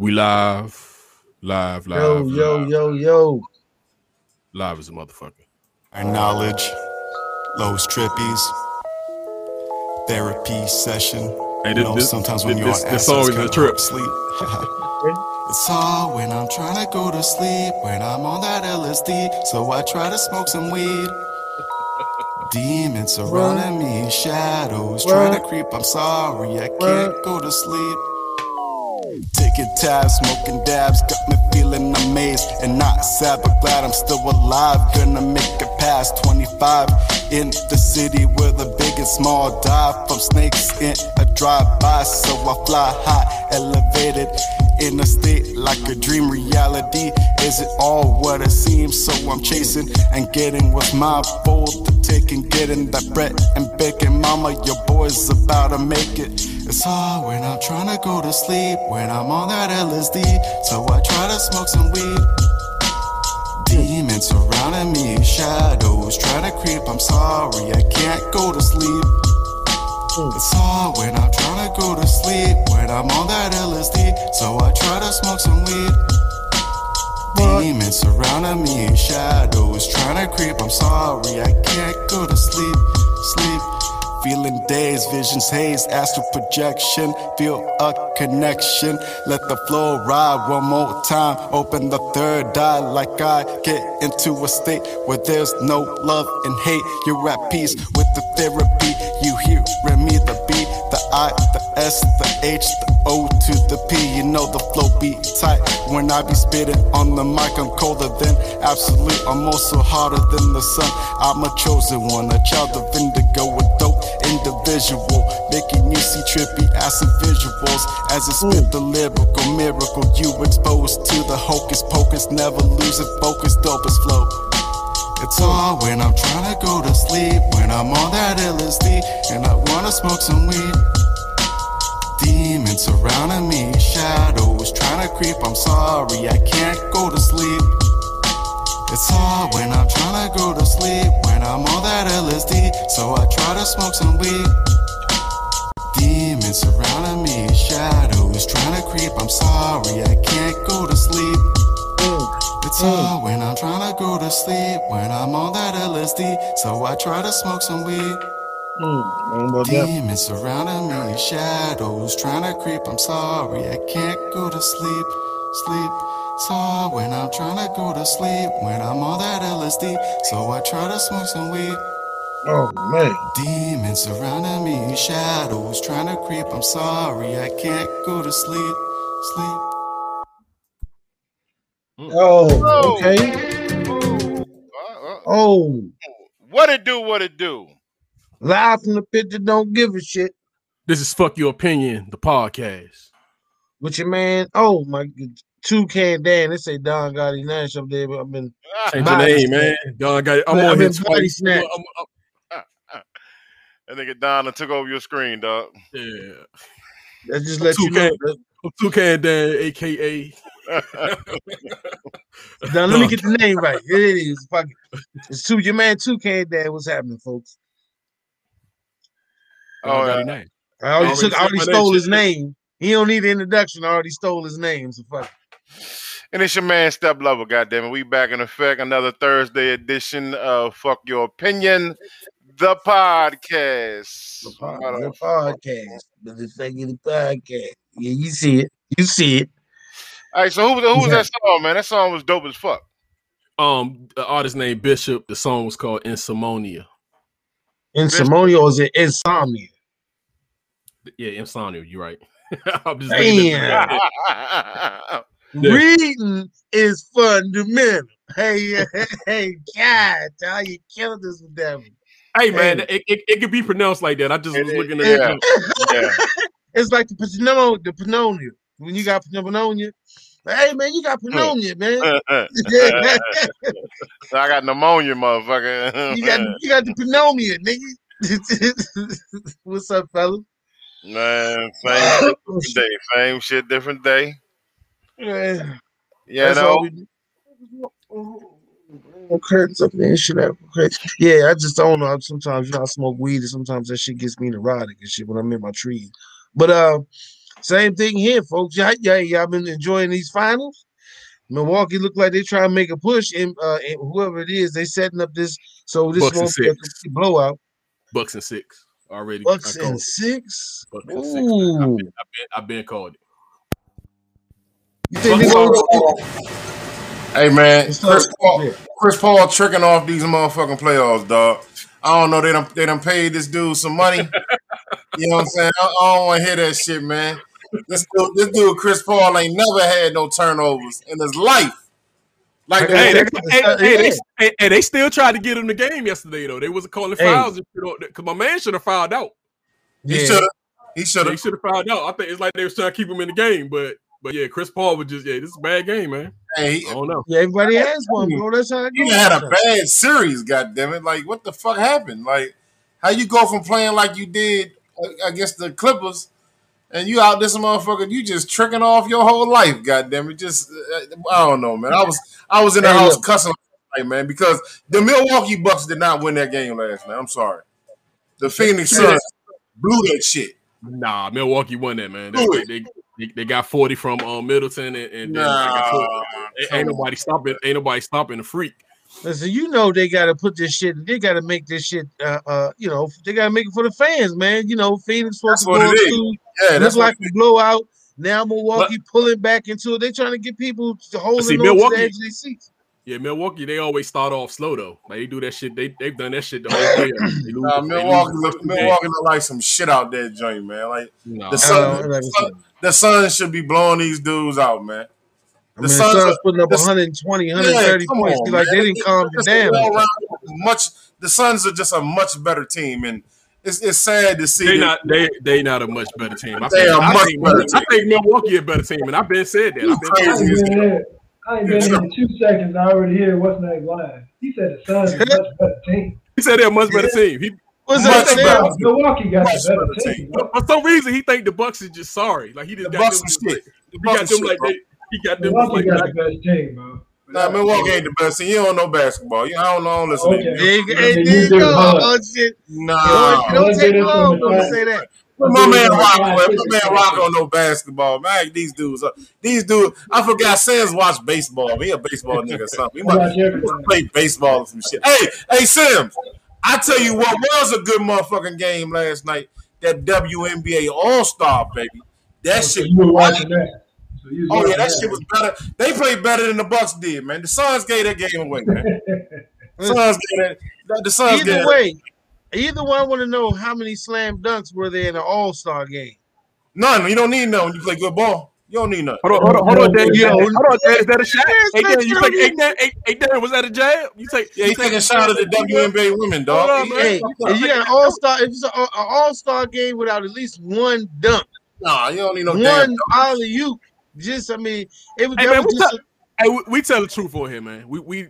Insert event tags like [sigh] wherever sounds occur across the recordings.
We live, live, live. Yo, yo, live. yo, yo. Live as a motherfucker. Our knowledge, Lowe's trippies, therapy session. Hey, you know, this- sometimes when this- you're this- on this song is a trip. sleep. [laughs] it's all when I'm trying to go to sleep, when I'm on that LSD, so I try to smoke some weed. [laughs] Demons surrounding me, shadows trying to creep. I'm sorry, I can't go to sleep. Taking tabs, smoking dabs, got me feeling amazed and not sad, but glad I'm still alive. Gonna make it past 25 in the city where the big and small die from snakes in a drive-by. So I fly high, elevated in a state like a dream reality. Is it all what it seems? So I'm chasing and getting what's my Fold the take and getting that bread and bacon. Mama, your boy's about to make it. It's hard when I'm trying to go to sleep, when I'm on that LSD. So I try to smoke some weed. Demons surrounding me, shadows trying to creep. I'm sorry, I can't go to sleep. It's hard when I'm trying to go to sleep, when I'm on that LSD. So I try to smoke some weed. Demons surrounding me, shadows trying to creep. I'm sorry, I can't go to sleep. Sleep. Feeling dazed, visions haze, astral projection. Feel a connection. Let the flow ride one more time. Open the third eye like I get into a state where there's no love and hate. You're at peace with the therapy. You hearing me, the B, the I, the S, the H, the O to the P. You know the flow be tight. When I be spitting on the mic, I'm colder than absolute. I'm also hotter than the sun. I'm a chosen one, a child of indigo, a dope individual. Making you see trippy acid visuals as I spit the lyrical miracle. You exposed to the hocus pocus, never losing focus, dopest flow. It's hard when I'm trying to go to sleep, when I'm on that LSD, and I wanna smoke some weed. Demons surrounding me, shadows trying to creep. I'm sorry, I can't go to sleep. It's hard when I'm trying to go to sleep, when I'm on that LSD, so I try to smoke some weed. Demons surrounding me, shadows trying to creep. I'm sorry, I can't go to sleep. It's hard when I'm trying to go to sleep, when I'm on that LSD, so I try to smoke some weed. Demons surrounding me, shadows trying to creep. I'm sorry, I can't go to sleep. Sleep. It's when I'm trying to go to sleep, when I'm on that LSD, so I try to smoke some weed. Oh man. Demons surrounding me, shadows trying to creep. I'm sorry, I can't go to sleep. Sleep. Oh, okay. Uh, uh, Oh, what it do? What it do? live from the pit that don't give a shit. This is Fuck Your Opinion, the podcast. With your man. Oh my God. Two can Dan. They say Don Gotti Nash up there, but I've been Change your Body name, man. Don got I'm on I've here been body twice. snatched. I'm- I'm- ah, ah. That nigga Don and took over your screen, dog. yeah. let's just let Two you know. can- that- I'm Toucan Dan, aka [laughs] Now let me get the name right. It is fuck it. It's two your man two can Dan. What's happening, folks? Oh, Don yeah. his name. I already, Already took, I already my name, stole his name. He don't need an introduction. I already stole his name. So fuck. It. and it's your man Step Lover, goddamn it. We back in effect. Another Thursday edition of Fuck Your Opinion, the podcast. The pod- the podcast. The the podcast. Yeah, you see it. You see it. All right, so who, who was that song, man? That song was dope as fuck. Um, the artist named Bishop. The song was called Insomnia. Insomnia or is it insomnia? Yeah, Insomnia. You're right. [laughs] I'm just looking at the- Damn. [laughs] Yeah. Reading is fundamental. Hey, [laughs] hey, God, how you killed this with that one? Hey man, Hey. it, it, it could be pronounced like that. I just It was is, looking at it. yeah. [laughs] It's like the pneumonia, the pneumonia. When you got pneumonia, hey man, you got hmm. pneumonia, man. Uh, uh, uh, so [laughs] I got pneumonia, motherfucker. you got you got the pneumonia, nigga. What's up, fella? man, same shit, day. Same shit, different day. [sighs] Yeah, You know, we do. Curtains up there and shit. out. Okay. Yeah, I just don't know. Sometimes you know I smoke weed, and sometimes that shit gets me neurotic and shit when I'm in my trees. But uh, Same thing here, folks. Yeah, yeah, y'all been enjoying these finals. Milwaukee look like they trying to make a push, and, uh, and whoever it is, they setting up this so this Bucks and won't be a complete blowout. Bucks and six already. Bucks and six. Bucks and six. I've Ooh, been, I've been, I've been called it. You think they gonna Hey man, Chris Paul. Chris Paul tricking off these motherfucking playoffs, dog. I don't know. They done they done paid this dude some money. [laughs] you know what I'm saying? I, I don't want to hear that shit, man. This dude, this dude, Chris Paul, ain't never had no turnovers in his life. Like Hey, they, hey, hey, they, hey, hey, they still tried to get him the game yesterday though. They wasn't calling Hey. fouls because my man should have fouled out. Yeah. he should have. He should They have. should have fouled out. I think it's like they was trying to keep him in the game, but but yeah, Chris Paul was just yeah, this is a bad game, man. Hey, I don't know. Yeah, everybody has one, bro. That's how it he goes. had a bad series. God damn it! Like what the fuck happened? Like how you go from playing like you did uh, against the Clippers, and you out this motherfucker? You just tricking off your whole life. God damn it! Just uh, I don't know, man. I was I was in the Hey, house look. cussing, like, man, because the Milwaukee Bucks did not win that game last night. I'm sorry. The Phoenix Suns blew that shit. Nah, Milwaukee won that, man. They, they, they, they, got 40 from um, Middleton and, and, and Nah, 40. Ain't- nobody stopping ain't nobody stopping the freak. Listen, you know they got to put this shit. They got to make this shit. Uh, uh, you know, they got to make it for the fans, man. You know, Phoenix supposed That's to what go it up is. to Yeah, look that's like a blowout. Now Milwaukee pulling back into it. They trying to get people to hold see, on to the edge of their seats. Yeah, Milwaukee, they always start off slow though. Like they do that shit. They they've done that shit the whole way. They lose, Nah, Milwaukee, look, Milwaukee look like some shit out there, joint man. Like games. Nah. the Uh, Sun, like I the Suns should be blowing these dudes out, man. I The mean, the Suns Suns are- putting up the- 120, 130 come points. on, like man. they didn't calm It's you down. well-rounded- Much the Suns are just a much better team, and it's it's sad to see. They that- not they they not a much better team. I They think, are I much think, better I think Milwaukee is a better team, and I've been said that. I've been crazy. I ain't been here. I ain't been here in two seconds. I already hear what's name lying. He said the Suns is a much [laughs] better team. he said they're a much better team. He What's Much that? better. Sam? Milwaukee got Much the better better team. for for some reason he think the Bucks is just sorry. Like he just The got Bucks them. are shit. The He Bucks got are them shit, like bro. they. He got them Milwaukee like got like, the best team, bro. Nah, Milwaukee ain't the best team. You don't know basketball. You, I don't know. Don't listen Okay. you. You, Yeah, hey, you there you go. Oh, shit. Nah. Don't, don't take get into long to say that. My man Rock, Five, man. My man six. Rock don't know basketball, man. These dudes, are, these dudes. I forgot. Sims watch baseball. He a baseball nigga or something. He [laughs] I might, he must play baseball or some shit. Hey, hey, Sims. I tell you what was a good motherfucking game last night. That WNBA All Star baby. That So shit. you were watching that. So you Oh yeah, watching that shit was better. They played better than the Bucks did, man. The Suns gave that game away, man. [laughs] Suns gave that. The, the Suns Either that. way, either one want to know how many slam dunks were there in an All Star game. None. You don't need none when you play good ball. You don't need none. Hold on, hold on, hold on, Dan. Yo, hold on, Dan. Is that a shot? Yes, Hey, Dan, you take, hey. Dan, hey, hey, Dan, was that a jab? You take, Yeah, he you take taking a shot at the WNBA women, dog. Hold on, man. Hey, if you got an All Star, if it's an All Star game without at least one dunk, Nah, you don't need no damn. one alley oop, just I mean, it was, Hey, man, was we just tell- Hey, we, we tell the truth for here, man. We we,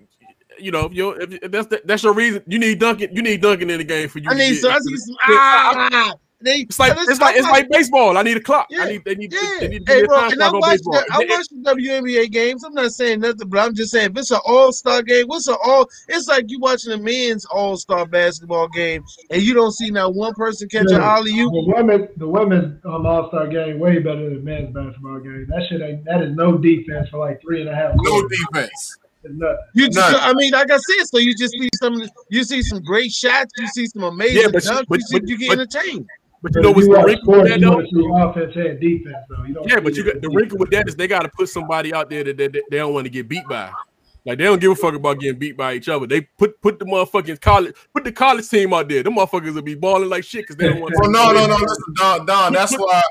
you know, if you if, if that's the, that's your reason, you need Duncan. You need Duncan in the game for you. I need get- some, I need some ah. They, It's like it's like I it's like baseball. I need a clock. Yeah, I need they need Yeah, they need to hey, give me a bro, time and I clock on watch baseball. the, I watch the WNBA games. I'm not saying nothing, but I'm just saying if it's an All Star game, what's an all? It's like you watching a men's All Star basketball game, and you don't see not one person catch an Yeah. alley oop. The women, the women's um, All Star game way better than the men's basketball game. That shit ain't. That is no defense for like three and a half. No quarters. defense. It's. You just, None. I mean, like I said, so you just see some, you see some great shots, you see some amazing Yeah, but you- dunks, but- you, see, but- you get but- entertained. But you know If what's the wrinkle with that you though? want offense and defense, though. You don't Yeah, but you got the wrinkle with that is they got to put somebody out there that, that, that they don't want to get beat by. Like they don't give a fuck about getting beat by each other. They put put the motherfucking college put the college team out there. Them motherfuckers will be balling like shit because they don't want. Well, oh, no, no, no. Listen, Don, Don. That's why.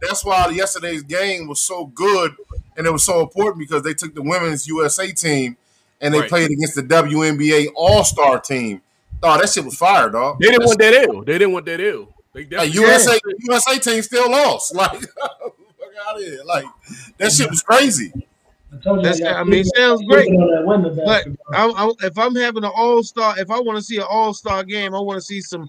That's why yesterday's game was so good, and it was so important because they took the women's USA team and they Right. played against the WNBA All Star team. Oh, that shit was fire, dog. They didn't want that ill. They didn't want that ill. They Like, definitely- USA USA team still lost. [laughs] Like, fuck out of here. Like that shit was crazy. I told you. That's- I mean, people sounds great. sleeping On that women But. I, I, if I'm having an All Star, if I want to see an All Star game, I want to see some.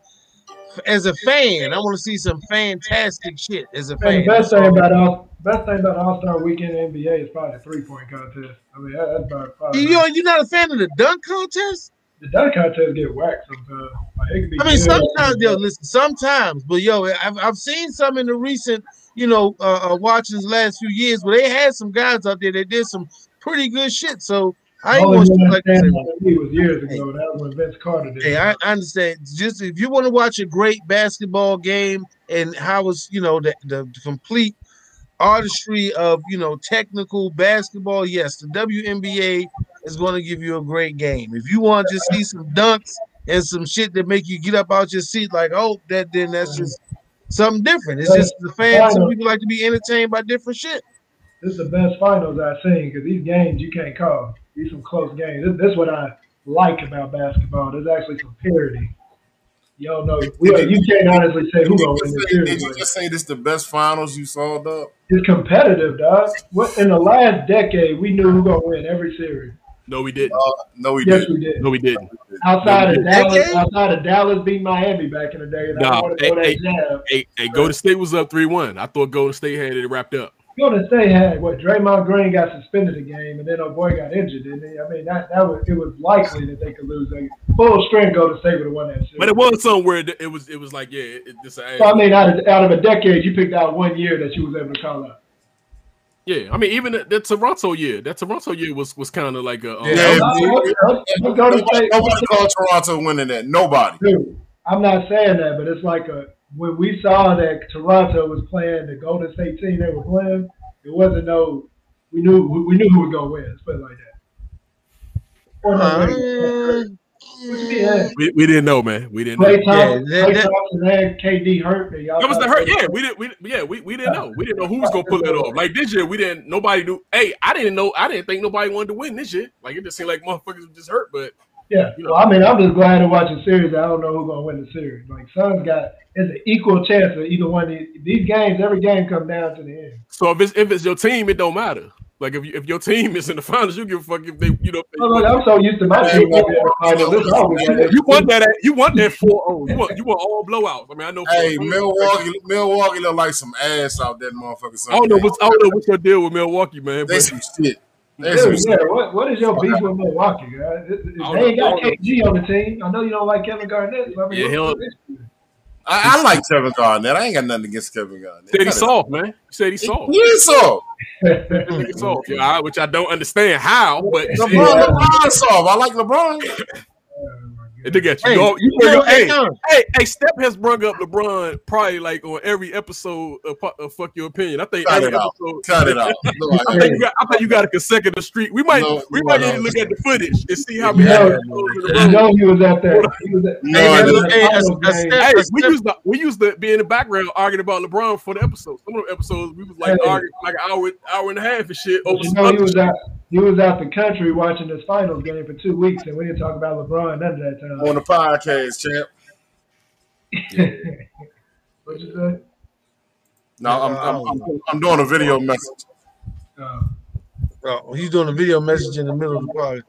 As a fan, I want to see some fantastic shit. As a fan, the best thing about all best thing about All Star Weekend NBA is probably the three point contest. I mean, that, that's about probably you know, you're not a fan of the dunk contest. the dunk contest get whacked sometimes. Like, it could be I mean, good. sometimes, yo, listen, sometimes, but yo, I've, I've seen some in the recent you know, uh, uh, watching the last few years, where they had some guys out there that did some pretty good shit. So I ain't like I to stand say, on the was years ago. That was when Vince Carter did. Hey. I, I understand. Just if you want to watch a great basketball game and how it's you know the, the, the complete artistry of you know technical basketball, yes, the WNBA is going to give you a great game. If you want to just see some dunks and some shit that make you get up out your seat, like oh that then that's mm. just something different. It's just the fans. Some people like to be entertained by different shit. This is the best finals I've seen because these games you can't call. These some close games. This, this is what I like about basketball. There's actually some parity. You don't know. We, you can't honestly say who gonna win this series. did you just say this the best finals you saw, dog? It's competitive, dog. What in the last decade we knew who gonna win every series. No, we didn't. Uh, no, we Yes, didn't. we did. No, we didn't. Outside of Dallas, Decade? outside of Dallas beating Miami back in the day, and I Nah, don't want to hey. Hey, hey, Golden State was up three one. I thought Golden State had it wrapped up. Golden State had what Draymond Green got suspended a game, and then our boy got injured, didn't he? I mean, that that was it was likely that they could lose. Like, full strength, Golden State would have won that series. But it was somewhere that it was it was like yeah, it, it's a, So I mean, out of out of a decade, you picked out one year that you was able to call out. yeah. I mean even the, the Toronto year, that Toronto year was was kind of like a um, Yeah, Nobody, State- nobody called Toronto winning that. Nobody. Dude, I'm not saying that, but it's like a when we saw that Toronto was playing the Golden State team they were playing, it wasn't no. We knew we, we knew who was gonna win. Let's put it like that. Uh. Yeah. we, we didn't know, man. We didn't know. Klay Thompson, Yeah, that- Klay that- Thompson and KD hurt. and y'all That was the hurt. Yeah, we didn't. We yeah, we, we didn't know. We didn't know who was gonna pull it off. Like this year, we didn't. Nobody knew. Hey, I didn't know. I didn't think nobody wanted to win this year. Like it just seemed like motherfuckers were just hurt. But Yeah. Well, I mean, I'm just glad to watch a series. I don't know who's gonna win the series. Like Suns got it's an equal chance of either one. Of these, these games, every game come down to the end. so if it's if it's your team, it don't matter. Like if you, if your team is in the finals, you give a fuck if they you know. if they Oh, look, I'm so used to my team not being in the finals. This is always like that. you want that? You want that four zero. You want [laughs] you want all blowouts. I mean, I know. Hey, oh. Milwaukee, Milwaukee look like some ass out there, motherfucker. I don't know what's I don't know what's your deal with Milwaukee, man. They But some shit. They Dude, yeah, what, what is your beef with Milwaukee, guys? It- it- They ain't got don't. KG on the team. I know you don't like Kevin Garnett. so I mean, Yeah, he'll- I, I like Kevin Garnett. I ain't got nothing against Kevin Garnett. said he's soft, man. You said he's soft. He is soft. He's soft, yeah, which I don't understand how, but [laughs] LeBron, LeBron soft. I like LeBron. [laughs] They get you. Hey, go, you you know up, hey, hey, hey, Step has brung up LeBron probably like on every episode of, of Fuck Your Opinion. I think Cut every it out. episode. Cut it out. No, [laughs] I I- think, you got, I think you got a consecutive streak. We might No, we no, might no. need to look at the footage and see how many know, episodes in a you know he was out there. He was at, No, Hey, I man, didn't. look, hey, a- a step- Hey, we used to we used to be in the background arguing about LeBron for the episodes. Some of the episodes we was like Hey. arguing like an hour hour and a half and shit over You some know, he was shit. out. He was out the country watching this finals game for two weeks, and we didn't talk about LeBron none of that time. on the podcast, champ. [laughs] What you say? No, I'm, I'm, I'm, I'm doing a video message. Uh, Oh, he's doing a video message in the middle of the podcast.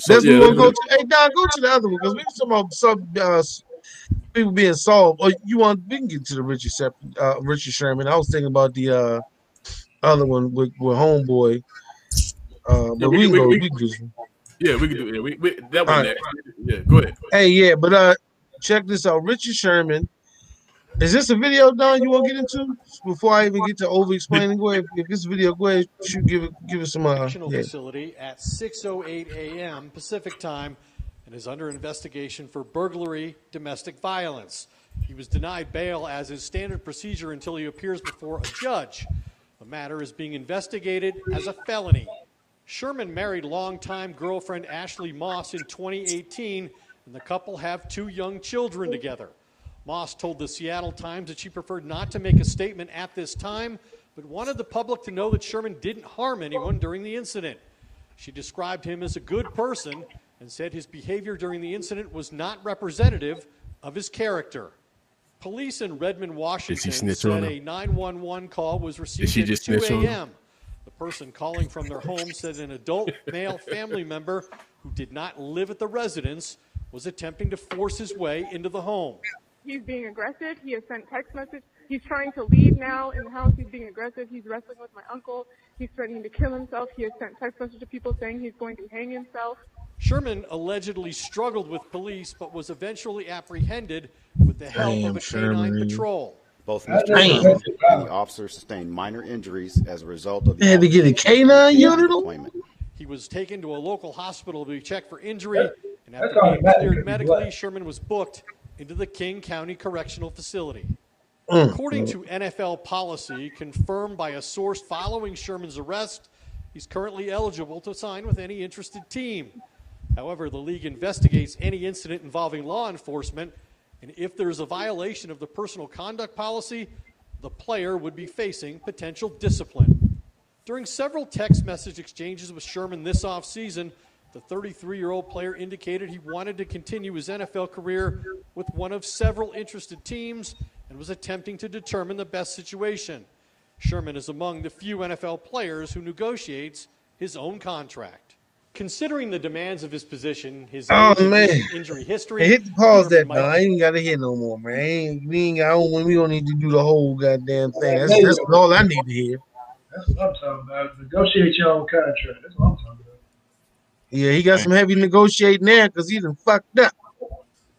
So, That's yeah, what we'll go to. Hey, Don, go to the other one because we were talking about some uh, people being solved. Or you want? We can get to the Richard Sep- uh, Richard Sherman. I was thinking about the uh, other one with, with Homeboy. Uh, but Yeah, we, we- can we- go. we- We, just, yeah, we could do it. Yeah, we, we, that one All right. next. Yeah, go ahead. hey, yeah, but uh, check this out. Richard Sherman. Is this a video, Don? You want to get into before I even get to over explaining? Go ahead. If this video, go ahead. Shoot, give it, give it some. Uh, yeah. facility at 6:08 a.m. Pacific time and is under investigation for burglary, domestic violence. He was denied bail as is standard procedure until he appears before a judge. The matter is being investigated as a felony. Sherman married longtime girlfriend Ashley Moss in 2018, and the couple have two young children together. Moss told the Seattle Times that she preferred not to make a statement at this time, but wanted the public to know that Sherman didn't harm anyone during the incident. She described him as a good person and said his behavior during the incident was not representative of his character. Police in Redmond, Washington said a 911 call was received at just 2 on her? a.m. The person calling from their home said an adult male family member who did not live at the residence was attempting to force his way into the home. He's being aggressive. He has sent text message. He's trying to leave now in the house. He's being aggressive. He's wrestling with my uncle. He's threatening to kill himself. He has sent text message to people saying he's going to hang himself. Sherman allegedly struggled with police but was eventually apprehended with the help Damn, of a canine Sherman. patrol. Both Mr. that's and the officer sustained minor injuries as a result of the They had to get a officer's canine unit. deployment. He was taken to a local hospital to be checked for injury, and after being cleared medically. Sherman was booked into the King County Correctional Facility. Mm. According to NFL policy, confirmed by a source following Sherman's arrest, he's currently eligible to sign with any interested team. However, the league investigates any incident involving law enforcement, and if there is a violation of the personal conduct policy, the player would be facing potential discipline. During several text message exchanges with Sherman this offseason, the 33 year old player indicated he wanted to continue his NFL career with one of several interested teams and was attempting to determine the best situation. Sherman is among the few NFL players who negotiates his own contract. Considering the demands of his position, his Oh, age, man. recent injury history, Hey, hit the pause that Sherman now. I ain't gotta hear no more, man. I ain't, we ain't I don't, we don't need to do the whole goddamn thing. That's, that's all I need to hear. That's what I'm talking about. Negotiate your own contract. That's what I'm talking about. Yeah, he got some heavy negotiating there because he done fucked up.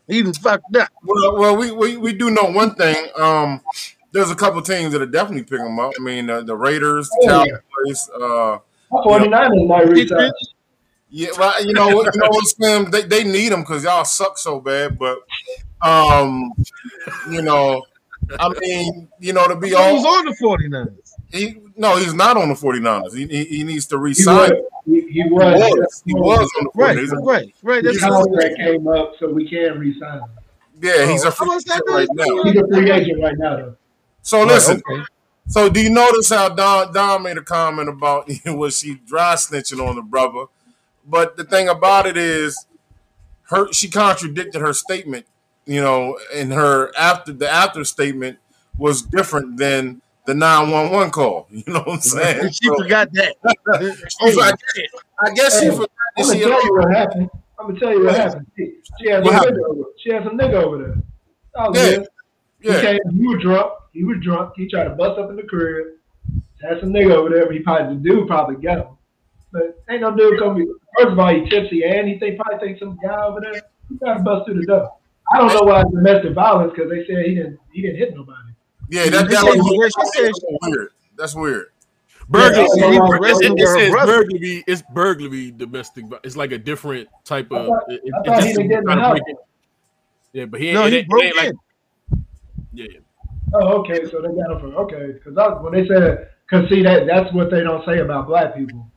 He done fucked up. Well, well, we, we we do know one thing. Um, there's a couple teams that are definitely picking him up. I mean, uh, the Raiders, the Oh, yeah. Cowboys. Uh, 49ers might resign. Yeah, well, you know, what- you know what, Slim? They, they need them because y'all suck so bad. But, um, you know, I mean, you know, to be He was all on the 49ers. he no, he's not on the 49ers. He he, he needs to He resign. was. He, he He was. was. He was on the Right, 49ers. right, right. His That's what I'm contract came up, so we can't resign him. Yeah, he's Oh, a free how much that agent right now. He's a free agent right now, though. So Right, listen. okay. So do you notice how Don Don made a comment about [laughs] was she dry snitching on the brother? But the thing about it is, her she contradicted her statement. You know, and her after the after statement was different than the nine one one call. [laughs] You know what I'm saying? She So, forgot that. she's [laughs] like, I guess she Hey, forgot I'm that gonna she tell you what happened. I'm gonna tell you what happened. She, she has What a happened? nigga over. She has a nigga over there. Oh, Yeah. yeah. He came. He was drunk. He was drunk. He tried to bust up in the crib. Had some nigga over there. But he probably the dude probably got him. But ain't no dude come. First of all, he tipsy and he think probably think some guy over there. He tried to bust through the door. I don't know why it's domestic violence because they said he didn't. He didn't hit nobody. Yeah, that, that was she said- weird. That's weird. Burglary. Yeah, it, it- it says burglary. It's burglary domestic. vi- It's like a different type I of. thought- it- it- I it's thought he didn't get in the trying to house. break it. Yeah, but he ain't. No, he ain't- it broke ain't like- in. yeah, yeah. Oh, okay. So they got him for okay. Because when they said, because see that that's what they don't say about black people.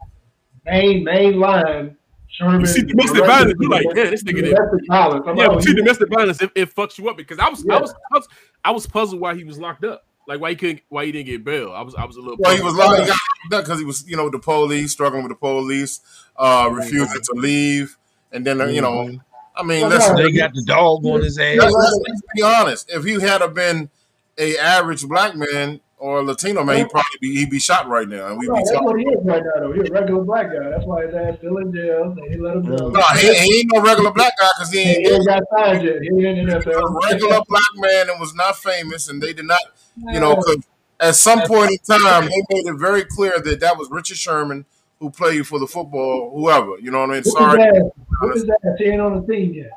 Main main line. Sherman. You see domestic violence, you like, man, this nigga did- Domestic violence. I'm Yeah, like, but see, domestic violence it, it fucks you up because I was, I was, I was, I was puzzled why he was locked up. Like why he couldn't, why he didn't get bail. I was, I was a little. Well, he puzzled. was locked. He got locked up because he was, you know, with the police, struggling with the police, uh, Mm-hmm. refusing to leave, and then uh, you know, I mean, Well, listen, They got the dog on his ass. let's, let's- let's be honest. If he had have been a average black man or a Latino man, he'd probably be he'd be shot right now, and we'd No, be that's talking. what he is right now, though. He's a regular black guy. That's why his ass still in jail. They didn't let him go. No, he, he ain't no regular black guy because he He ain't ain't got signed yet. He ain't in the a regular black man and was not famous, and they did not, you know, 'cause at some point in time they made it very clear that that was Richard Sherman who played for the football, whoever. You know what I mean? Whoop Sorry, his ass. Whoop his ass. He ain't on the team yet.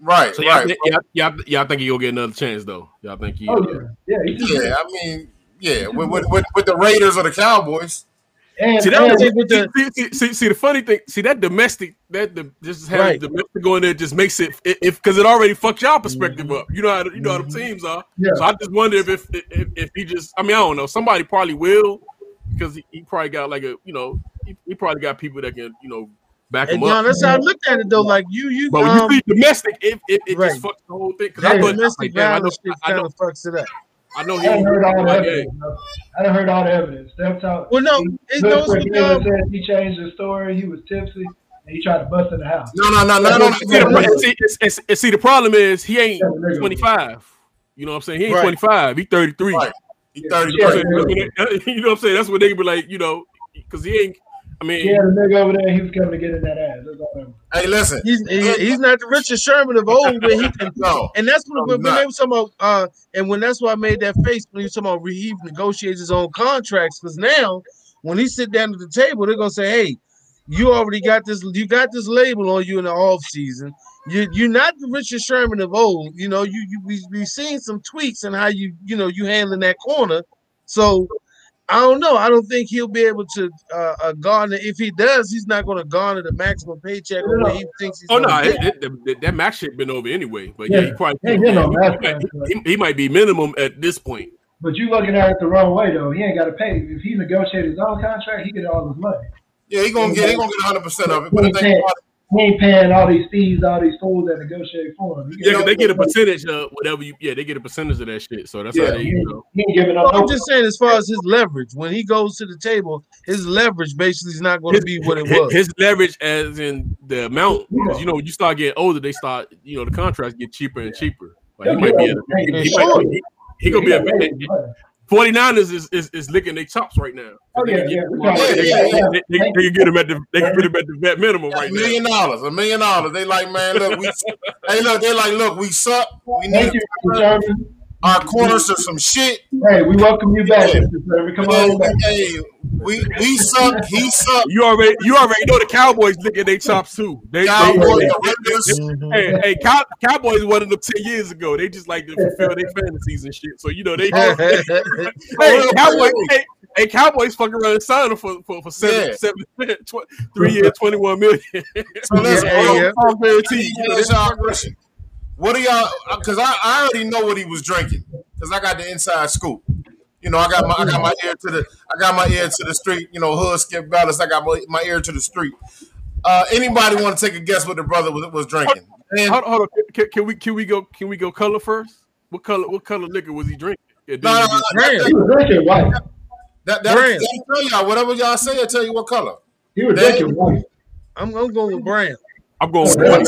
right, So y'all, right. Y'all, y'all, y'all think he'll get another chance though? Y'all think he? Oh, yeah. Yeah, he Yeah, I mean, yeah, with, with, with, with the Raiders or the Cowboys. And, See that and, was, with the- see, see, see, see the funny thing. See that domestic that the just having Right. domestic going there just makes it if because it already fucks y'all perspective up. You know how the, you know how the teams are. Yeah. So I just wonder if if, if if he just I mean I don't know somebody probably will because he, he probably got like a you know he, he probably got people that can you know back And him John, up. that's how I looked at it though. Like you, you, But when um, you see domestic, it it, it right. just fucks the whole thing. Because I that thought domestic like, damn, I know I know kind of fucks it up. I know I he done heard all the evidence. bro. I done heard all the evidence. Steph talk. Well, no, he, it looked goes for him said he changed his story. He was tipsy and he tried to bust in the house. No, no, no, no, no. See, the, pro- see, see, the problem is he ain't Yeah, the nigga. 25. You know what I'm saying? He ain't Right. 25. He 33. Right. He Yeah. 30. You know what I'm saying? That's what they- you know what I'm saying? That's what they be like, you know, because he ain't. I mean, He had a nigga over there. He was coming to get in that ass. That's all that was. Hey, listen. he's he- he's not the Richard Sherman of old where he can. No. [laughs] And that's when, I'm when, when they were talking about, uh, and when that's why I made that face when he was talking about he negotiates his own contracts. Because now, when he sit down at the table, they're gonna say, "Hey, you already got this. You got this label on you in the off season. You you're not the Richard Sherman of old. You know you you we we seen some tweaks in how you you know you handling that corner. So I don't know. I don't think he'll be able to uh, uh, garner. If he does, he's not going to garner the maximum paycheck or he thinks he's. Oh no, gonna it, it, that, that max shit been over anyway. But yeah, Yeah. he probably He ain't getting no max might, he, he might be minimum at this point. But you looking at it the wrong way though. He ain't got to pay. If he negotiated his own contract, he get all his money. Yeah, he gonna get he gonna get 100 percent of it. But He the thing about it, he ain't paying all these fees, all these fools that negotiate for him. Yeah, they get a all his money. percentage of whatever you. Yeah, they get a percentage of that shit. So that's Yeah. how they. He You know. he ain't giving up. Well, I'm just saying, as far as his leverage, when he goes to the table, his leverage basically is not going to be what it was. his leverage, as in the amount, because you know, when you start getting older, they start, you know, the contracts get cheaper and cheaper. Like he He'll might be, a, the he, money. he might he, he gonna be a paid his money. 49ers is, is, is licking their chops right now. Oh, They yeah, can get- yeah. They, they- they- can them at the they can get them at the vet minimum a right now. million dollars, a million dollars. They like, man, look, we hey, look, they like, look, we suck. We Thank need you, our corners are some shit. Hey, we welcome you back, Yeah. Mr. Sherman. Come Hey, on back. hey, we we suck. He suck. You already you already know the Cowboys licking their chops too. They, they, Cowboys, they- the Raiders. Mhm. hey, hey, Cow- Cowboys wanted them ten years ago. They just like to fulfill their fantasies and shit. So you know they. [laughs] [laughs] hey, Cowboys, hey, hey, Cowboys fucking around and sign for for, for seven, Yeah. seven, [laughs] tw- three years, twenty one million. So listen, Yeah, bro, yeah. All guaranteed. You know, Yes, they- y'all. What do y'all? Because I, I already know what he was drinking. Because I got the inside scoop. You know, I got my I got my ear to the I got my ear to the street. You know, hood skip balance. I got my, my ear to the street. Uh, anybody want to take a guess what the brother was, was drinking? And, hold, hold on, can, can we can we go can we go color first? What color what color liquor was he drinking? Yeah, no, no, he no, He was drinking white. that, that, Brand. that tell y'all whatever y'all say. I tell you what color. He was That- drinking white. I'm, I'm going with Brown. I'm going with white.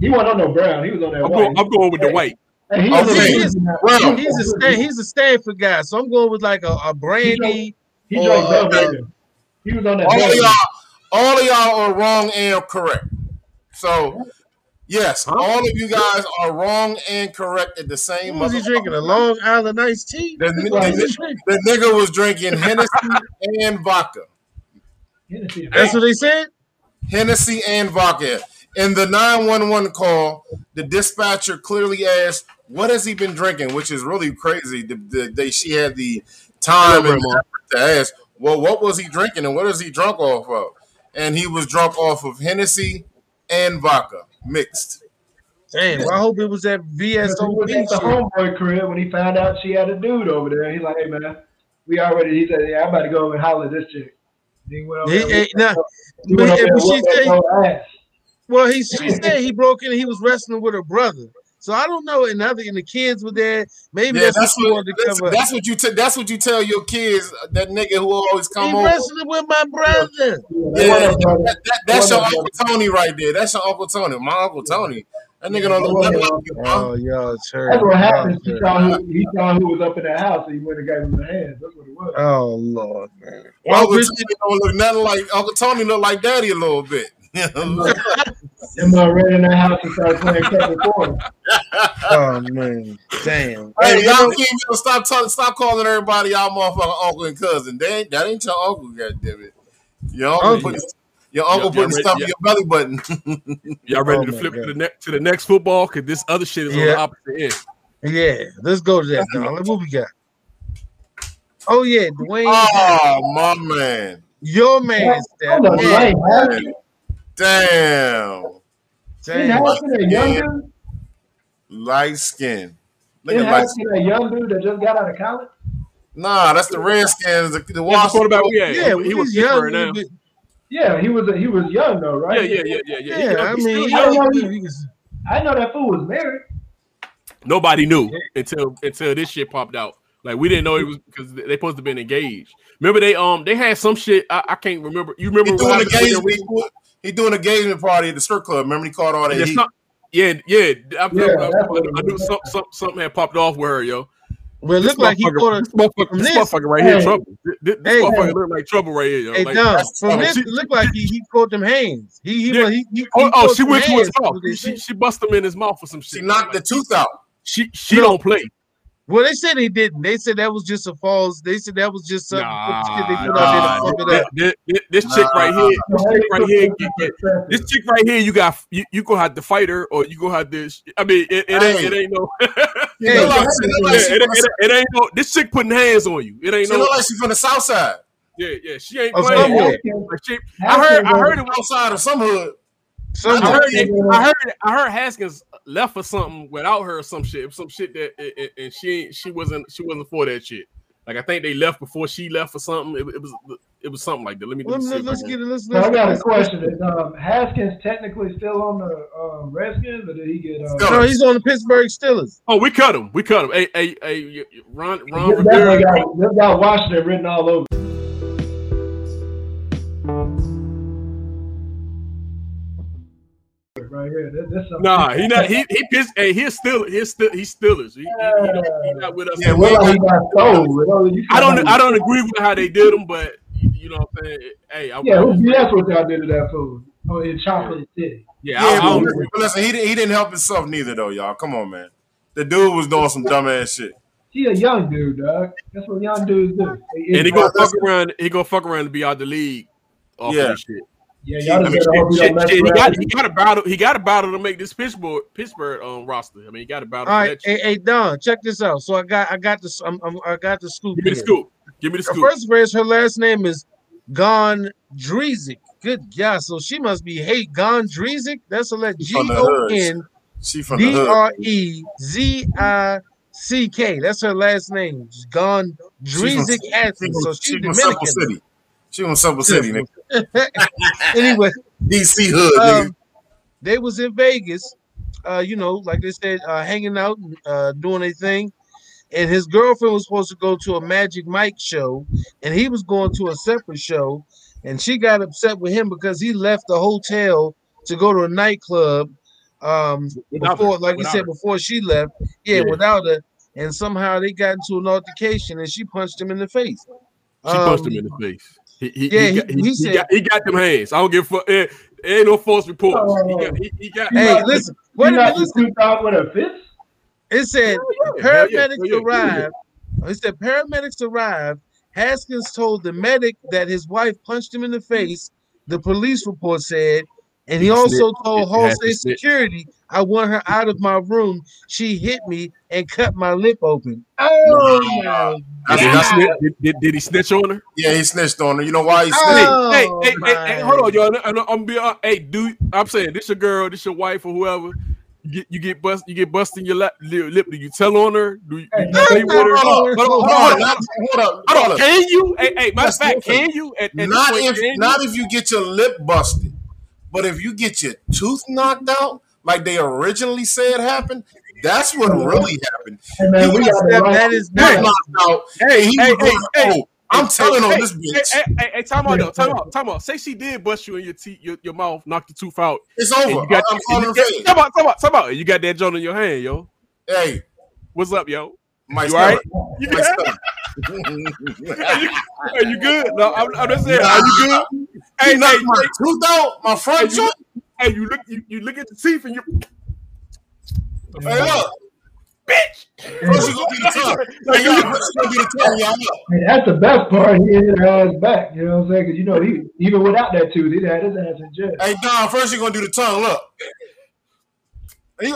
He wasn't on no brown. He was on that I'm white. going, I'm going with the white. Hey, oh, he Oh, was see, he's- that- He's a Stan, he's a Stanford guy, so I'm going with like a, a brandy. He drank Oh, Bellmaker. He was on that. All of y'all, all of y'all are wrong and correct. So, yes, Huh? all of you guys are wrong and correct at the same. What was he drinking? A Long Island iced tea? The, That's what the, the nigga was drinking Hennessy and vodka. Hennessy. That's what they said. Hennessy and vodka. In the 911 call, the dispatcher clearly asked, What has he been drinking? Which is really crazy. The, the, they, she had the time and Grandma. effort to ask, Well, what was he drinking and what is he drunk off of? And he was drunk off of Hennessy and vodka mixed. Damn, well, I hope it was that Because he was at the homeboy crib when he found out she had a dude over there. He's like, "Hey man, we already." He said, "Yeah, I'm about to go over and holler at this chick." He went over He, there. he, nah, he but, went over there but and she well, he she [laughs] said he broke in and he was wrestling with her brother. So I don't know. And other and the kids were there. Maybe Yeah, that's, that's what what, wanted to that's, cover. that's what you t- that's what you tell your kids. uh, That nigga who always he come over. wrestling with my brother. Yeah, Yeah, that that, that- that's your Uncle Tony right there. That's your Uncle Tony. My Uncle Tony. That nigga don't look nothing up, like you, bro. Oh, y'all turn. That's what happened. He Oh, saw who he saw who was up in that house, and he went and gave him the hands. That's what it was. Oh Lord, man. Well, Uncle Tony don't look nothing like Uncle Tony. Look like Daddy a little bit. Them man ran in that house and start playing Kevin Ford. oh man, damn. hey, you y'all know- keep stop talking, stop calling everybody y'all motherfucking uncle and cousin. They ain't, that ain't your uncle, goddamn it. Your uncle, oh, Uncle. put, your uncle Yeah, put the yeah, stuff in your belly button. [laughs] Y'all ready Oh, to my flip to the next to the next football? Because this other shit is on the opposite end. Yeah, let's go to that, dog. What we got? Oh yeah, Dwayne, oh my man, your man, Steph. Damn, Didn't damn. Haskins a young dude? light skin. Look Didn't at light Haskins a young dude that just got out of college? Nah, that's the Redskins. The, the That's the Washington. quarterback we had. Yeah, he was he's young. Pittsburgh now. Yeah, he was a, he was young though, Yeah, right? yeah, yeah, yeah, yeah. He- Yeah, I mean, still he- young. young. he I know that fool was married. Nobody knew until until this shit popped out. Like we didn't know it was because they supposed to been engaged. Remember they um they had some shit. I, I can't remember. You remember He what doing happened with engagement. the- He doing engagement party at the strip club. Remember he caught all that It's heat. not- yeah, yeah. I, Yeah, I, that's what it I knew some, some, something had popped off with her, yo. Well, it looked like he motherfucker- caught this a. motherfucker, this this- motherfucker right here, trouble. This, this Hey. motherfucker look like trouble right here, yo. Hey, like, Don, from funny. this, it looked like he, he caught them hands. He he Yeah. he, he, he oh, oh, she went to his mouth. She she bust him in his mouth for some shit. She knocked the tooth out. She she No. don't play. Well, they said they didn't. They said that was just a false. They said that was just something. Nah, they put out there nah, to pump it this, chick right here, this chick right here, get- get- this chick right here, you got you, you gonna have to fight her, or you gonna have this. I mean, it, it ain't it ain't no. [laughs] Hey, look like, she look like Yeah, it, from it, the- it ain't no. This chick putting hands on you. It ain't she no. look like she from the south side. Yeah, yeah. She ain't playing. somewhere. Like, she- I heard. I heard it. was- Outside of some hood. I heard, it, I heard, I heard Haskins left for something without her or some shit, some shit that, it- it- and she she wasn't, she wasn't for that shit. Like I think they left before she left for something. It, it was, it was something like that. Let me, let Let me me- see if I let's get it. Let's, So let's, I got a question. Is um, Haskins technically still on the um, Redskins, or did he get? Uh, No, he's on the Pittsburgh Steelers. Oh, we cut him. We cut him. Hey, hey, hey, Ron, Ron That definitely got, got Washington written all over. Oh, right here. That, that's Nah, he not. He he pissed. Hey, he's still. He's still. He's Steelers. He, he, he, don't, he not with us. Yeah, It looked like he got sold. You know, you I don't. I don't agree with how they did him, but you you know what I'm saying. Hey, I, Yeah, who, that's what y'all did to that fool. Oh, in Chocolate City. yeah, Yeah, I but don't listen, agree. listen, he, didn't- he didn't help himself neither, though, y'all. Come on, man. The dude was doing some dumbass shit. He a young dude, dog. That's what young dudes do. They- And he it's- gonna fuck around. He gonna fuck around and be out the league. Off Yeah. of this shit. Yeah, y'all I just mean, better he shit, shit, he got he got a battle. He got a battle to make this Pittsburgh Pittsburgh um, roster. I mean, he got a battle. All for right, that shit. hey, hey Don, check this out. So I got, I got this. I'm, I'm, I got the scoop. Give me the here. scoop. Give me the Her scoop. first phrase, her last name is Gon Gondrezick. Good God. So she must be Hey Gondrezick. That's a let G from the O hood. N She from the D hood. R E Z I C K. That's her last name. Gondrezick Haskins. So she's she from Simple Dominican. City. She from Simple City, nigga. [laughs] anyway, DC hood, um, they was in Vegas, uh, you know, like they said, uh, hanging out, and, uh, doing a thing. And his girlfriend was supposed to go to a Magic Mike show, and he was going to a separate show. And she got upset with him because he left the hotel to go to a nightclub. Um, Without before, her. like you Without said, her. before she left, yeah, Yeah. without her. And somehow they got into an altercation, and she punched him in the face. She punched Um, him in the face. He, he, yeah, he, he- got, he, he he said- got, he got them hands. I don't give a fuck. Eh, ain't no false reports. He got, he, he got, Hey, listen, wait a You minute, got listen. out with a fist? It said yeah, hell yeah, paramedics yeah, yeah. arrived. It said paramedics arrived. Haskins told the medic that his wife punched him in the face. The police report said, and he He also snitched. told It- it Hall has to Security, "I want her out of my room. She hit me and cut my lip open." Oh my That's- Did he, snitch, did, did, did he snitch on her? yeah, he snitched on her. You know why he snitched? Oh, hey, hey, hey, my. hey, hold on, y'all. I'm, I'm be, uh, hey, dude. I'm saying this your girl, this your wife, or whoever. You get you get bust, you get busting your lap, lip. lip. Do you tell on her? Do you, do you play with her? Hold Hold on, hold on, Hold hold on, on. hold up, Hold hold on. Can you? Hey, hey, matter of fact, can you? At, at this Not point, if can you? not if you get your lip busted, but if you get your tooth knocked out, like they originally said happened, that's what really happened. Hey, man, we He got that, right. that is Got not. knocked out. Hey, he hey, was going, hey, hey. "Oh, I'm Hey, telling hey, on this bitch. Hey, hey, hey, time out though. Time out. Time out. Say she did bust you in your teeth, your, your mouth, knock the tooth out. It's And over. you got, I'm and calling you her got- face. Time out. Time out. Time out. You got that joint in your hand, yo. Hey, What's up, yo? my You all right? stomach. You, My are, you, are you good? No, I'm, I'm just saying. Are you good? Hey, He hey, knocked my hey, tooth out, my front Hey, you- hey, you look, you, you look at the teeth and you, Hey, look. bitch. First [laughs] you gonna do the tongue. Hey, y'all, first you gonna do the tongue, y'all. Look. Hey, that's the best part. He hit her ass back. You know what I'm saying? Because you know he even without that tooth, he'd had his ass in jail. Hey, Don, first you're gonna do the tongue. Look. And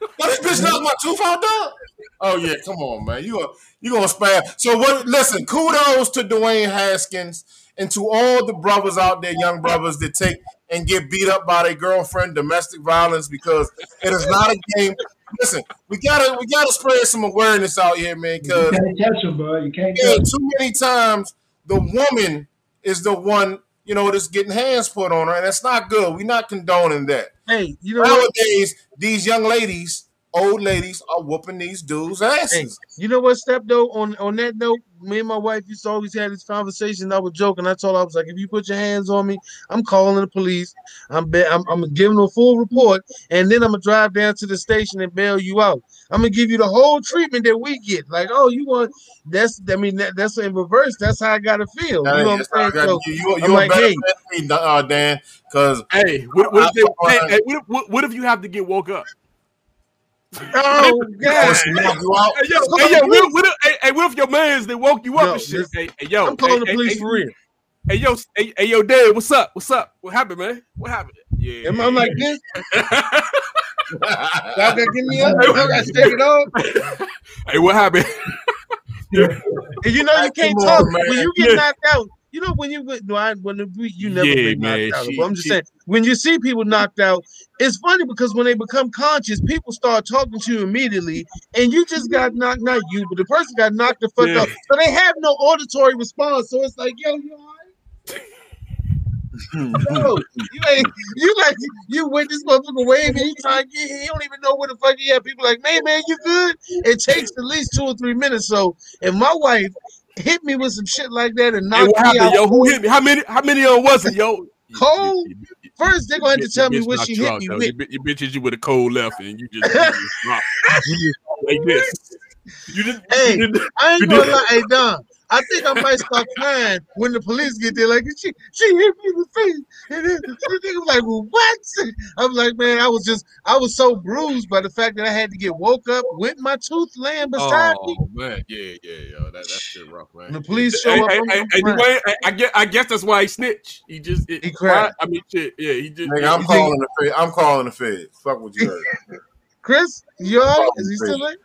Now, this bitch knocked my tooth out, dog. Oh yeah, come on, man. You are you gonna spare? So what? Listen, kudos to Dwayne Haskins and to all the brothers out there, young brothers that take and get beat up by their girlfriend, domestic violence, because it is not a game. Listen, we gotta we gotta spread some awareness out here, man. Cause You can't catch him, bro. You can't yeah, too many times the woman is the one you know that's getting hands put on her, and that's not good. We're not condoning that. Hey, you know what? Nowadays, these young ladies, old ladies, are whooping these dudes' Hey, asses. you know what, Step though? On on that note, me and my wife used to always have this conversation. I was joking. I told her I was like, if you put your hands on me, I'm calling the police. I'm be- I'm, I'm giving a full report, and then I'm gonna drive down to the station and bail you out. I'm gonna give you the whole treatment that we get. Like, oh, you want that's I mean that, that's in reverse. That's how I gotta feel. Now, You know what I'm saying? got- So you, you, I'm you a like, hey. me, uh, Dan, because Hey, what, what, if they, I- hey, hey, what, if, what, what if you have to get woke up? Oh [laughs] God! She knock. Hey yo, hey yo, police. what, what, if- hey, hey, what if your man's they woke you up Yo, and shit? listen, Hey, hey, yo, I'm calling hey, the police hey, for real. Hey yo, hey, hey yo, Dad, what's up? What's up? What happened, man? What happened? Yeah, I'm I like this? [laughs] Y'all gotta get me up. Y'all gotta stake it off. [laughs] hey, what happened? And you know you can't Come talk on, man. when you get Yeah. knocked out. You know when you get no, I, when you never Yeah, been man, knocked out. she- but I'm just she- saying when you see people knocked out, it's funny because when they become conscious, people start talking to you immediately, and you just got knocked, not you, but the person got knocked the fuck Yeah. out. So they have no auditory response. So it's like, yo, you all right? [laughs] no, you ain't. You like you went this motherfucker waving. He trying to get here. He don't even know where the fuck he at. People like, man, man, you good? It takes at least two or three minutes. So if my wife hit me with some shit like that and Hey, knocked what me out, yo? Who hit me? How many? How many of them was it, yo? Cold? first they're gonna have to tell me what she you hit me with. Your, bi- your bitch hit you with a cold left, and you just, you just. [laughs] You like this. You just, Hey, you just I ain't gonna lie, hey Don. I think I might start crying when the police get there. Like she, she hit me in the face, and then the nigga was like, well, "What?" I'm like, man, I was just, I was so bruised by the fact that I had to get woke up with my tooth laying beside me. Oh man, yeah, yeah, yo, that that shit rough, man. And the police show hey, up, Hey, I'm- hey, I'm hey, crying. Dwayne, I, I guess I guess that's why he snitched. He just it, He cried. I mean, shit, yeah, he just. Nigga, I'm he- calling the feds. I'm calling the feds. Fuck what you heard. [laughs] Chris, [laughs] you all right? Is he still there?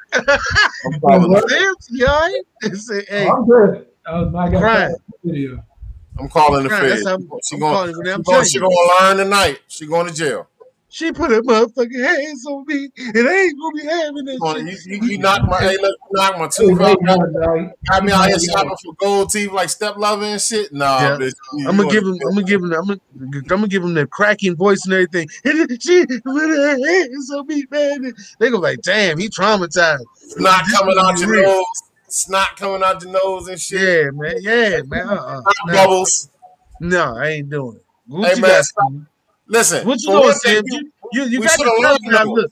I'm calling. Sims, you all right? Say, hey, I'm good. I got Crying. that video. I'm calling the Crying, feds. that's how- She going. calling it, She I'm going. She gonna learn tonight. She going to jail. She put her motherfucking hands on me, and I ain't gonna be having that Come on, shit. You, you, you knocked my. Hey, look, you knocked my Hey, tooth hey, out. Got, got me out here shopping for gold teeth like step lover and shit. Nah, Yeah. bitch. You I'm gonna give him. I'm gonna give him. I'm gonna. I'm gonna give him the cracking voice and everything. And [laughs] she put her hands on me, man. They go like, damn, he traumatized. Snot This coming out your real. nose. Snot coming out your nose and shit. Yeah, man. Yeah, man. Uh-uh. No, bubbles. no, I ain't doing it. What Hey, you man, got? stop. Sam? Listen. What you for doing, one Sam? you- You, you, you got shoulda the learned tough guy though. look.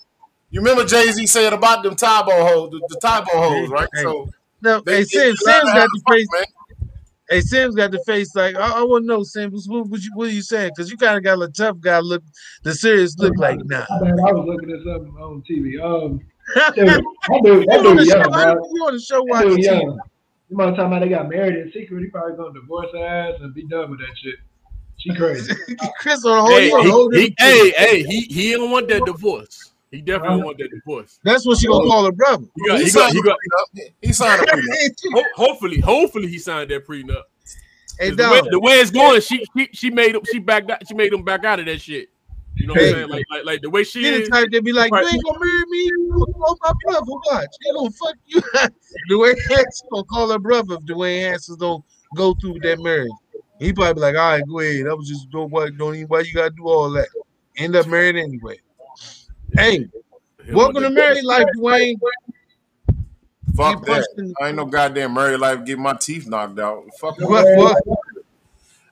You remember Jay Z said about them Tybo hoes, the, the Tybo hoes, right? Hey, So No, they, hey, they Sam. learn Sam's how got the face. man. Hey, Sam's got the face like I, I want to know, Sam. What, what, you, what are you saying? Because you kind of got a tough guy look, the serious look like nah. Man, I was looking at something on TV. Um, [laughs] you dude, that dude, that on the dude show? young, How bro. you on the show watching TV? young. You might talking about they got married in secret. He probably gonna divorce her ass and be done with that shit. She crazy. [laughs] Chris on a whole, Hey, you whole he, he, hey, hey, he he don't want that divorce. He definitely don't want that divorce. That's what she gonna oh. call her brother. He got, He he got, signed he got. He signed a prenup. [laughs] Ho- hopefully, hopefully he signed that prenup. hey, 'Cause The way, the way it's going, she she she made him she backed out, she made him back out of that shit. You know what Hey. I'm saying? Like like like the way she She the is. type that be like, Right. you ain't gonna marry me, you gonna my brother. Watch, he gonna fuck you. [laughs] Dwayne Haskins gonna call her brother if Dwayne Haskins don't go through with that marriage. He probably be like, all right, go ahead. I was just don't why don't even why you gotta do all that. End up married anyway. Hey, Him welcome on to married [laughs] life, Dwayne. Fuck He that. punched I ain't no goddamn married life get my teeth knocked out. Fuck What, that. what?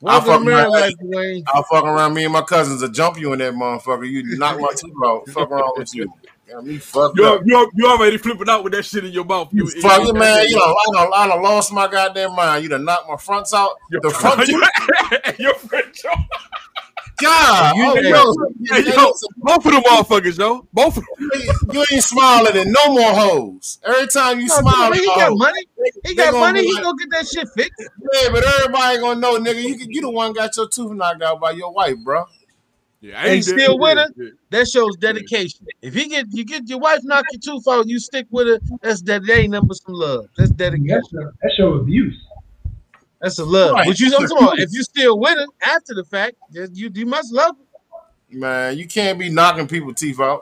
Welcome fuck to married life, Dwayne. I'll fuck around me and my cousins to jump you in that motherfucker. You knock my teeth out. Fuck around with you. Got me fucked You up. you you already flipping out with that shit in your mouth. You, Fuck you, man. You know, I done, I done lost my goddamn mind. You done knocked my fronts out. The front teeth. [laughs] your friend Joe. God. You- oh, hey, yo, Hey, hey, yo, both of them motherfuckers, yo. Both of them. you ain't smiling at no more hoes. Every time you No, smile, he at got hoe, money. He they got money. be He like- gonna get that shit fixed. Yeah, but everybody gonna know, nigga. You you the one got your tooth knocked out by your wife, bro. Yeah, I Hey, ain't still with her? That shows dedication. If you get you get your wife knock your tooth out, you stick with her. That's that. That ain't nothing but some love. That's dedication. That's show, that show abuse. That's a love. Right. But you I'm talking about if you still with her after the fact, you you must love her. Man, you can't be knocking people teeth out.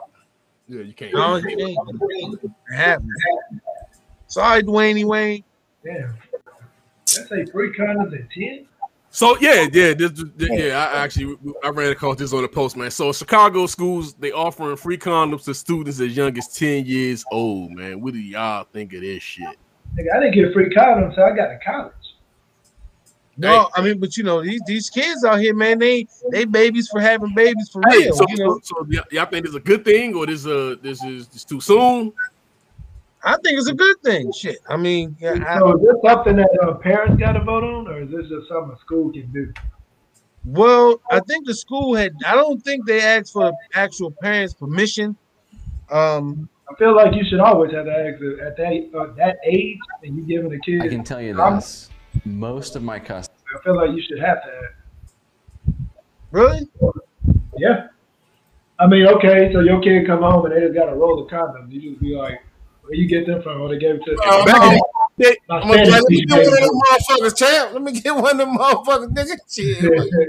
Yeah, you can't. No, you ain't. It happens. Sorry, Dwayne Wayne. Damn. That's a free condoms at ten. So yeah, yeah, this, this- yeah. I actually I ran across this on the post, man. So Chicago schools they offering free condoms to students as young as ten years old, man. What do y'all think of this shit? I didn't get free condoms, so I got to college. No, I mean, but you know these these kids out here, man. They they babies for having babies for Hey, real. so, you know? so, so y'all think this is a good thing or this uh this is this too soon? I think it's a good thing. Shit. I mean, yeah, I, So is this something that uh, parents got to vote on, or is this just something a school can do? Well, I think the school had. I don't think they asked for the actual parents' permission. Um, I feel like you should always have to ask at that uh, that age, and you giving a kid. I can tell you I'm- this: most of my customers. I feel like you should have to. Ask. Really? Yeah. I mean, okay, so your kid come home and they just got a roll of condoms. You just be like, where you get them from? Or they gave it to Uh, Back in the day, my I'm gonna try, let me get one of baby. them motherfuckers, champ. Let me get one of them motherfuckers, nigga. [laughs] Shit.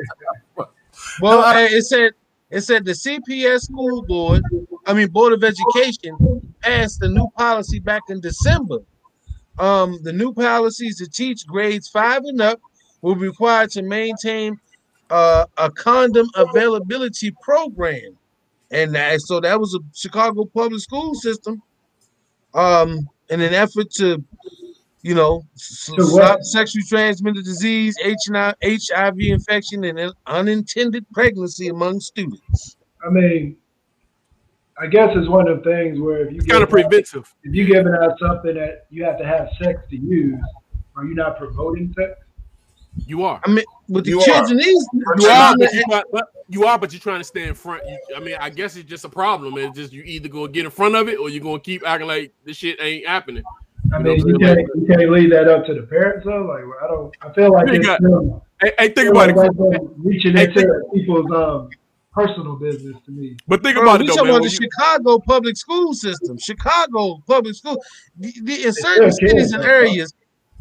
Well, No, I- it said it said the CPS school board, I mean Board of Education, passed the new policy back in December. Um, the new policies to teach grades five and up will be required to maintain uh, a condom availability program, and that, so that was a Chicago public school system. Um, in an effort to, you know, To stop sexually transmitted disease, HIV, HIV infection, and unintended pregnancy among students. I mean, I guess it's one of the things where if you it's kind of preventive. if you giving out something that you have to have sex to use, are you not promoting sex? You are. I mean, with the You children, these You you are, are but you, try, but you are, but you're trying to stay in front. You, I mean, I guess it's just a problem. It's just you either gonna get in front of it or you're gonna keep acting like this shit ain't happening. I You know mean, you can't you can't leave that up to the parents though. Like I don't. I feel like You it's got- still, Hey, hey think about like it. that's reaching Hey, into people's um personal business to me. But think Bro, about we it though, talking man. about the you- Chicago public school system. Chicago public school. The, the, in certain cities and areas,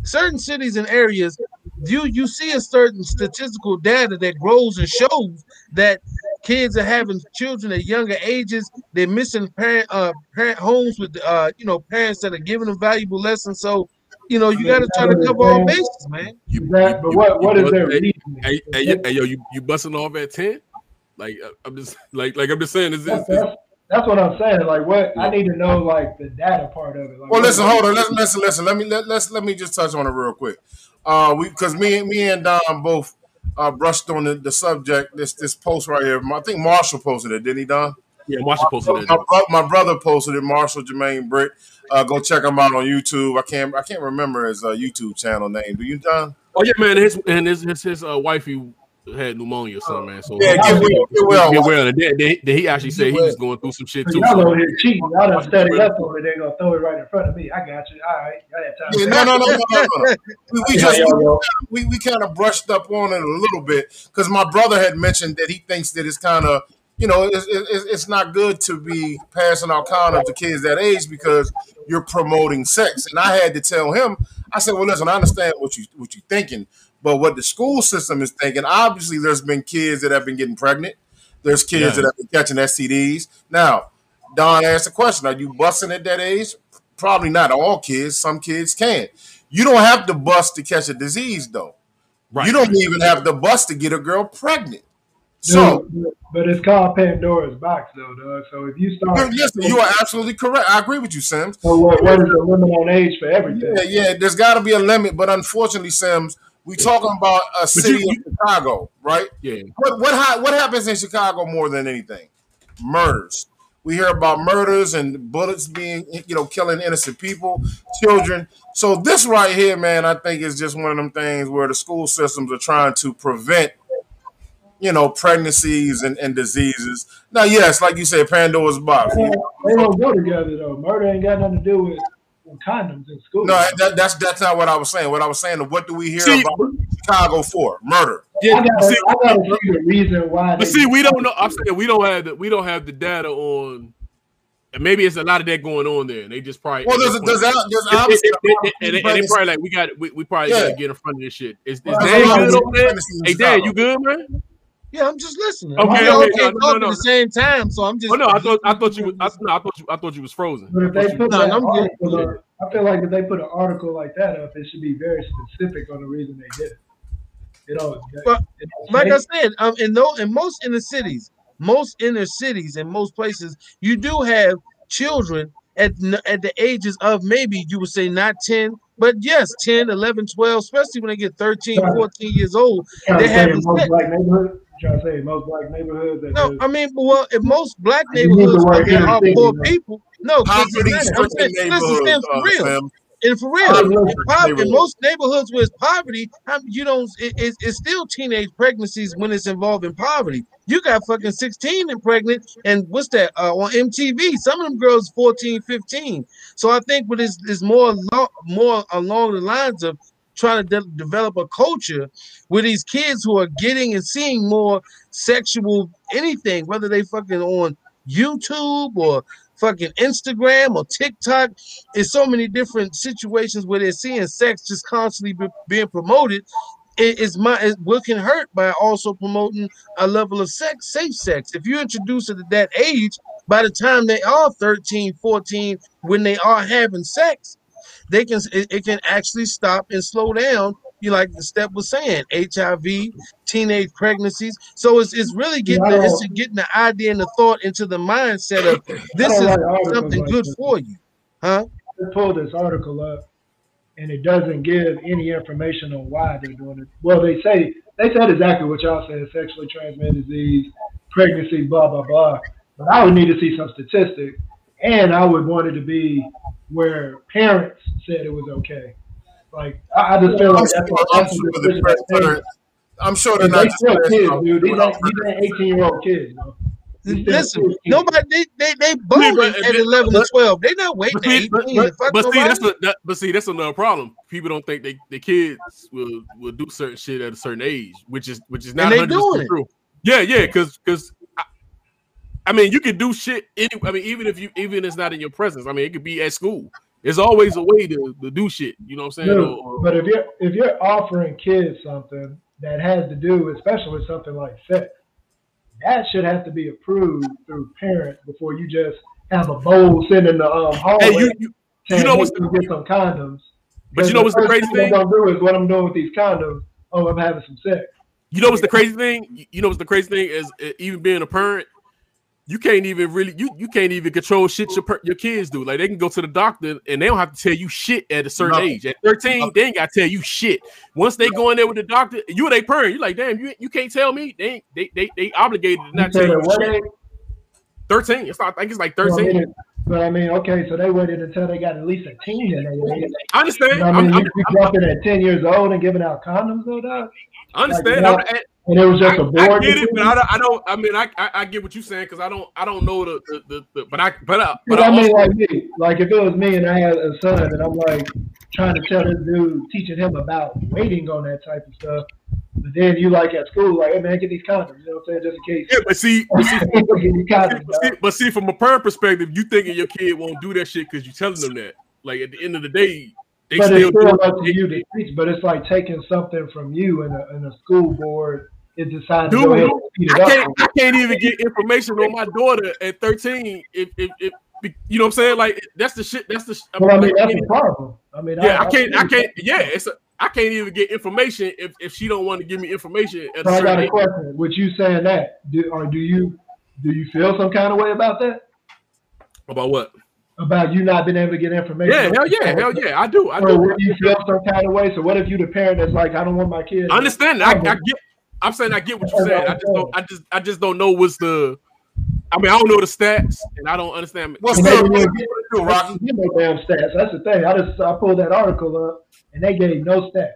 certain cities and areas, you you see a certain statistical data that grows and shows that kids are having children at younger ages. They're missing parent uh parent homes with uh you know parents that are giving them valuable lessons. So you know you got to try to cover all bases, man. you, That, but what what is their hey, reason? hey, hey, yo- hey, yo, you, you busting off at ten? Like uh, I'm just like like I'm just saying. Is That's, this? that's, that's what I'm saying. Like what I need to know, like the data part of it. Like, Well, listen, hold on. Listen, listen, listen. Let me let, let's let me just touch on it real quick. Uh, we because me and me and Don both uh brushed on the, the subject. This this post right here. I think Marshall posted it, didn't he, Don? Yeah, Marshall posted My, that. bro- my brother posted it. Marshall Jermaine Britt. Uh, go check him out on YouTube. I can't I can't remember his uh, YouTube channel name. Do you, Don? Oh yeah, man. His and his his, his uh, wifey had pneumonia or something, man. So Yeah, get well, get well. Get well. And then, then, then he actually said he was going through some shit too. y'all so- over here cheating. Y'all done studied up on it. They gonna throw it right in front of me. I got you. All right, I had time. Yeah, no, no, no, no, no, no. [laughs] We, we just y'all we, we kind of brushed up on it a little bit because my brother had mentioned that he thinks that it's kind of you know it's, it's, it's not good to be passing out condoms to kids that age because you're promoting sex and i had to tell him i said well listen i understand what you what you're thinking but what the school system is thinking obviously there's been kids that have been getting pregnant there's kids Yeah. that have been catching stds now don asked the question are you busting at that age probably not all kids some kids can you don't have to bust to catch a disease though Right. you don't even have to bust to get a girl pregnant. So, Dude, but it's called Pandora's box, though, dog. So if you start, dude, listen, you are absolutely correct. I agree with you, Sims. So what, what is the limit on age for everything? Yeah, yeah. There's got to be a limit, but unfortunately, Sims, we talking about a city you- of Chicago, right? Yeah. What what ha- what happens in Chicago more than anything? Murders. We hear about murders and bullets being, you know, killing innocent people, children. So this right here, man, I think is just one of them things where the school systems are trying to prevent, you know, pregnancies and, and diseases. Now, yes, like you said, Pandora's box. They don't go together though. Murder ain't got nothing to do with, with condoms in school. No, that, that's that's not what I was saying. What I was saying, what do we hear See- about Chicago for? Murder. Yeah, I gotta, see, I gotta see the reason why. but see, we don't know. I'm saying we don't have the we don't have the data on. And maybe it's a lot of that going on there. And they just probably Well, there's there's, there's It- obviously it- it- it- and, they, and they probably like we got we, we probably Yeah. gotta get in front of this shit. Is, is Well, Dan there's a lot good over there? Hey Dan, Chicago. you good, man? Yeah, I'm just listening. Okay, we all okay, can't no, no, no. at the same time, so I'm just. Oh no, I thought I thought you was I, no, I thought you I thought you was frozen. But if I thought they you- put No, that I'm good. article up, I feel like if they put an article like that up, it should be very specific on the reason they did it. You know, But, it don't like I said, um, in no, in most inner cities, most inner cities, and most places, you do have children at at the ages of maybe you would say not 10, but yes, 10, 11, 12, especially when they get 13, 14 years old. they to say have in this most thing. black neighborhoods. Trying to say most black neighborhoods. That No, there's- I mean, well, in most black You need the neighborhoods where word there are inner poor city, people, no, 'cause poverty it's not- I'm saying, listen, for Uh, real. Sam. And for real, in, stricken pop, in most neighborhoods where it's poverty, you don't. It, it's, it's still teenage pregnancies when it's involving poverty. You got fucking 16 and pregnant, and what's that uh, on MTV? Some of them girls 14, 15. So I think what is is more lo- more along the lines of trying to de- develop a culture where these kids who are getting and seeing more sexual anything, whether they fucking on YouTube or fucking Instagram or TikTok. There's so many different situations where they're seeing sex just constantly be- being promoted. It is my it, what can hurt by also promoting a level of sex, safe sex. If you introduce it at that age, by the time they are 13, 14, when they are having sex, they can it, it can actually stop and slow down. You like the step was saying, HIV, teenage pregnancies. So it's, it's really getting Yeah, the, it's getting the idea and the thought into the mindset of [coughs] this is like something like good this. for you, huh? I pulled this article up, and it doesn't give any information on why they're doing it. Well, they say they said exactly what y'all said: sexually transmitted disease, pregnancy, blah blah blah. But I would need to see some statistics, and I would want it to be where parents said it was okay. Like I, I just feel like sure, that's, a- I'm that's a sure the that's press- I'm sure they're not still just kids, pressing dude. These without ain't, these ain't 18 year old kids, bro. These Listen, nobody they they they bowling but- at 11 but- and 12. They not waiting But see, 18 but, but, but see, that's a, that, but see, that's another problem. People don't think they the kids will will do certain shit at a certain age, which is which is not 100 doing it. true. Yeah, yeah, because because I, mean, you can do shit. Any, I mean, even if you even if it's not in your presence. I mean, it could be at school. There's always a way to, to do shit. You know what I'm saying? Or- or- but if you're if you're offering kids something that has to do, especially with something like sex, that should have to be approved through parents before you just have a bowl sitting in the um, hallway. hey, you, you saying, you know "Hey, what's me get some condoms. But you know what's the first crazy thing? I'm gonna do is what I'm doing with these condoms. Oh, I'm having some sex. You know what's the crazy thing? You- know what's the crazy thing is even being a parent, you can't even really you you can't even control shit your per- your kids do. Like they can go to the doctor and they don't have to tell you shit at a certain No. age. At 13, they ain't got to tell you shit. Once they go in there with the doctor, you and they parent. You're like, damn, you, you can't tell me. They ain't, they they they obligated to not said tell you shit. age? 13. It's not, I think it's like Well, I 13. but I mean, okay, so they waited until they got at least a teen in their age. I understand. I I'm, mean, I'm, you, you jumping at 10 years old and giving out condoms, though, dog? I understand. Like, I'm- And it was just a I board. I get it, but I don't. I don't. I mean, I, I I get what you're saying because I don't. I don't know the the, the, the but I but uh, I, but I mean, also, like me, like if it was me and I had a son, and I'm like trying to tell this dude, teaching him about waiting on that type of stuff. But then you like at school, like, hey man, get these condoms. You know what I'm saying? Just in case. yeah, but see, [laughs] but see, condoms, but see, but see, from a parent perspective, you thinking your kid won't do that shit because you telling them that. Like at the end of the day, they But still it's do still it. up to you to teach. But it's like taking something from you, and a, and a school board is deciding to Dude, go ahead and speed I it can't. I can't even get information on my daughter at 13. If if, if you know what I'm saying, like that's the shit. That's the. Well, I mean, like, that's a problem. I mean, yeah, I can't. I I can't. Yeah, it's. A, I can't even get information if, if she don't want to give me information at So I got a question. With you saying that, do or do you do you feel some kind of way about that? About what? About you not being able to get information? Yeah, hell yeah, hell yeah, I do. I Or do. you feel some kind of way? So what if you the parent that's like, I don't want my kid? I understand. I, I get. I'm saying I get what you're saying. I just don't. I just. I just don't know what's the. I mean, I don't know the stats, and I don't understand. What's And the they what didn't you give- do, Rocky? give no damn stats. That's the thing. I just I pulled that article up and they gave no stats.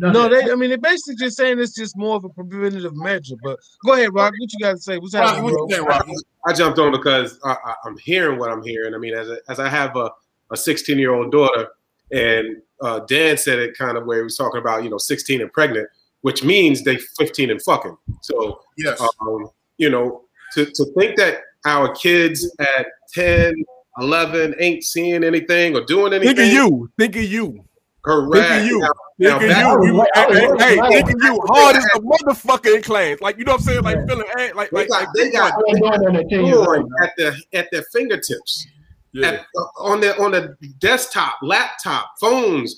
Nothing. No, they I mean they're basically just saying it's just more of a preventative measure. But go ahead, Rock. What you got to say? What's Rocky, happening, what bro? you think, Rocky? I jumped on because I, I, I'm hearing what I'm hearing. I mean, as a, as I have a, a 16 year old daughter, and uh, Dan said it kind of where he was talking about you know 16 and pregnant, which means they 15 and fucking. So Yes. um, you know, to, to think that our kids at 10, 11 ain't seeing anything or doing anything. Think of you. Think of you. Correct. Think of you. Now, now Think of you. you hey, was- hey, I hey, think of you. Hard as a motherfucker in class. Like you know what I'm saying? Like Yeah. feeling eh, like They like, got- like they got- I ain't doing that at 10 years porn old. at the at their fingertips. yeah. At, uh, on the on the desktop, laptop, phones.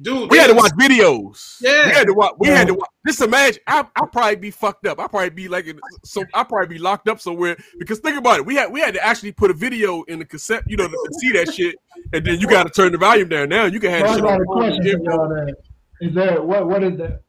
Dude, We had to watch videos. Yeah. we had to watch. We had to watch. Just imagine. I I'll probably be fucked up. I'll probably be like, in, so I'll probably be locked up somewhere. Because think about it. We had we had to actually put a video in the cassette, you know, to, to see that shit, and then you got to turn the volume down. Now you can have So I got a question for y'all. Is there what what is that?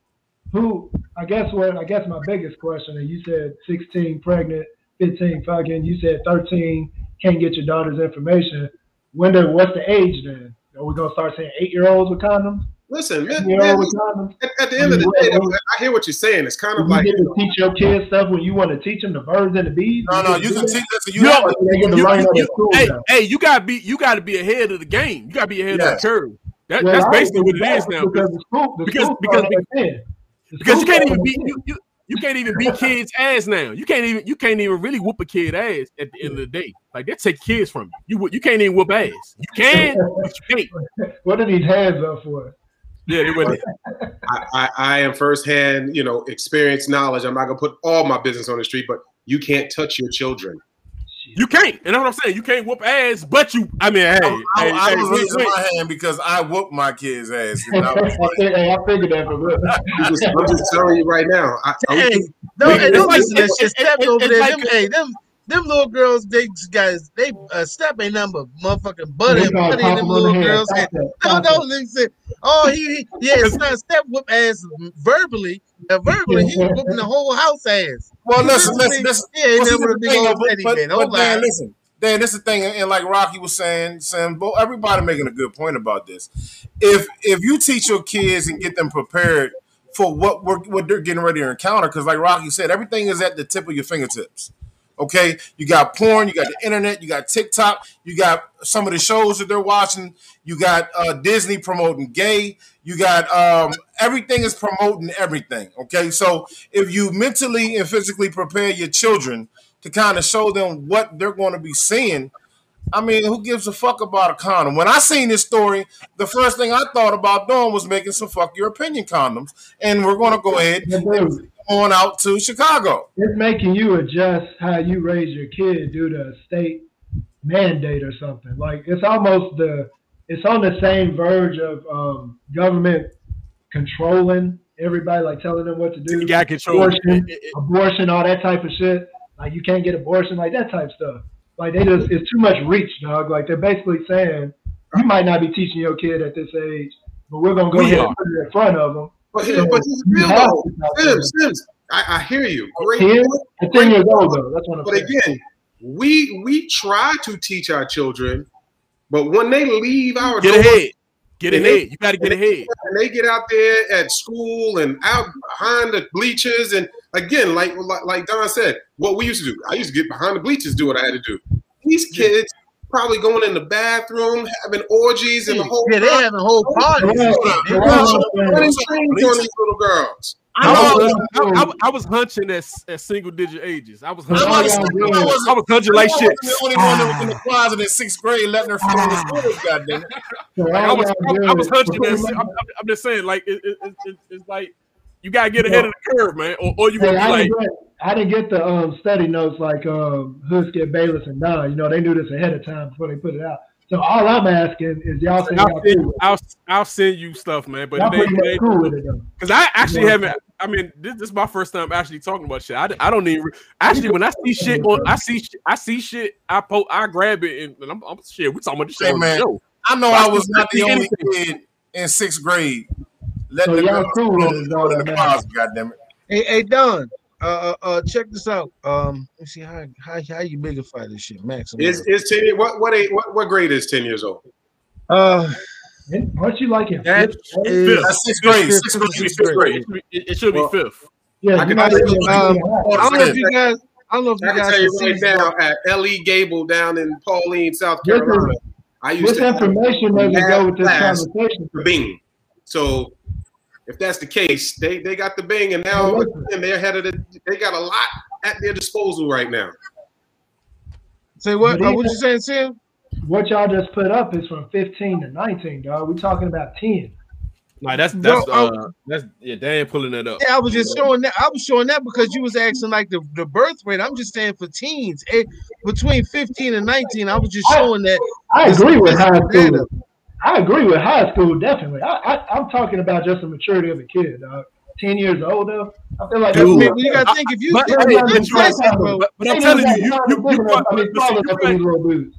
Who I guess what I guess my biggest question, and you said 16 pregnant, 15 fucking, you said 13 can't get your daughter's information. When do, what's the age then? Are we gonna start saying eight year olds with condoms? Listen, man, man, with condoms. at, at the end of the day, I hear what you're saying. It's kind of You like get to teach your kids stuff when you want to teach them the birds and the bees. No, no, you can teach listen, you You know, to- They get to you- you- you- hey, now. hey, you gotta be you gotta be ahead of the game. You gotta be ahead Yeah. of the curve. That, Well, that's basically what it is now. Because the school, Because- because- started at 10. The Because you can't even started beat at 10. you, you you can't even beat kids' ass now. You can't even you can't even really whoop a kid ass at the end of the day. Like they take kids from you. You you can't even whoop ass. You can, but you can't. What are these hands up for? Yeah, they wouldn't. I, I, I am firsthand, you know, experience knowledge. I'm not gonna put all my business on the street, but you can't touch your children. You can't, and that's what I'm saying. You can't whoop ass, but you. I mean, hey, I, hey, I hey, was wait, raising wait. my hand because I whooped my kids' ass. [laughs] I, when I was hey, I figured that for real. I'm just, I'm just telling you right now. I, I, Hey, no, Wait, hey, it's don't like- listen to that it's- shit. it's- Step it's- over it's there. like- them, hey, them, them little girls, they guys, they uh, step ain't number motherfucking butter and pop in them them on the little girls' head. [laughs] No, no, that. listen. Oh, he, he yeah, it's not step whoop ass verbally. Uh, verbally, he [laughs] whooping the whole house ass. Well, listen, listen, listen. He ain't Well, see, never a the big thing, old teddy but- man. but lie. listen, Dan, this is the thing, and like Rocky was saying, Sam, everybody making a good point about this. If if you teach your kids and get them prepared for what we're what they're getting ready to encounter, because like Rocky said, everything is at the tip of your fingertips. Okay, you got porn, you got the internet, you got TikTok, you got some of the shows that they're watching, you got uh, Disney promoting gay, you got um, everything is promoting everything. Okay, so if you mentally and physically prepare your children to kind of show them what they're going to be seeing, I mean, who gives a fuck about a condom? When I seen this story, the first thing I thought about doing was making some fuck your opinion condoms, and we're going to go ahead on out to Chicago. it's making you adjust how you raise your kid due to a state mandate or something. Like it's almost the it's on the same verge of um, government controlling everybody, like telling them what to do. You got control. Abortion, It- it- abortion, all that type of shit. Like you can't get abortion, like that type stuff. Like they just it's too much reach, dog. Like they're basically saying you might not be teaching your kid at this age, but we're gonna go We ahead are. and put it in front of them. But, here, but here's the You deal, have though. Sims, Sims, I, I hear you. Great. Ten, point. at ten years old though. That's what I'm But saying. again, we we try to teach our children, but when they leave our Get doors ahead. Get And ahead. You got to get and ahead. and they get out there at school and out behind the bleachers, and again, like like, like Don said, what we used to do, I used to get behind the bleachers, do what I had to do. These kids probably going in the bathroom, having orgies, and the whole Yeah, they having whole parties. Yeah, yeah. running- running strings on these little girls. I know. was, I, I, I was hunching at, at single digit ages. I was hunching. about to yeah. I wasn't- I was hunching like I shit. wasn't the only one that was in the closet in sixth grade letting her fit on the stairs, goddamn it. Like, I was, I, I was hunching. At, I'm, I'm- I'm just saying, like it, it, it, it- it's like you gotta get ahead of the curve, man, or, or you Hey, gonna be I, didn't get, I didn't get the um, study notes like um, Huskett, Bayless, and Don. You know, they knew this ahead of time before they put it out. So all I'm asking is y'all saying I'll y'all send, cool. I'll, I'll send you stuff, man. But Y'all they, pretty they, cool with it though. Because I actually Yeah. haven't. I mean, this, this is my first time actually talking about shit. I, I don't even actually when I see shit on I see I see shit I po I grab it and, and I'm, I'm shit. We talking about this shit Hey, on the man. show. I know Why I was not the only anything? kid in sixth grade letting So the y'all girls cool on the though, in the man. goddamn it. Hey, hey, Don. Uh, uh, uh, check this out. Um, let's see how how how you bigify this shit, Max. Is is ten what what age, what what grade is ten years old? Uh, Aren't you like in that fifth grade? is That's sixth grade. fifth- Sixth fifth- grade. sixth grade. grade. It should be, it, it should be fifth. Yeah, I can might tell you- Um. I don't know if you guys. I don't know if I you can guys tell you can right now at L.E. Gable down in Pauline, South This is- Carolina. I used This to have information doesn't go with this conversation. the Bing. So if that's the case, they they got the Bing, and now Well, listen. again, they're ahead of the. They got a lot at their disposal right now. Say what? Uh, what even- you saying, Sam? What y'all just put up is from 15 to 19, dog. We're talking about 10. Like that's that's Bro, uh that's yeah. They ain't pulling that up. Yeah, I was just showing that. I was showing that because you was asking like the, the birth rate. I'm just saying for teens, eh, between 15 and 19. I was just showing that. I It's agree with high statistical data. school. I agree with high school, definitely. I, I, I'm talking about just the maturity of a kid, dog. 10 years older. I feel like I mean, Dude. you got to think if you. But- if hey, you- but let's you- face it, bro. But, but I'm telling you, you you you big enough- I probably, mean, but see, small you enough for probably- these little dudes.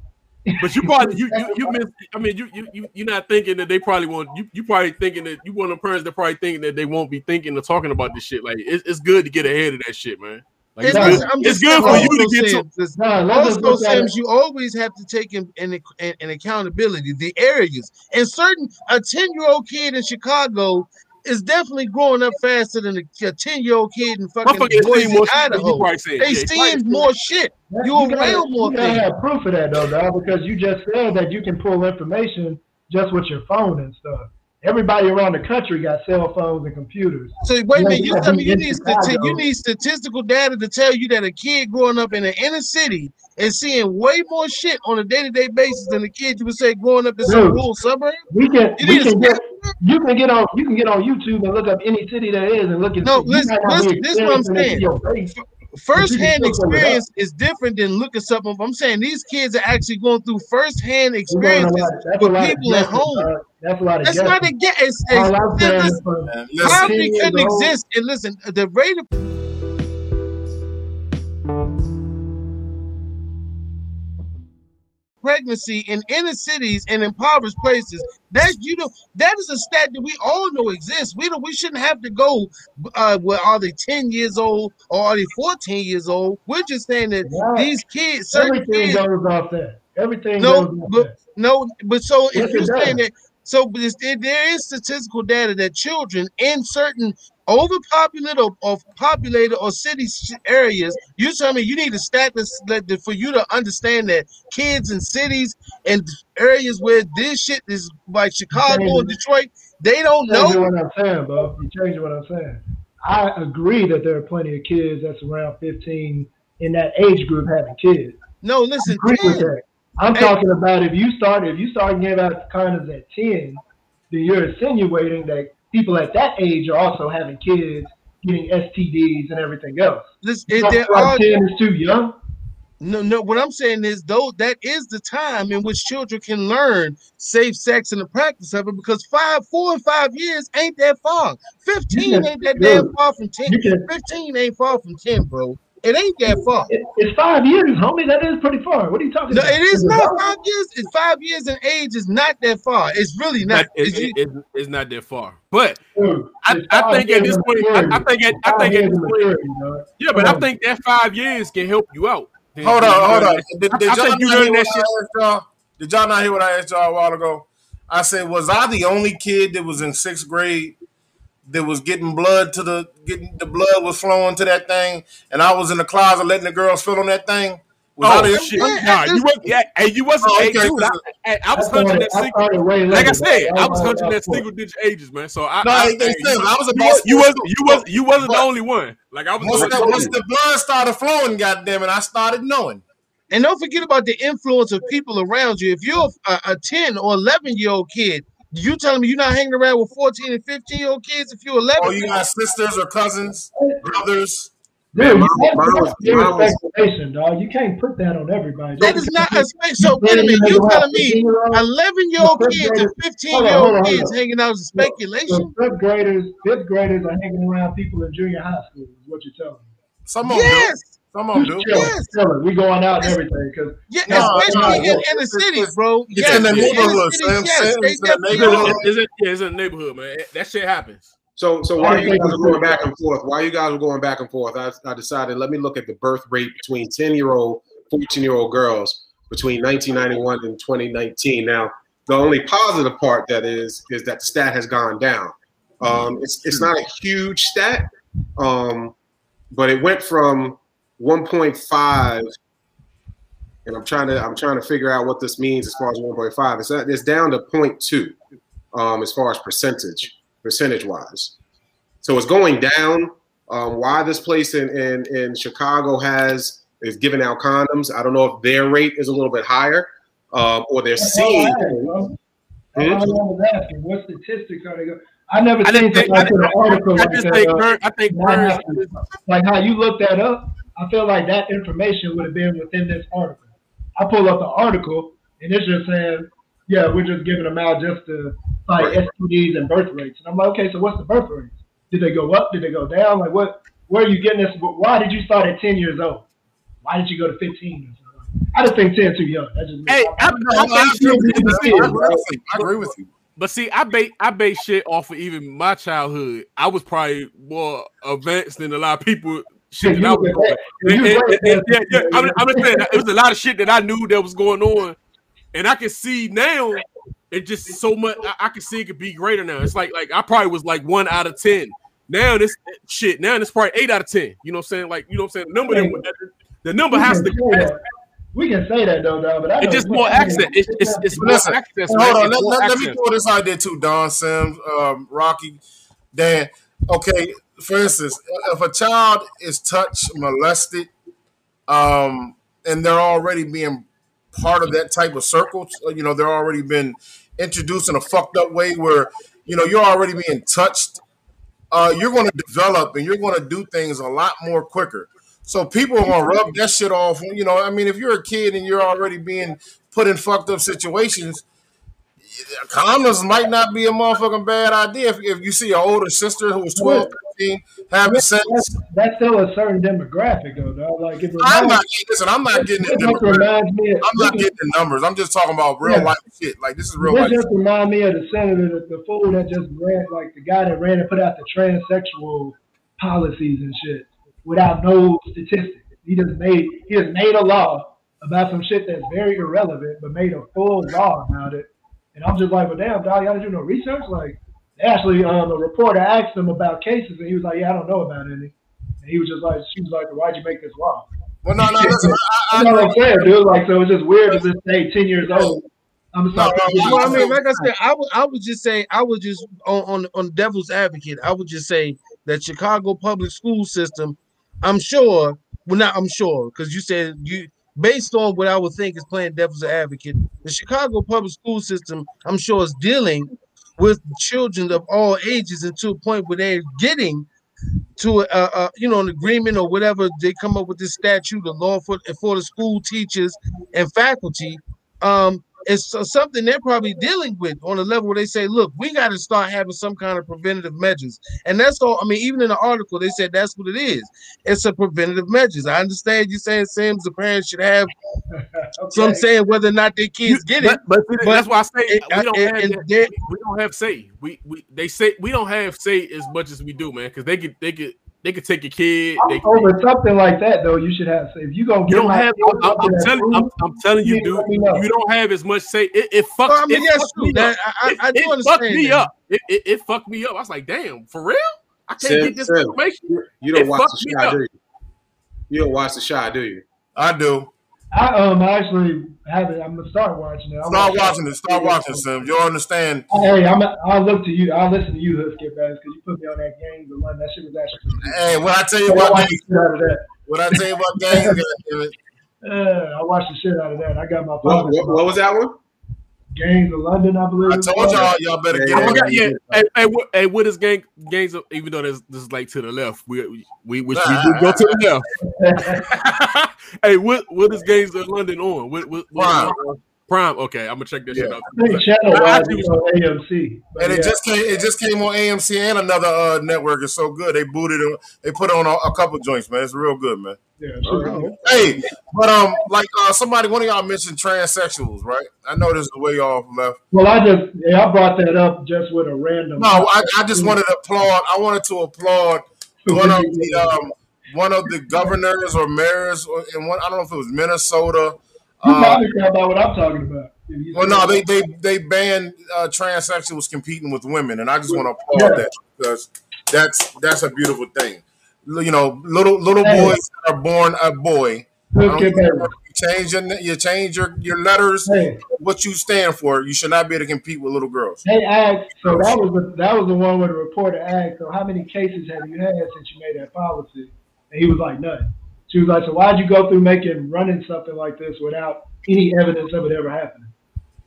But you probably you you, you miss. I mean, you you you you're not thinking that they probably want you. You probably thinking that you one of the parents that probably thinking that they won't be thinking or talking about this shit. Like it's, it's good to get ahead of that shit, man. Like, And it's listen, good, it's good for you to get to. saying, this- Nah, also, look at Sims, you always have to take in, in, in, in accountability the areas. And certain a 10 year old kid in Chicago is definitely growing up faster than a 10 year old kid in fucking Motherfucker is Boise, more shit you Idaho. probably said. They Yeah, seeing more shit. That- You gotta- around more You things. have proof of that though, dog, because you just said that you can pull information just with your phone and stuff. Everybody around the country got cell phones and computers. So wait a minute, you yeah, tell me you need stati- you need statistical data to tell you that a kid growing up in the inner city is seeing way more shit on a day to day basis than a kid you would say growing up in some Dude. rural suburb. We can You we can get you can get on you can get on YouTube and look up any city there is and look at No, listen, might not be listen, this is what I'm experiencing it to saying. Your face. First hand But you can still pull it up. experience is different than looking something. up. I'm saying these kids are actually going through first hand We're going a experiences lot- that's a with lot of people at guessing, home. dog. That's a lot of That's guessing. not a guess. It's, All I'm it's, saying listen, is for- Man, listen, poverty 10 years couldn't old. exist. And listen, the rate of pregnancy in inner cities and impoverished places. That's you know that is a stat that we all know exists. We don't we shouldn't have to go uh well are they 10 years old or are they 14 years old? We're just saying that these kids, Everything kids, goes off that. Everything no, but that. no, but so if you're saying that, so but there is statistical data that children in certain overpopulated or, or populated or city areas, you tell me you need a stat that, that for you to understand that kids in cities and areas where this shit is like Chicago and Detroit, they don't know. what I'm saying, bro. You're changing what I'm saying. I agree that there are plenty of kids that's around 15 in that age group having kids. No, listen. I agree with that. I'm Hey. talking about if you start if you start giving out condoms at 10, then you're insinuating that people at that age are also having kids, getting STDs and everything else. You it, there are, 10 is too young. No, no. What I'm saying is, though, that is the time in which children can learn safe sex and the practice of it. Because five, four, and five years ain't that far. Fifteen ain't that damn far from ten. Fifteen ain't far from ten, bro. It ain't that far. It, it's five years, homie. That is pretty far. What are you talking No, about? it is Is not over? five years. It's five years in age is not that far. It's really Not, not. it, It's- it, it, it's not that far, but Dude, I, I think at this point, I, I think at, I think at this point, maturity, yeah, but I think that five years can help you out. Hold on, hold on. Did, did y'all you not hear that what shit. I asked y'all? Did y'all not hear what I asked y'all a while ago? I said, was I the only kid that was in sixth grade that was getting blood to the getting the blood was flowing to that thing, and I was in the closet letting the girls fill on that thing? Was Oh the shit! Yeah, Nah, this- you was yeah, hey, you wasn't. Oh, okay, dude, I, I, I was I started- oh, hunting that single. Like I said. I was was hunting that single digit ages, man. So I, No, I, it makes hey, sense. I was you, about was, you four, was too. you was you wasn't the only one. Like I was. Once, the that, once the blood started flowing, goddamn it, I started knowing. And don't forget about the influence of people around you. If you're a, a 10 or 11 year old kid, you telling me you're not hanging around with 14 and 15 year old kids if you're 11? Oh, you got sisters or cousins, brothers. Dude, mine- that's, mine that's was- was- speculation, dog. You can't put that on everybody. That is not a space. So wait a minute, you telling me 11 year old kids and 15 year old kids hanging out is speculation? So fifth graders, fifth graders are hanging around people in junior high school. Is what you're telling me? Some of them Yes, do. Some of them do. Chilling, Yes. chilling. We going out and everything because yeah, No, especially no, in inner cities, bro. It's Yes, in the neighborhood, cities, Sam. yes, Sam, they it's in the neighborhood. are. It's yeah, it's in the neighborhood, man. That shit happens. So, so I while you guys are going back and forth, while you guys are going back and forth, I, I decided let me look at the birth rate between 10 year old, 14 year old girls between 1991 and 2019. Now, the only positive part that is is that the stat has gone down. Um, it's it's not a huge stat, um, but it went from 1.5, and I'm trying to I'm trying to figure out what this means as far as 1.5. It's it's down to 0.2 um, as far as percentage percentage wise. So it's going down. Um, why this place in, in in Chicago has is giving out condoms? I don't know if their rate is a little bit higher, um, or they're That's seeing. I asked, bro. That's Hmm? all I was asking. What statistics are they going? I never I seen didn't think. something I, like an article I like just that. think. I think. not like how you looked that up. I feel like that information would have been within this article. I pull up the article and it's just saying, yeah, we're just giving them out just to like Right. STDs and birth rates. And I'm like, okay, so what's the birth rates? Did they go up? Did they go down? Like what? Where are you getting this? Why did you start at 10 years old? Why did you go to 15? or something? I just think 10 too young. That's just me. Hey, I, I, I agree with you. but see, I agree. I agree with you. But see, I base I base shit off of even my childhood. I was probably more advanced than a lot of people shit that I was yeah, yeah, I'm, I'm just saying, it was a lot of shit that I knew that was going on, and I can see now. It just so much. I, I can see it could be greater now. It's like like I probably was like one out of ten. Now this shit. Now it's probably eight out of ten. You know what I'm saying? Like you know what I'm saying? The number that, the number has to. We can say that. We can say that though, dog. But I It's just more accent. It's it's, it's more Listen, access. hold man. on. Let, let- let me throw this out there too, Don Sims, um, Rocky, Dan. Okay, for instance, if a child is touched, molested, um, and they're already being part of that type of circle, you know, they're already been introduced in a fucked up way where, you know, you're already being touched. Uh, you're going to develop and you're going to do things a lot more quicker. So people are going to rub that shit off. You know, I mean, if you're a kid and you're already being put in fucked up situations, condoms might not be a motherfucking bad idea if, if you see an older sister who's 12, 13 having sex. That's, still a certain demographic, though, dog. Like it I'm reminds, not listen. I'm not getting into just reminds me. Of, I'm not getting the numbers. I'm just talking about real Yeah. life shit. Like this is real This life. just remind me of the senator, the, the fool that just ran, like the guy that ran and put out the transsexual policies and shit without no statistics. He just made he just made a law about some shit that's very irrelevant, but made a full law about it. And I'm just like, well, damn, dog, y'all didn't do no research. Like, actually, um, a reporter asked him about cases, and he was like, yeah, I don't know about any. And he was just like, she was like, why'd you make this law? Well, no, no, listen. I, You know what I'm saying, dude? Like, so it's just weird to just say 10 years old. I'm sorry. Well, I mean, like I said, I would I would just say I would just on on, on devil's advocate, I would just say that Chicago public school system, I'm sure, well not I'm sure, because you said you based on what I would think is playing devil's advocate, the Chicago public school system, I'm sure is dealing with children of all ages and to a point where they're getting to a, a you know an agreement or whatever they come up with this statute, the law for for the school teachers and faculty. Um, it's something they're probably dealing with on a level where they say, look, we got to start having some kind of preventative measures. And that's all. I mean, even in the article, they said that's what it is. It's a preventative measures. I understand you saying Sims, the parents should have [laughs] some saying whether or not their kids get it. But, but, that's why I say it- we don't and- have and that- we don't have say. We we they say we don't have say as much as we do, man, because they could they could they could take your kid. They, Over something like that, though, you should have. If you gonna you don't my have. I'm, I'm that's telling I'm, I'm telling you, dude. let. You don't have as much say. It, it fucks. Well, I mean, it yes, fucked true. me That- up. I- It- I do it fucked me that. up. It, it, it fucked me up. I was like, damn, for real? I can't Sim, get this Sim, information. You don't It watch the me shot, do you? You don't watch the shot, do you? I do. I um actually have it. I'm gonna start watching it. I Start watching it. Start watching, Sims. You'll understand. Hey, I'm. I'll look to you. I'll listen to you, Husky, because you put me on that game. The one that shit was actually. pretty good. Hey, what I tell you I about watched games, the shit out of that. what I tell you about games, goddammit. Yeah, I watched the shit out of that. I got my. What, what, what was that one? Gangs of London, I believe. I told y'all, y'all better get Oh, on yeah, it. yeah. Hey, hey, what, hey, what is gang gangs? Of, even though this, this is like to the left, we we which we do go to the left. [laughs] [laughs] hey, what what is gangs of London on? What, what, what, Prime. Prime. Okay, I'm gonna check that shit out. I think channel I wise actually is was- on AMC. But And it just came. It just came on AMC and another uh, network. It's so good. They booted it. They put on a, a couple joints, man. It's real good, man. Yeah, sure. Hey, but um, like uh, somebody, one of y'all mentioned transsexuals, right? I know this is way off left. Well, I just yeah, I brought that up just with a random. No, I, I just wanted to applaud. I wanted to applaud one of the um, one of the governors or mayors, or in one. I don't know if it was Minnesota. You Uh, probably know about what I'm talking about. well, no, they they they banned uh, transsexuals competing with women, and I just want to applaud Yeah. that because that's that's a beautiful thing. You know, little little Hey. boys that are born a boy. I Let's don't get care back. if You change your you change your, your letters, Hey, what you stand for. You should not be able to compete with little girls. they asked. So that was the that was the one where the reporter asked. So how many cases have you had since you made that policy? And he was like, none. She was like, so why'd you go through making running something like this without any evidence of it ever happening?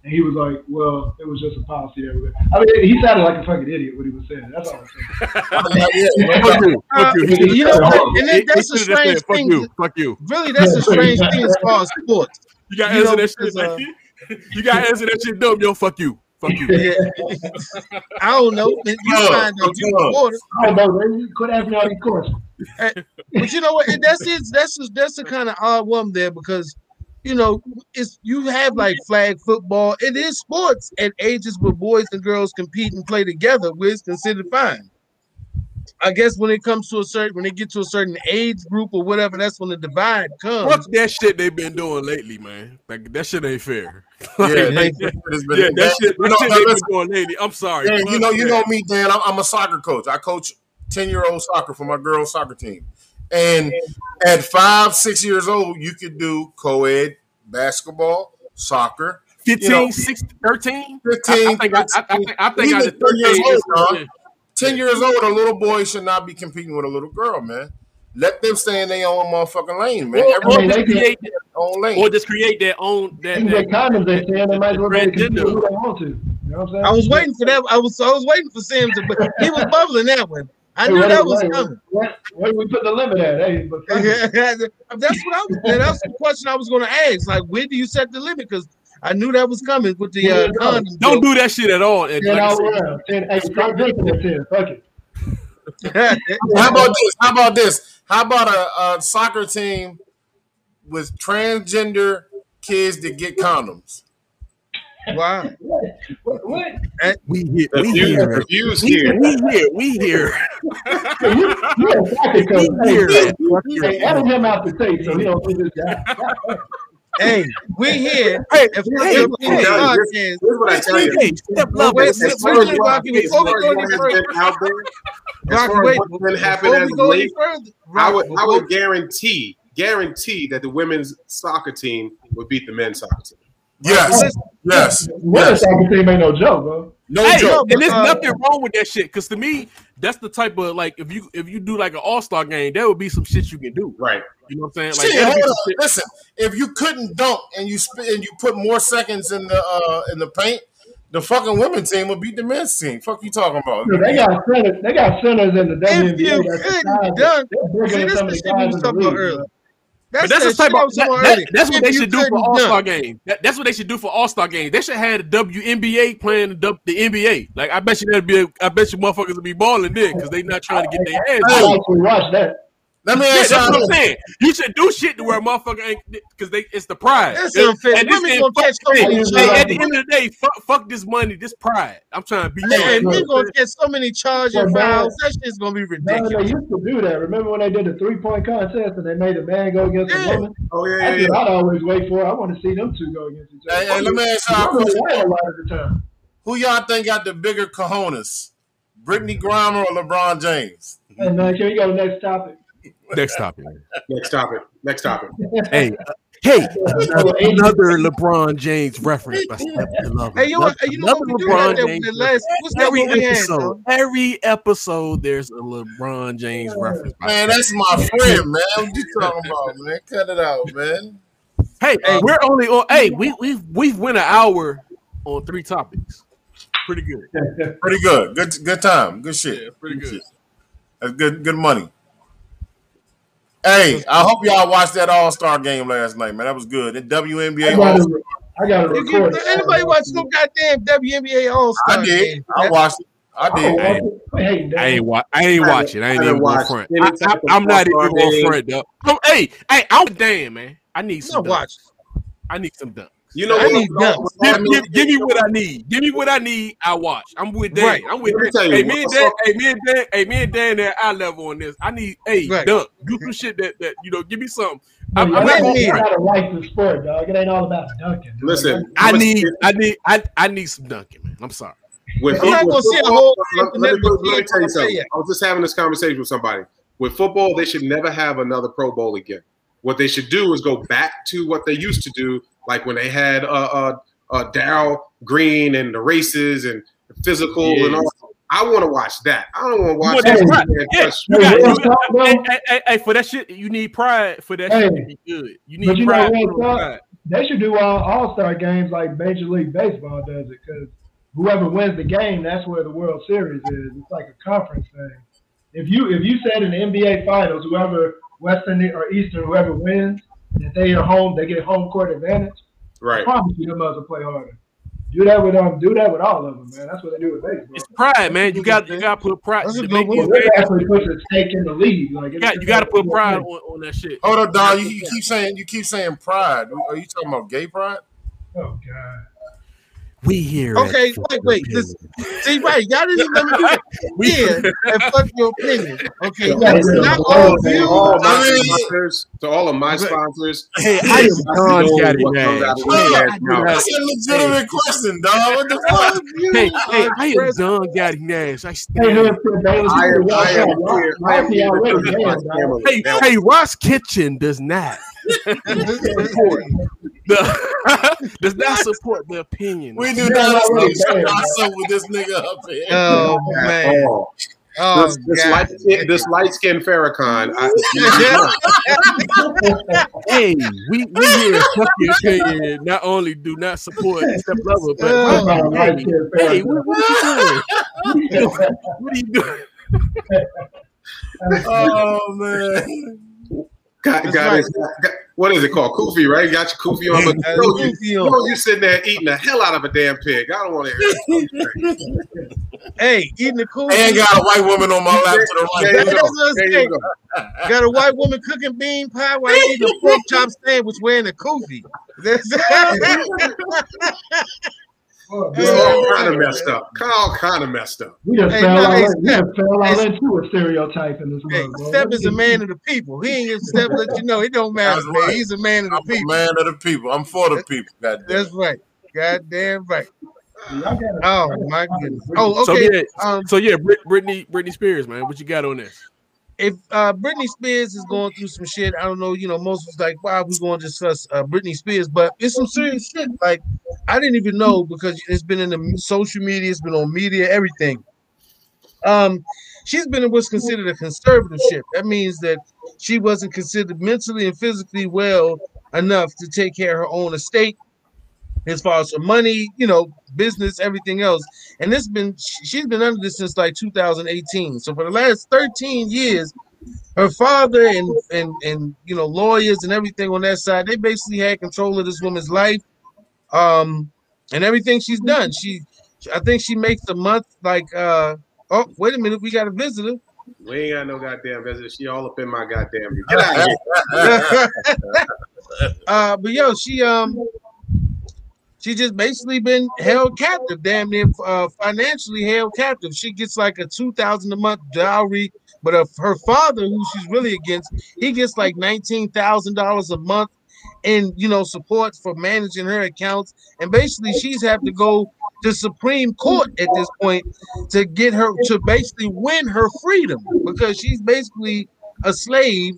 And he was like, well, it was just a policy that we. I mean, he sounded like a fucking idiot when he was saying. it. That's all I'm saying. [laughs] Fuck you. Fuck you. Uh, you know what? And then that's he a strange said, Fuck thing. you. Fuck you. Really, that's a strange thing as far as sports. You got to answer that shit. Like, uh, [laughs] you got to answer that shit dumb. Yo, fuck you. Fuck you. Yeah. I don't know. You find out you look. I don't know. man. Quit asking me all these questions. But you know what? And That's it. That's just, that's the kind of odd one there because you know it's you have like flag football. It is sports at ages where boys and girls compete and play together, which is considered fine. I guess when it comes to a certain, when they get to a certain age group or whatever, that's when the divide comes. Fuck that shit they've been doing lately, man. Like that shit ain't fair. [laughs] Yeah, Like, they- like, yeah, that that- shit, that know, shit now they've been doing lately. I'm sorry. Dan, you know, you know me, Dan. I'm, I'm a soccer coach. I coach ten year old soccer for my girls' soccer team, and at five, six years old, you could do co-ed basketball, soccer. 15, you know, 16, 13? 15, I, I think I, I, I think I think I even did 10 years 13 old, is- dog. Ten years old, a little boy should not be competing with a little girl, man. Let them stay in their own motherfucking lane, man. Or, or Everybody just in create, their own lane. or just create their own. That, They can that, get condoms they saying they might as well be able to transgender. do who they want to. You know what I'm saying? I was waiting for that. I was I was waiting for Sam to, but he was bubbling that one. I knew that was coming. Where, where we put the limit at? Hey, but [laughs] that's what I was. That's the question I was going to ask. Like, where do you set the limit? Because I knew that was coming with the uh, condom. Don't do that shit at all. And Ten like I all said, around. Ten, hey, start drinking at ten. Fuck it. [laughs] How about this? How about this? How about a, a soccer team with transgender kids that get condoms? Wow. What? what? we here. The We views, here. the views We here. we here. We here. Hey, you, you a soccer coach. We here. Hey, hey, edit him out the tape so he don't see this guy. Hey, we here. Hey, If hey, if we hey, podcast, Here's what I tell you. hey, step Well, level. wait, As wait, far wait, as Rocky, what- as before we far go as any what has further, been out there, as Rocky, far as wait, what's been happening before as we go any late, further, I Rocky, would I before- would guarantee guarantee that the women's soccer team would beat the men's soccer team. Yes, yes, Women's yes. soccer team ain't no joke, bro. No hey, joke. and there's nothing wrong with that shit. Cause to me, that's the type of like if you if you do like an all star game, that would be some shit you can do. Right. You know what I'm saying? Like Shit, hold some on. Listen, if you couldn't dunk and you sp- and you put more seconds in the uh in the paint, the fucking women's team would beat the men's team. Fuck you talking about? Dude, they got centers. They got centers in the If you WNBA. that's the size couldn't dunk, see, this is the the shit we guys was talking about earlier. Bro. But That's that's the the type of that, that- that's what they should do for all star game. That, that's what they should do for all star game. They should have the WNBA playing the, the NBA. Like I bet you that'd be. A, I bet you motherfuckers would be balling then because they not trying to get their ass. I beat. actually watched that. Let me Yeah, ask that's what I'm y'all. saying. You should do shit to where a motherfucker ain't because they it's the pride. That's And- unfair. and this Women gonna catch so hey, many hey. At the end of the day, fuck, fuck this money, this pride. I'm trying to beat you. And up. we gonna get so many charging Well, fouls. That shit's gonna be No, ridiculous. they used to do that. Remember when they did the three point contest and they made a man go against Yeah. a woman? Oh yeah, That's yeah, what yeah. I'd always wait for. I want to see them two go against each other. Hey, hey, let me ask y'all a question. lot of the time. Who y'all think got the bigger cojones? Brittney Griner or LeBron James? Hey man, can we go next topic? Next topic. Next topic. Next topic. Hey, uh, hey, another, another LeBron James reference by Step Love. Hey, you know, you know what we do that, that, that last what's that Every what we had, episode, every episode, there's a LeBron James reference. by Man, that's my friend, man. What you talking about, man? Cut it out, man. Hey, hey, we're only on. Hey, we we we've went an hour on three topics. Pretty good. [laughs] Pretty good. Good good time. Good shit. Yeah, pretty good. shit. That's good good money. Hey, I hope y'all watched that All Star game last night, man. That was good. The WNBA I All got Star. I got to If you, anybody watch no goddamn WNBA All Star I did. game? I watched it. I did. Hey, Hey, I ain't watch. I ain't I watch it. I ain't haven't even on watched front. any I, I'm not even All-Star on front though. Hey, hey, I'm damn man. I need some. know, dunks. watch. I need some dunks. You know I what? need what- Give, I mean, give, give me what I need. Give me what I need. I watch. I'm with Dan. Right. I'm with Let me Dan. Hey, me and Dan. Hey, me and Dan. Hey, me and Dan. At eye level on this. I need. Hey, Right. dunk. Do some shit that that you know. Give me something. I'm, I'm I'm not not going need- front. got to like the sport, dog. It ain't all about dunking. dude. Listen, I I'm need. I need. I I need some dunking, man. I'm sorry. With I'm not gonna see a whole let, let me, let me tell you something. I was just having this conversation with somebody. With football, they should never have another Pro Bowl again. What they should do is go back to what they used to do, like when they had uh, uh, uh, Darrell Green and the races and the physical and all. I want to watch that. I don't want to watch want that. that pride? man Yeah, touch- you got. Hey, You, what's up, bro? hey, hey, hey, hey, for that shit, you need pride. For that Hey. shit to be good, you need you know pride. what's pride. They should do all All Star games like Major League Baseball does it, because whoever wins the game, that's where the World Series is. It's like a conference thing. If you if you said in the NBA Finals, whoever Western or Eastern, whoever wins, that they are home, they get home court advantage. Right. I Right. promise you, them others will play harder. Do that with um, do that with all of them, man. That's what they do with baseball. It's pride, man. You got you got to put pride. A to good make one. these actually puts a stake in the league. Like You got you got to put pride on, on that shit. Hold up, Don. You, you keep saying you keep saying pride. Are you talking about gay pride? Oh God. We here. Okay, wait, wait. Opinion. Listen, see, right? Y'all didn't even let me do that. [laughs] We- Here and fuck your opinion. Okay, To not, all- not all all of of you. my I mean, sponsors, to all of my sponsors. Hey, I am Don know Gaddy what Nash. out of Hey, their I do mouth. not- That's a legitimate question, dog. What the fuck? Hey, hey, I am Don Gaddy Nash. I stand. I am, I am here. I am y'all here already to dead, my dog. camera. Hey, hey, Ross Kitchen does not [laughs] support the [laughs] does not support the opinion. We do not already associate dead. ourselves with this nigga up here. oh, oh man. all. Oh this, this light skin, this light skinned Farrakhan. I, [laughs] Hey, we we here at Fuck Your Opinion not only do not support Step Level, but Oh, hey, hey, what, [laughs] what are you doing? What are you doing? Oh man. Got, got right. his, got, what is it called? Kufi, right? You got your kufi on, but Got you know, you, you sitting there eating the hell out of a damn pig. I don't want to hear it. [laughs] Hey, eating the cool. And got a white woman on my lap to the right. you That's go. There you go. Got a white woman cooking bean pie while eating a pork chop sandwich wearing a kufi. [laughs] That's It's all kind of messed up. All kind of messed up. We just Hey, fell no, all hey, in- Steph, fell all into a stereotype in this Hey, world, bro. Step is a man of the people. He ain't gonna Step let you know it don't matter, That's man. right. He's a man of the I'm a people. man of the people. I'm for the people. God damn. That's right. God damn right. Oh my goodness. Oh, So okay. yeah, Um, so yeah, Brit, Britney Britney Spears, man, what you got on this? If uh Britney Spears is going through some shit, I don't know, you know, most was like, why are we going to discuss uh Britney Spears? But it's some serious shit. Like, I didn't even know because it's been in the social media, it's been on media, everything. Um, she's been in what's considered a conservatorship. That means that she wasn't considered mentally and physically well enough to take care of her own estate as far as her money, you know, business, everything else. And this been she's been under this since like 2018. So for the last 13 years, her father and and and you know lawyers and everything on that side, they basically had control of this woman's life, um, and everything she's done. She, I think she makes a month like uh oh wait a minute, we got a visitor. We ain't got no goddamn visitor. She all up in my goddamn. [laughs] Get out of here. [laughs] uh, but yo, she um, she just basically been held captive, damn near uh, financially held captive. She gets like a two thousand a month dowry, but uh, her father, who she's really against, he gets like nineteen thousand dollars a month in you know support for managing her accounts, and basically she's have to go to Supreme Court at this point to get her to basically win her freedom because she's basically a slave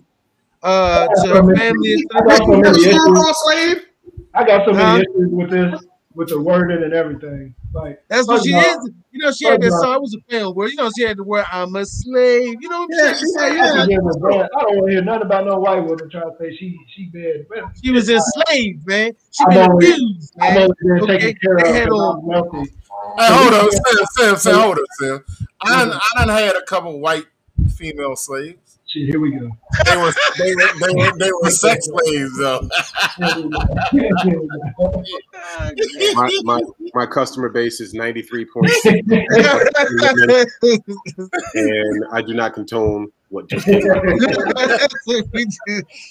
uh, to her family. and to I got so the- many She a slave? I got so many Huh? issues with this, with the wording and everything. Like That's what she of all- is. You know, she had that song. It was a film where you know she had the word "I'm a slave." You know what Yeah, I'm she saying? said, I yeah. forget what I don't want to hear nothing about no white woman trying to say she she bad. But She was enslaved, man. She I'm been only- abused, I'm man. only Okay, taken care they of had because I'm wealthy. Hey, hold up, Sam, Sam, Sam, hold up, Sam. I done, I done had a couple white female slaves. Shit, here we go. They were, they were, they were, they were sex slaves, though. [laughs] My, my my customer base is ninety three point six, [laughs] and I do not condone what just came out. [laughs]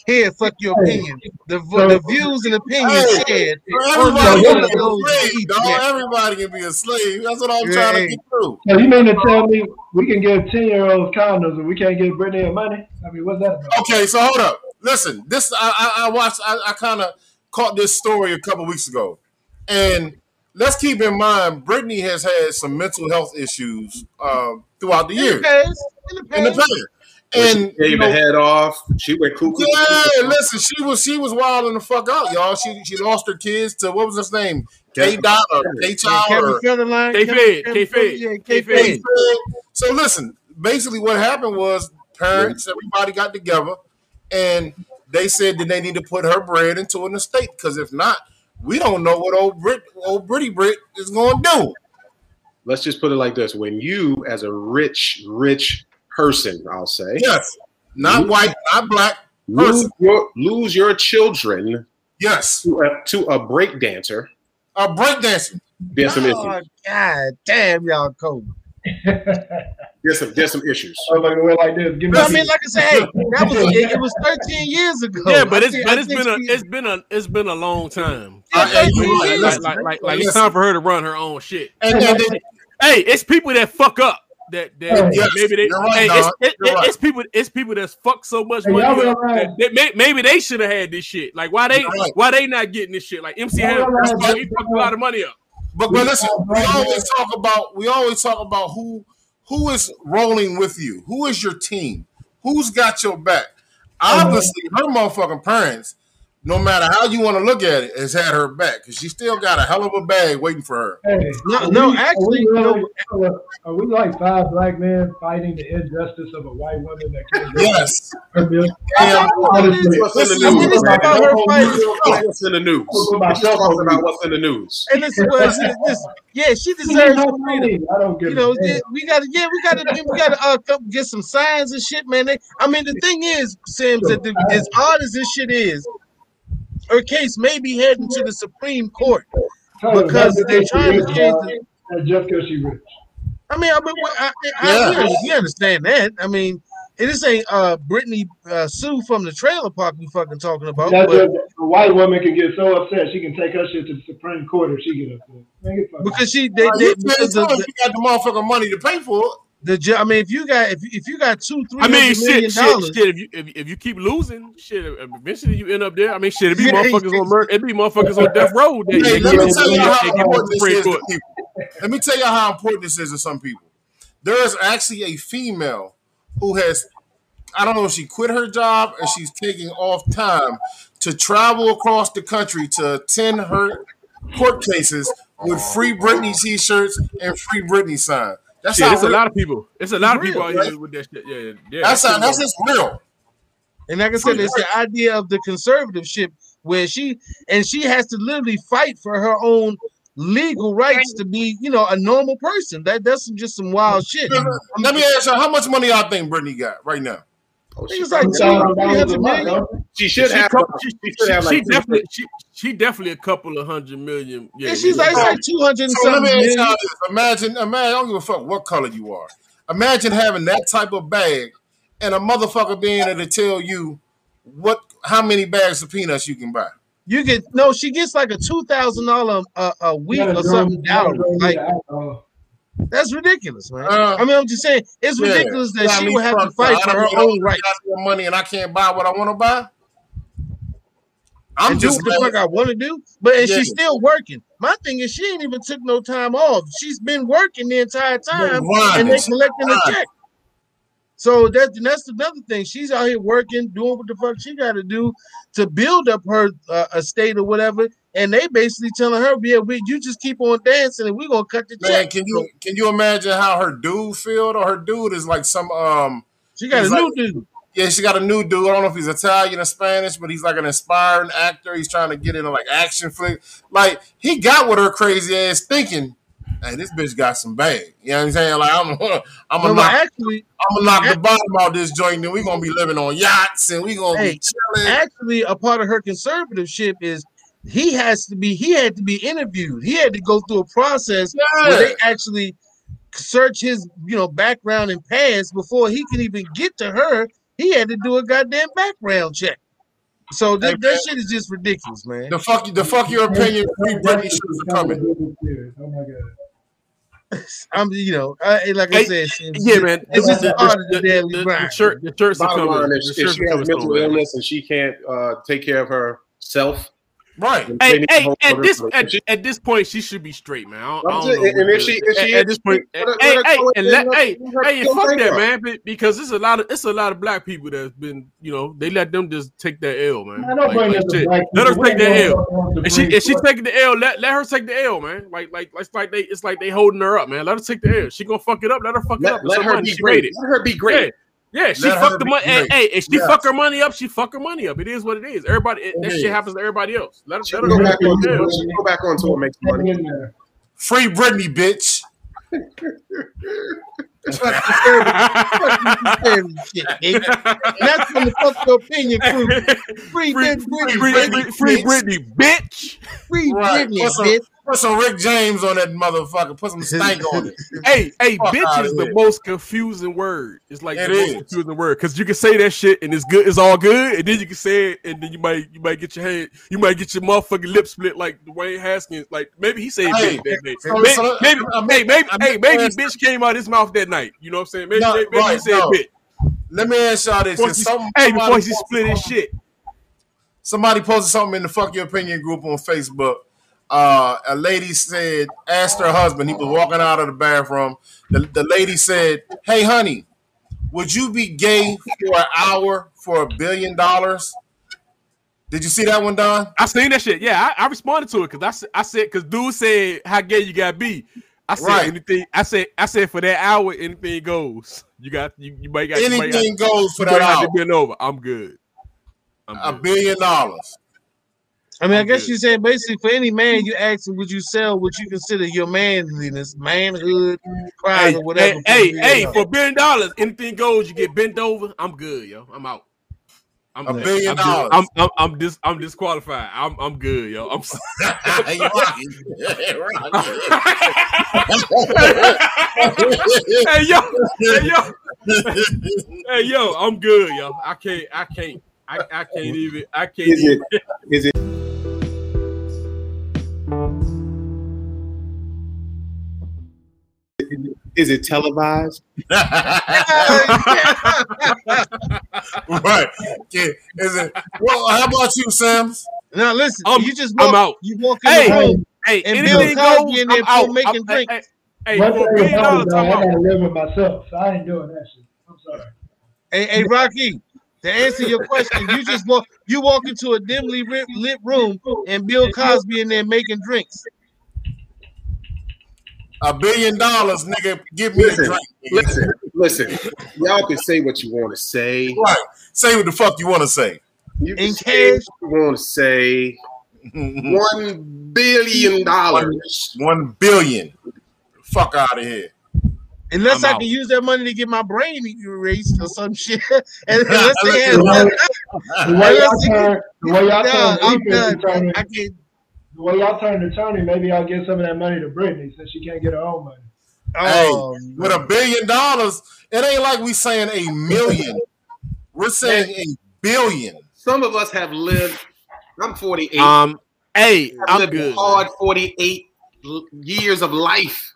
Here, fuck your opinion. The, vo- the views and opinions Hey, shared. Everybody only can be a slave, dog. Everybody can be a slave. That's what I'm Yeah, trying to get through. So you mean to tell me we can give ten year olds condoms and we can't give Britney money? I mean, what's that about? Okay, so hold up. Listen, this I I, I watched. I, I kind of caught this story a couple weeks ago, and let's keep in mind, Britney has had some mental health issues um, throughout the In the years past, in the in the past. Past. And she you know, the head off. She went cuckoo. yeah, listen, she was she was wilding the fuck out, y'all. She she lost her kids to what was his name, K Dot or K Yeah, Child Kevin or K Fed, K Fed, yeah, K K Fed. Fed. So listen, basically what happened was parents, everybody got together and they said that they need to put her bread into an estate because if not, we don't know what old Brit, old Britty Brit is going to do. Let's just put it like this: When you, as a rich, rich person, I'll say, Yes, not Mhm. white, not black. lose your, lose your children Yes, to a, to a break dancer, a breakdancer. there's some issues. Oh, God damn, y'all cold. [laughs] There's some there's some issues. I like, we're like this. Give me I mean, like I said, hey, [laughs] that was it, it was 13 years ago. Yeah, but it's but I it's think been a it's been a it's been a long time. Yeah, Hey, you 13 right. years. Like like like, like it's time for her to run her own shit. And then they, Hey, it's people that fuck up. That, that Yes, maybe they right, hey, it's, it, it- right. it's people it's people that's fucked so much Hey, money y'all that, that may, maybe they should have had this shit. Like why they right. why they not getting this shit? Like MC Hammer, realize- he fucked a lot of money up. But, but listen, we always talk about we always talk about who who is rolling with you, who is your team, who's got your back. Obviously, her motherfucking parents, no matter how you want to look at it, has had her back because she still got a hell of a bag waiting for her. Hey, No, no, we- actually, are we, you really, are we like five black men fighting the injustice of a white woman that can't Yes, her? Damn, What's in the news? about. What's in the news? Put Let's myself talk on about mute. what's in the news. And listen, well, listen, listen, yeah, she She deserves has freedom. I don't give You know, a damn. yeah, we gotta, yeah, we gotta, we gotta uh, get some signs and shit, man. They, I mean, the thing is, Sims, that the, as odd as this shit is, her case may be heading to the Supreme Court. Tyler, because they're trying she to rich, change dog. the- just because she rich. I mean, I mean, I, I, Yeah. I, we understand that. I mean, and this ain't uh Brittany uh, Sue from the trailer park we fucking talking about, That's but just, a white woman can get so upset she can take her shit to the Supreme Court if she get upset. Man, get fucked. because she, they, Well, they you because can't the, tell if you got the motherfucking money to pay for it. The, I mean, if you got if, if you got two three I mean, hundred million shit, dollars, shit, shit. If you if, if you keep losing, shit, eventually you end up there. I mean, shit, it be Yeah, motherfuckers on murder, it be motherfuckers on death row. That, Hey, that let me tell you how get on the important this is to Court. people. Let me tell you how important this is to some people. There is actually a female who has, I don't know if she quit her job and she's taking off time to travel across the country to attend her court cases with free Britney t-shirts and free Britney sign. That's Shit, how it's a lot of people. It's a lot of Real, people out right? here with that shit. Yeah, yeah, yeah. That's how, that's just real. and like I said, it's the idea of the conservativeship where she and she has to literally fight for her own legal rights to be, you know, a normal person. That that's just some wild shit. Let me ask you, how much money y'all think Britney got right now? Oh, It's she, like two, $1,000 three a hundred month, million. don't she should She, have. couple, she, she she, should have she like definitely she, she definitely a couple of hundred million. Yeah, And she's like, it's like two hundred So let me something ask million. y'all. Imagine, imagine, I don't give a fuck what color you are. Imagine having that type of bag and a motherfucker being able to tell you what how many bags of peanuts you can buy. You get no, she gets like a two thousand dollar a a week or something down. Like it uh, that's ridiculous, man. Uh, I mean, I'm just saying it's Yeah. ridiculous that she would have to fight for her own rights money and I can't buy what I want to buy. I'm just the fuck. I want to do. But and Yeah. she's still working. My thing is she ain't even took no time off. She's been working the entire time, and they collecting a check. So that that's another thing. She's out here working, doing what the fuck she got to do to build up her uh, estate or whatever. And they basically telling her, "Yeah, we, you just keep on dancing, and we're gonna cut the Man, check." can you can you imagine how her dude feel? Or her dude is like some um She got a he's new dude. yeah, she got a new dude. I don't know if he's Italian or Spanish, but he's like an inspiring actor. He's trying to get into like action flick. Like he got with her crazy ass thinking, hey, this bitch got some bag. You know what I'm saying? Like I'm, [laughs] I'm gonna but knock, actually, I'm gonna knock the bottom out this joint. and we're gonna be living on yachts and we're gonna Hey, be chilling. actually, a part of her conservativeship is he has to be. He had to be interviewed. He had to go through a process where they actually search his, you know, background and past before he can even get to her. He had to do a goddamn background check. So that, that shit is just ridiculous, man. The fuck, the fuck your opinion. Free Britney shoes are coming. Oh my god. [laughs] I'm, you know, I, like I said, it's Yeah, man. It's just the, a part of the, the daily the, the grind. shirt, the shirts Bottom coming. line The is, if she has mental illness and she can't uh, take care of herself, Right. then Hey, hey, at this to- at, at this point, she should be straight, man. I don't, I don't just- know and if she- if she at, is at this point, straight, hey, hey, and and let, let- hey, hey, feel fuck that, bankrupt. man, be- because it's a lot of it's a lot of black people that's been, you know, they let them just take that L, man. Man, Like, like shit. Let her take We that L. going And she Supreme if she taking the L, let, let her take the L, man. Like like it's like they it's like they holding her up, man. Let her take the L. She gonna fuck it up. Let her fuck it up. Let, It's let her her be great. Let her be great. Yeah, yeah, she Let fucked the money. Hey, hey, if she Yes. fuck her money up, she fuck her money up. It is what it is. Everybody, it, that It shit happens to everybody else. Let her, She let her go back on the She go back on tour and make some money. Free Britney, bitch. [laughs] That's what conservative shit, nigga. And that's from the fuck your opinion crew. [laughs] Free, Free, Brit- free, Britney, free, Britney, free, free. Britney, bitch. Free Right. Britney, bitch. Put some Rick James on that motherfucker. Put some stank on it. [laughs] Hey, hey, Fuck bitch is the most confusing word. It's like It the most confusing word because you can say that shit and it's good, it's all good, and then you can say it, and then you might you might get your hand, you might get your motherfucking lip split like Dwayne Haskins. Like maybe he said Hey, bitch that day. so- Maybe, so- maybe, I mean- hey, maybe, I mean- hey, maybe bitch came out of his mouth that night. You know what I'm saying? Maybe, No, maybe, right, he said no. bitch. Let me ask y'all this. Before some- hey, before he split his shit. Somebody posted something in the Fuck Your Opinion group on Facebook. Uh, a lady said, asked her husband, he was walking out of the bathroom. The, the lady said, Hey, honey, would you be gay for an hour for a billion dollars? Did you see that one, Don? I seen that shit. Yeah, I, I responded to it because I said because dude said how gay you gotta be. I said Right. anything. I said I said for that hour anything goes. You got you, you might got you might got- Anything goes for that might have to hour. over. I'm good. I'm A good. billion dollars. I mean, I I'm guess good. you're saying basically for any man you ask him, would you sell what you consider your manliness, manhood, pride, Hey, or whatever? hey, for hey, hey, for a billion dollars, anything goes. You get bent over. I'm good, yo. I'm out. I'm A good. billion I'm, dollars. I'm, I'm, I'm, dis- I'm disqualified. I'm, I'm good, yo. I'm. s- [laughs] Hey, [laughs] hey yo, hey yo, hey yo, I'm good, yo. I can't, I can't, I, I can't even, I can't Is it? even. Is it? Is it televised? [laughs] right. Yeah. Is it? Well, how about you, Sams? Now listen, I'm- you just I'm walk, out. you walk in Hey, the room Hey, and Bill anything Cosby goes. in there I'm out. making I'm- drinks. Hey, hey, One for a thing billion about dollars, it, I'm dog, I out. gotta live with myself, so I ain't doing that shit. I'm sorry. Hey, hey, Rocky, to answer your question, you just walk you walk into a dimly lit, lit room and Bill Cosby in there making drinks. A billion dollars, nigga. Give me a drink. nigga. listen, listen. Y'all can say what you want to say. Right. Say what the fuck you want to say. You In case you want to say. [laughs] One billion dollars. One billion. Fuck out of here. Unless I'm I out. can use that money to get my brain erased or some shit. [laughs] and [laughs] unless they have, The way y'all turn, the way y'all turn I'm defense done. I can't. The way y'all turn attorney, maybe I'll give some of that money to Britney since she can't get her own money. Oh, With a billion dollars, it ain't like we saying a million. We're saying a billion. Some of us have lived. I'm 48. Um, hey, I've I'm lived good. hard 48 years of life.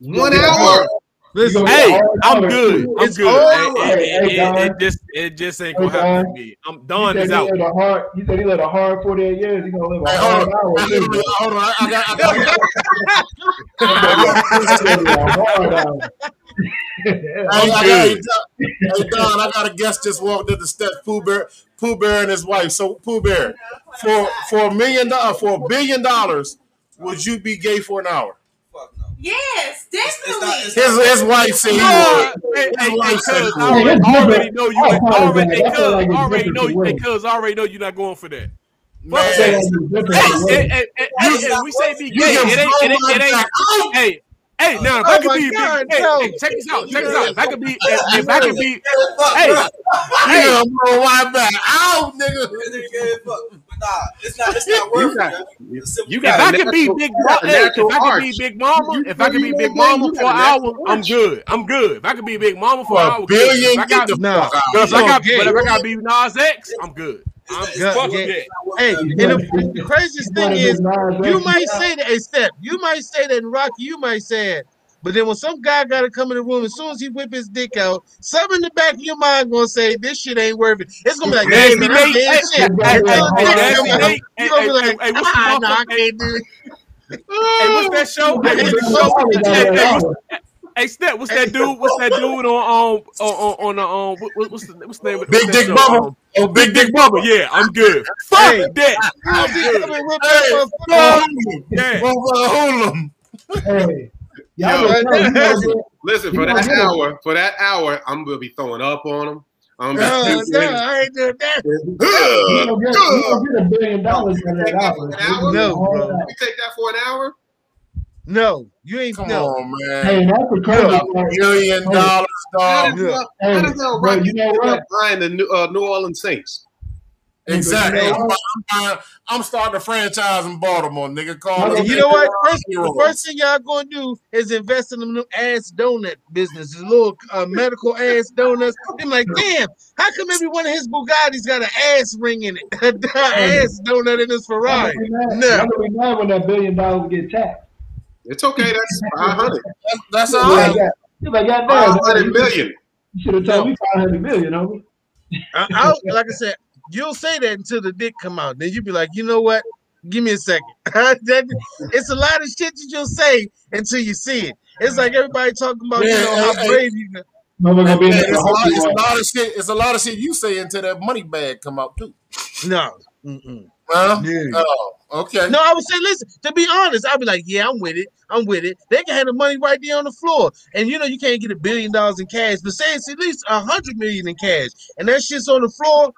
One hour. Listen, Hey, I'm good. I'm It's good. all It, it, right. it, Hey, it, it just, it just ain't gonna Hey, happen for me. I'm You Don said is he out. hard. You said he lived a hard 48 years. He gonna live a hard hour. Hey, hold on. I got, I got, [laughs] [laughs] I got. He's gonna live a. Hey, I'm got, hey, Don, I got a guest just walked up the steps. Pooh Bear, Pooh Bear and his wife. So Pooh Bear, for for a million dollars, for a billion dollars, would you be gay for an hour? Yes, definitely. His his wife said he would. hey, hey, His hey, wife said cuz, I already, already know you. I ain't- Already, apologize. hey, I cuz, feel like it's already different know for you. Hey, women. cuz, already know you're not going for that. Man, I feel like it's different Hey, hey, hey, hey, hey, hey, we say be you gay. can It ain't, it ain't, it ain't. back out. Hey, hey, now if Oh I could be, God, big, hey, no. hey, check this out, check this out. If I could be, if, if I could be, hey, You hey, gonna blow my back out, nigga. Nah, it's not. It's not You worth got, it. It's simple if got I a could be big, you got a Mama, hey, if natural I could be big mama, You- if I could be big mama you for an hour, natural I'm good. I'm good. If I could be big mama for For an a hour, good. billion, If I got, the Nah. but if I got, gay. but if I got to be Nas X, I'm good. I'm It's not- fuck yeah. that. Hey, and the, the craziest thing is, you might say that, hey, Steph, you might say that, and Rocky, you might say it. But then when some guy got to come in the room, as soon as he whip his dick out, something in the back of your mind gonna say, this shit ain't worth it. It's gonna be like, Nasty man, Nate, I'm gay hey, as shit. hey, hey, Until the hey, dick Nasty come out, Nate, hey, You gonna be hey, like, hey, what's the ah, nah, I motherfucker- can't do it. Hey, what's that show? Hey, what's the show? Hey, hey, what's, hey, Step, what's that dude? What's that dude on um on on, on the um what, what's the what's the name of Big what's that Dick show? Bubba. Um, Oh, Big Dick Bubba. Yeah, I'm good. Fuck Hey. that. I'm He good. come and whip Hey, that oh, motherfucker. Yeah. oh, Hoolum. Hey, y'all Yo. just know you gonna get- Listen, for that hour, for that hour, I'm gonna be throwing up on them. I'm gonna no, I ain't doing that. you gonna get, you gonna get a billion dollars in that Take that hour. for an It's gonna hour? a No, hard bro. You take that for an hour? No, you ain't. Come no. on, man. Hey, that's the crazy A part. billion dollars, How dog. does Yeah. Hey, how does bro, Rocky you know end what? up buying the New, uh, New Orleans Saints? Exactly. You know I'm. I'm, I'm starting a franchise in Baltimore, nigga. Call And you know what? First, the first thing y'all gonna do is invest in them ass donut business, the little uh, medical ass donuts. I'm like, damn, how come every one of his Bugattis got an ass ring in it, [laughs] an ass donut in his Ferrari? I'm gonna be mad- No. I'm be mad when that billion dollars get taxed. It's okay. That's [laughs] five hundred. That's You're all like, right. you're like, goddamn, Five hundred million. You should have told me five hundred million, homie. I, I, like I said, you'll say that until the dick come out. Then you'll be like, you know what? Give me a second. [laughs] It's a lot of shit that you'll say until you see it. It's like everybody talking about, you know, hey, how hey. brave you. Motherfucker gonna be in Man, it's, a lot, it's a lot of shit. It's a lot of shit you say until that money bag come out too. No. Mm-mm. Huh? Yeah. Oh, okay. No, I would say, listen, to be honest, I'd be like, yeah, I'm with it. I'm with it. They can have the money right there on the floor. And you know, you can't get a billion dollars in cash, but say it's at least a hundred million in cash. And that shit's on the floor.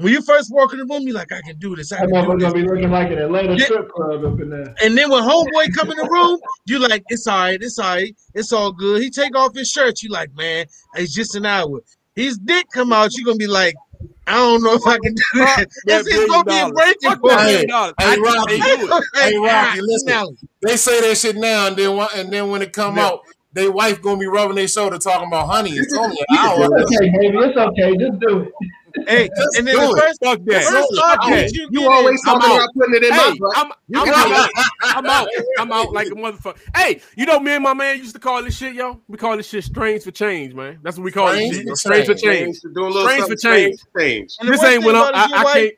When you first walk in the room, you're like, I can do this. I That can do motherfucker this. gonna be looking like an Atlanta Yeah. strip club up in there. And then when homeboy come in the room, you like, it's all right, it's all right, it's all good. He take off his shirt, you like, man, it's just an hour. His dick come out, you gonna be like, I don't know if I can do that. that It's, it's gonna be a breaking Fuck point. Hey, billion hey, Rocky. it. Hey, Rocky, listen. now. They say that shit now, and then and then when it come Yeah. out, they wife gonna be rubbing their shoulder talking about honey. It's only an [laughs] It's hour. okay, baby. It's okay. Just do it. Hey, Just and then do the it. first, Fuck that. first Fuck argument you You always is, talking about putting it in my butt. I'm, You I'm, out. I'm out. I'm out like a motherfucker. Hey, you know me and my man used to call this shit, yo. We call this shit strange for change, man. That's what we call Strange this shit. yo. for Strange for change. change. Doing a little Strange for change. Change. This ain't what I'm. it is I, I can't.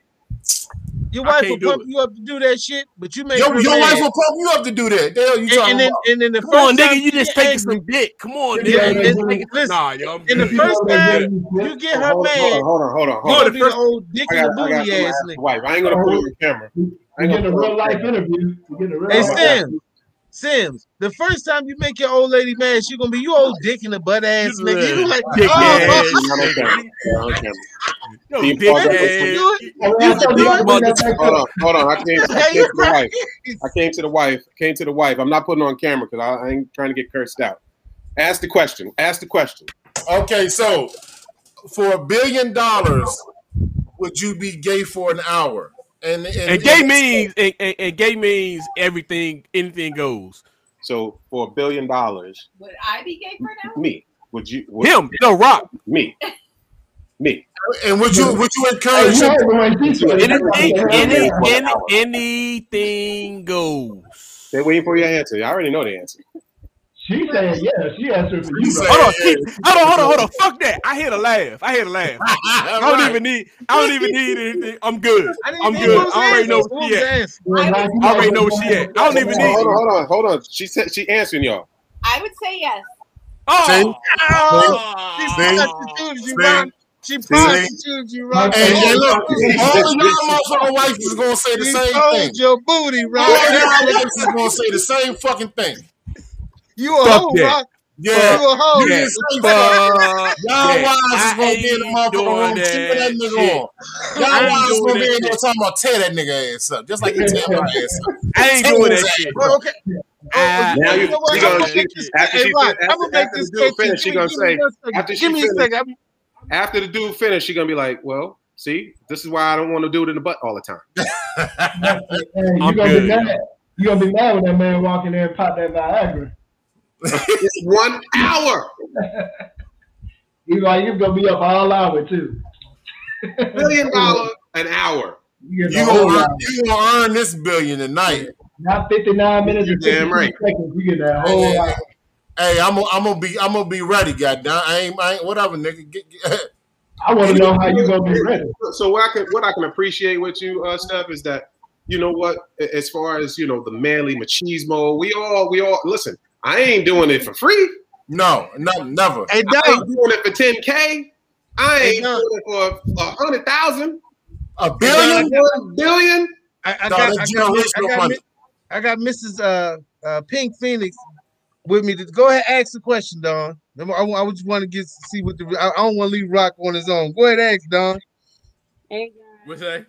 Your wife will pump it. you up to do that shit, but you make Your, your wife will pump you up to do that. The hell you And, talking and then, about? and then the Come first on, time nigga. You you just get taking some dick. Come on, nigga. You and- just and listen, Nah, yo. I'm and the first time You you get her Hold on, mad, hold on, hold on, hold you on. Hold gonna on, first- the old dick in the booty ass nigga. wife. I ain't gonna put it on camera. I You ain't get a gonna real life interview. You get a real Hey life Sam, Sims, the first time you make your old lady mad, she gonna be you old dick in the butt ass You nigga. You like, dick oh, ass Not on nigga. camera. Not on camera. Yo, dick part you ass. do it. You I can do it. to bring that back Hold on, hold on. I came, I came you're to the wife. I came to the wife. Came to the wife. I'm not putting on camera because I, I ain't trying to get cursed out. Ask the question. Ask the question. Okay, so for a billion dollars, would you be gay for an hour? And and, And gay means and, and, and gay means everything, anything goes. So for a billion dollars, Would I be gay for an hour? me would you? Would, Him, no rock. Me. Me. and would you would you encourage? you him- heard the way she said it. Anything, any, any, anything goes. They're waiting for your answer. I already know the answer. She said yes. She answered for You you. Hold on, see, hold on, hold on, hold on. Fuck that. I hear the laugh. I hear the laugh. [laughs] I don't Right. even need. I don't even need anything. I'm good. I didn't I'm good. I already know where she at. I already know where she at. I don't even need Hold on, hold on, hold on. She said she answering y'all. I would say yes. Oh, See? Oh. oh, she See? prostituted you, See? Rock. She prostituted you, Rock. Hey, hey, look, all See? of y'all motherfucking wives is gonna say the She same told thing. your booty, All Rock. of y'all wives is gonna say the same fucking thing. You a hoe, that. Rock. Yeah. You a hoe. You [laughs] [laughs] Yeah. just say Fuck fuck. Y'all that. wives is I gonna be in the ain't motherfucking doing room that that nigga shit. on. Y'all ain't wives doing gonna be in there shit. talking about tear that nigga ass up, just like you tear my [laughs] ass up. I ain't doing that shit. Oh, well, okay. I Now you, You know what? gonna, gonna she, make this. after Hey, she, Rock, fin- I'm gonna after, make after this the dude sketchy. finish, she gonna say, after she Give me a finish, after the dude finish, she gonna be like, well, see, this is why I don't want to do it in the butt all the time. Hey, you I'm gonna good. be mad. You gonna be mad when that man walk in there and pop that Viagra. It's one hour. [laughs] You like you gonna be up all hour too. Billion dollar an hour. You, get You the whole gonna, earn, you gonna earn this billion tonight. Not 59 minutes You and damn right. seconds. You get that Hey, whole hey, hour. hey, I'm gonna I'm gonna be I'm gonna be ready, goddamn. I ain't, I ain't whatever, nigga. Get, get, [laughs] I want to know how you gonna be ready. So what I can what I can appreciate with you, uh, Steph, is that you know what, as far as you know, the manly machismo, we all we all listen. I ain't doing it for free. no, no, never. Hey, I ain't doing it for 10K. I ain't Dom. doing it for a hundred thousand. A Billion, billion? one billion. I, I No, got, I got, I got, I got Mrs. Uh, uh, Pink Phoenix with me. To, go ahead, ask the question, Don. I, I, I just want to get to see what the. I, I don't want to leave Rock on his own. Go ahead, ask Don. What's [laughs] that?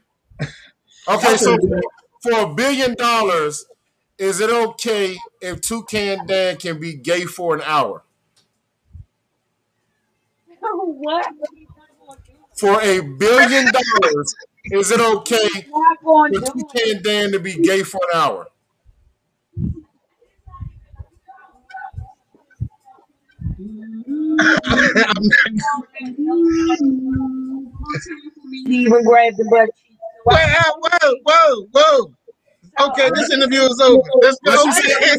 Okay, so [laughs] for a billion dollars, is it okay if Toucan Dan can be gay for an hour? [laughs] what? For a billion dollars, is it okay [laughs] for Toucan Dan to be gay for an hour? even grab the butt. Whoa, whoa, whoa, whoa. Okay, this interview is over. Let's go. What you say? [laughs]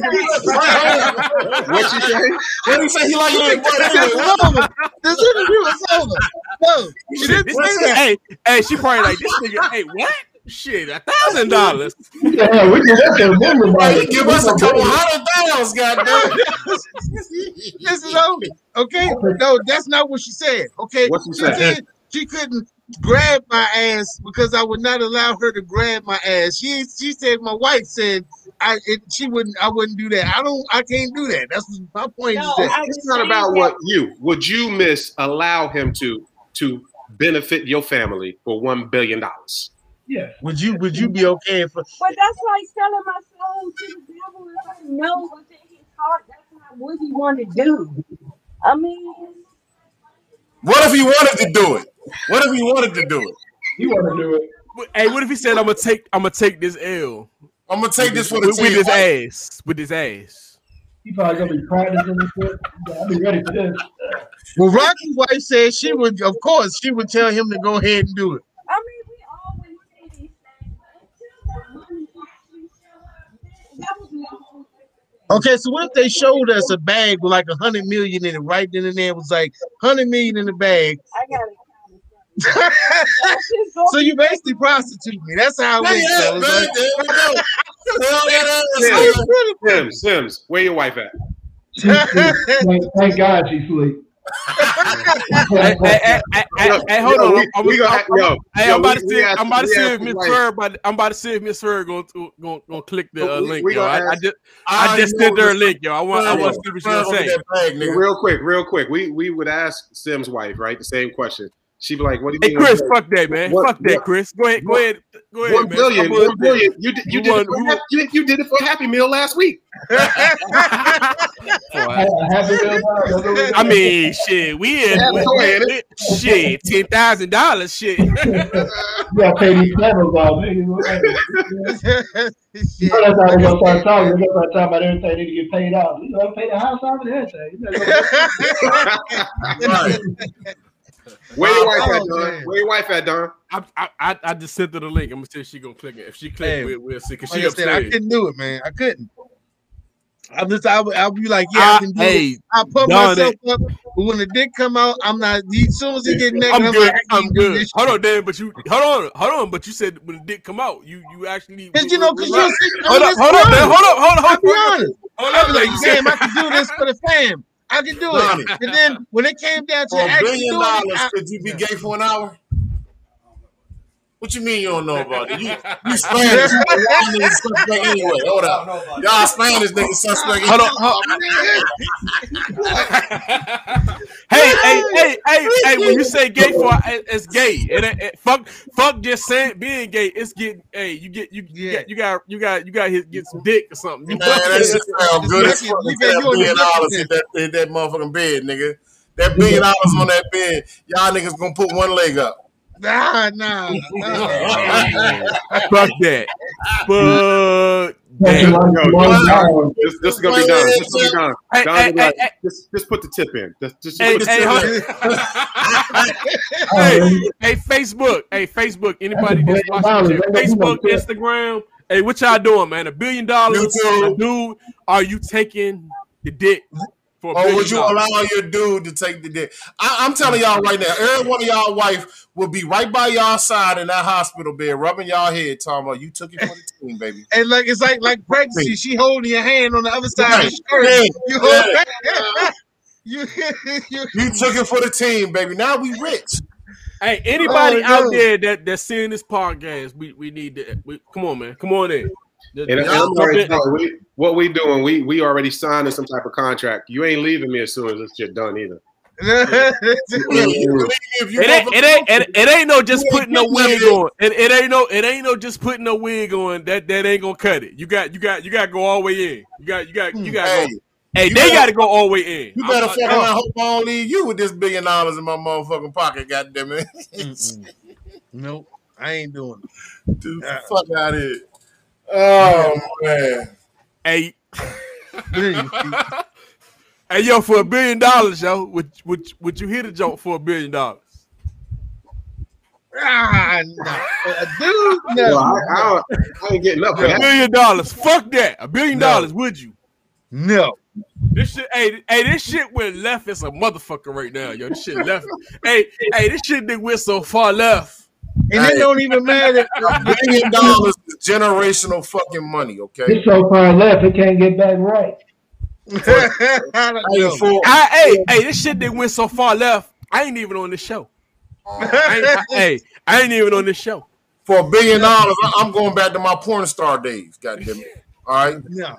What you say? What he say? He like it This over. This interview is over. No, she didn't say that. Hey, hey, she probably like this nigga. Hey, what? Shit, a thousand dollars. Yeah, we can let them remember Hey, give us a couple hundred dollars, goddamn. [laughs] this is over. Okay, no, that's not what she said. Okay, What she she said? said she couldn't grab my ass because I would not allow her to grab my ass. She she said my wife said I it, she wouldn't I wouldn't do that. I don't I can't do that. That's my point. No, is that. It's not about what you would you miss allow him to to benefit your family for one billion dollars. Yeah. Would you would you be okay if But that's like selling my soul to the devil. If I know what's in his heart, that's not what he want to do. I mean, What if he wanted to do it? What if he wanted to do it? He want to do it. Hey, what if he said I'm gonna take I'm gonna take this L I'm gonna take this for the with, with his ass with his ass? He probably gonna be practicing this shit. I'll be ready for this. well Rocky's wife said she would of course she would tell him to go ahead and do it. I mean, we always say these things, but until the money actually show up, that was the whole Okay, so what if they showed us a bag with like a hundred million in it right then and there? It was like hundred million in the bag. I got it. [laughs] so you basically prostitute me. That's how it Yeah, went. yeah, there we go. Hell yeah, that is Sims. Sims, Sims, where your wife at? Thank, thank God she sleep. [laughs] Hey, hey, hey, hey, hey, hey, hold Yo, on. we- I'm, we gonna I'm- yo, hey, I'm about we- to see. I'm about to see if the Miss wife. Ferg. But I'm about to see if Miss Ferg gonna, going going click the uh, link. we yo. gonna I, I just I I just know sent her a link, yo. I want I want to see what she Ferg, gonna look say. at bag. Real quick, real quick. We we would ask Sims' wife, right? The same question. She'd be like, "What do you Hey mean?" Chris, fuck that man. What- fuck that, what- Chris. Go ahead, go what- ahead, go ahead, One man. billion, I'm one on- billion. You did, you We did won- it for we you, you did it for Happy Meal last week. [laughs] I mean, shit, we in Yeah, we- we- shit, ten thousand dollars, shit. You gotta pay these cameras off. nigga. You know, that's how they gonna start talking. They're gonna start talking about everything they need to get paid off. You know, pay the house off and everything. You know, [laughs] Where your um, wife Oh, at, Don? Where your wife at, Don? I, I I I just sent her the link. I'm gonna see if she gonna click it. If she click, Hey, we'll, we'll see. Cause Like she I said, I couldn't do it, man. I couldn't. I'm just, I would, I would be like, yeah, I I- can do hey, it. I put darn myself up, but when the dick come out, I'm not. As soon as he get naked, I'm I'm, good. like, I I'm good. Hold on, Dan. But you hold on, hold on. But you said when the dick come out, you you actually. Cause you know, cause you'll see. Hold I'm up, just hold up, man. Hold up, hold up, I'll be honest. Hold I up, was like, you said- damn, I can do this for the fam. I can do Donnie. it. And then when it came down to For a actually billion doing dollars, it, I, could you be gay for an hour? What you mean you don't know about it? You, you [laughs] Spanish. Y'all niggas suspect anyway. Hold up. Y'all Spanish niggas suspect Hold on, hold [laughs] Hey, hey, hey, hey, hey! When you say gay for it's gay. It, ain't- it, fuck, fuck. Just saying being gay. It's getting. Hey, you get you you got you got you got you got hit get some dick or something. You Man, that shit sound good as fuck. That at you on the billion dollars list. hit that, hit that motherfucking bed, nigga. That billion dollars on that bed, y'all niggas gonna put one leg up. Nah, nah, nah. [laughs] fuck that. Fuck That's that. like Yo, one Don, dollar. this, this is gonna be done. This is gonna be done. Hey, Don, hey, like, hey, just, just put the tip in. Just, just Hey, put the hey, tip hold in. [laughs] hey, hey, Facebook. Hey, Facebook. Anybody That's a watching this, Facebook, don't give a shit. Instagram. Hey, what y'all doing, man? A billion dollars. YouTube. Dude, are you taking the dick for a Or billion would you dollars? allow your dude to take the dick? I, I'm telling y'all right now, every one of y'all wife will be right by y'all side in that hospital bed, rubbing y'all head, talking about you took it for the team, baby. [laughs] And like it's like like pregnancy. She holding your hand on the other side of the Yeah, shirt. You hold [laughs] you, you, You took it for the team, baby. Now we rich. Hey, anybody Oh, out no. there that that's seeing this podcast, we we need to. We, come on, man. Come on in. And, and I'm already telling we, what we doing? We we already signed some type of contract. You ain't leaving me as soon as this shit done either. It ain't, it ain't, it, it ain't no just putting no wig on. It, it ain't no, it ain't no just putting no wig on. That that ain't gonna cut it. You got, you got, you got to go all the way in. You got, you got, you got. Hey, go. Hey, You they got to go all the way in. You better fuck around. Hope I don't leave you with this billion dollars in my motherfucking pocket. Goddamn it! Nope, I ain't doing it. Dude, uh-uh. fuck out of here. Oh man. Hey, [laughs] hey, yo, for a billion dollars, yo, would would would you hit a joke for a billion dollars? Ah, [laughs] no. Dude, no. Well, I, I, I ain't getting up for A that. billion dollars, fuck that. A billion No. dollars, would you? No. This shit, hey, hey, this shit went left as a motherfucker right now, yo. This shit left. hey, hey, this shit did went so far left. And it don't even matter. A billion dollars is generational fucking money. Okay. It's so far left, it can't get back right. [laughs] I Hey, I, hey, hey, this shit that went so far left. I ain't even on the show. I ain't, I- hey, I ain't even on this show. For a billion dollars, I- I'm going back to my porn star days. Goddamn it. All right. No.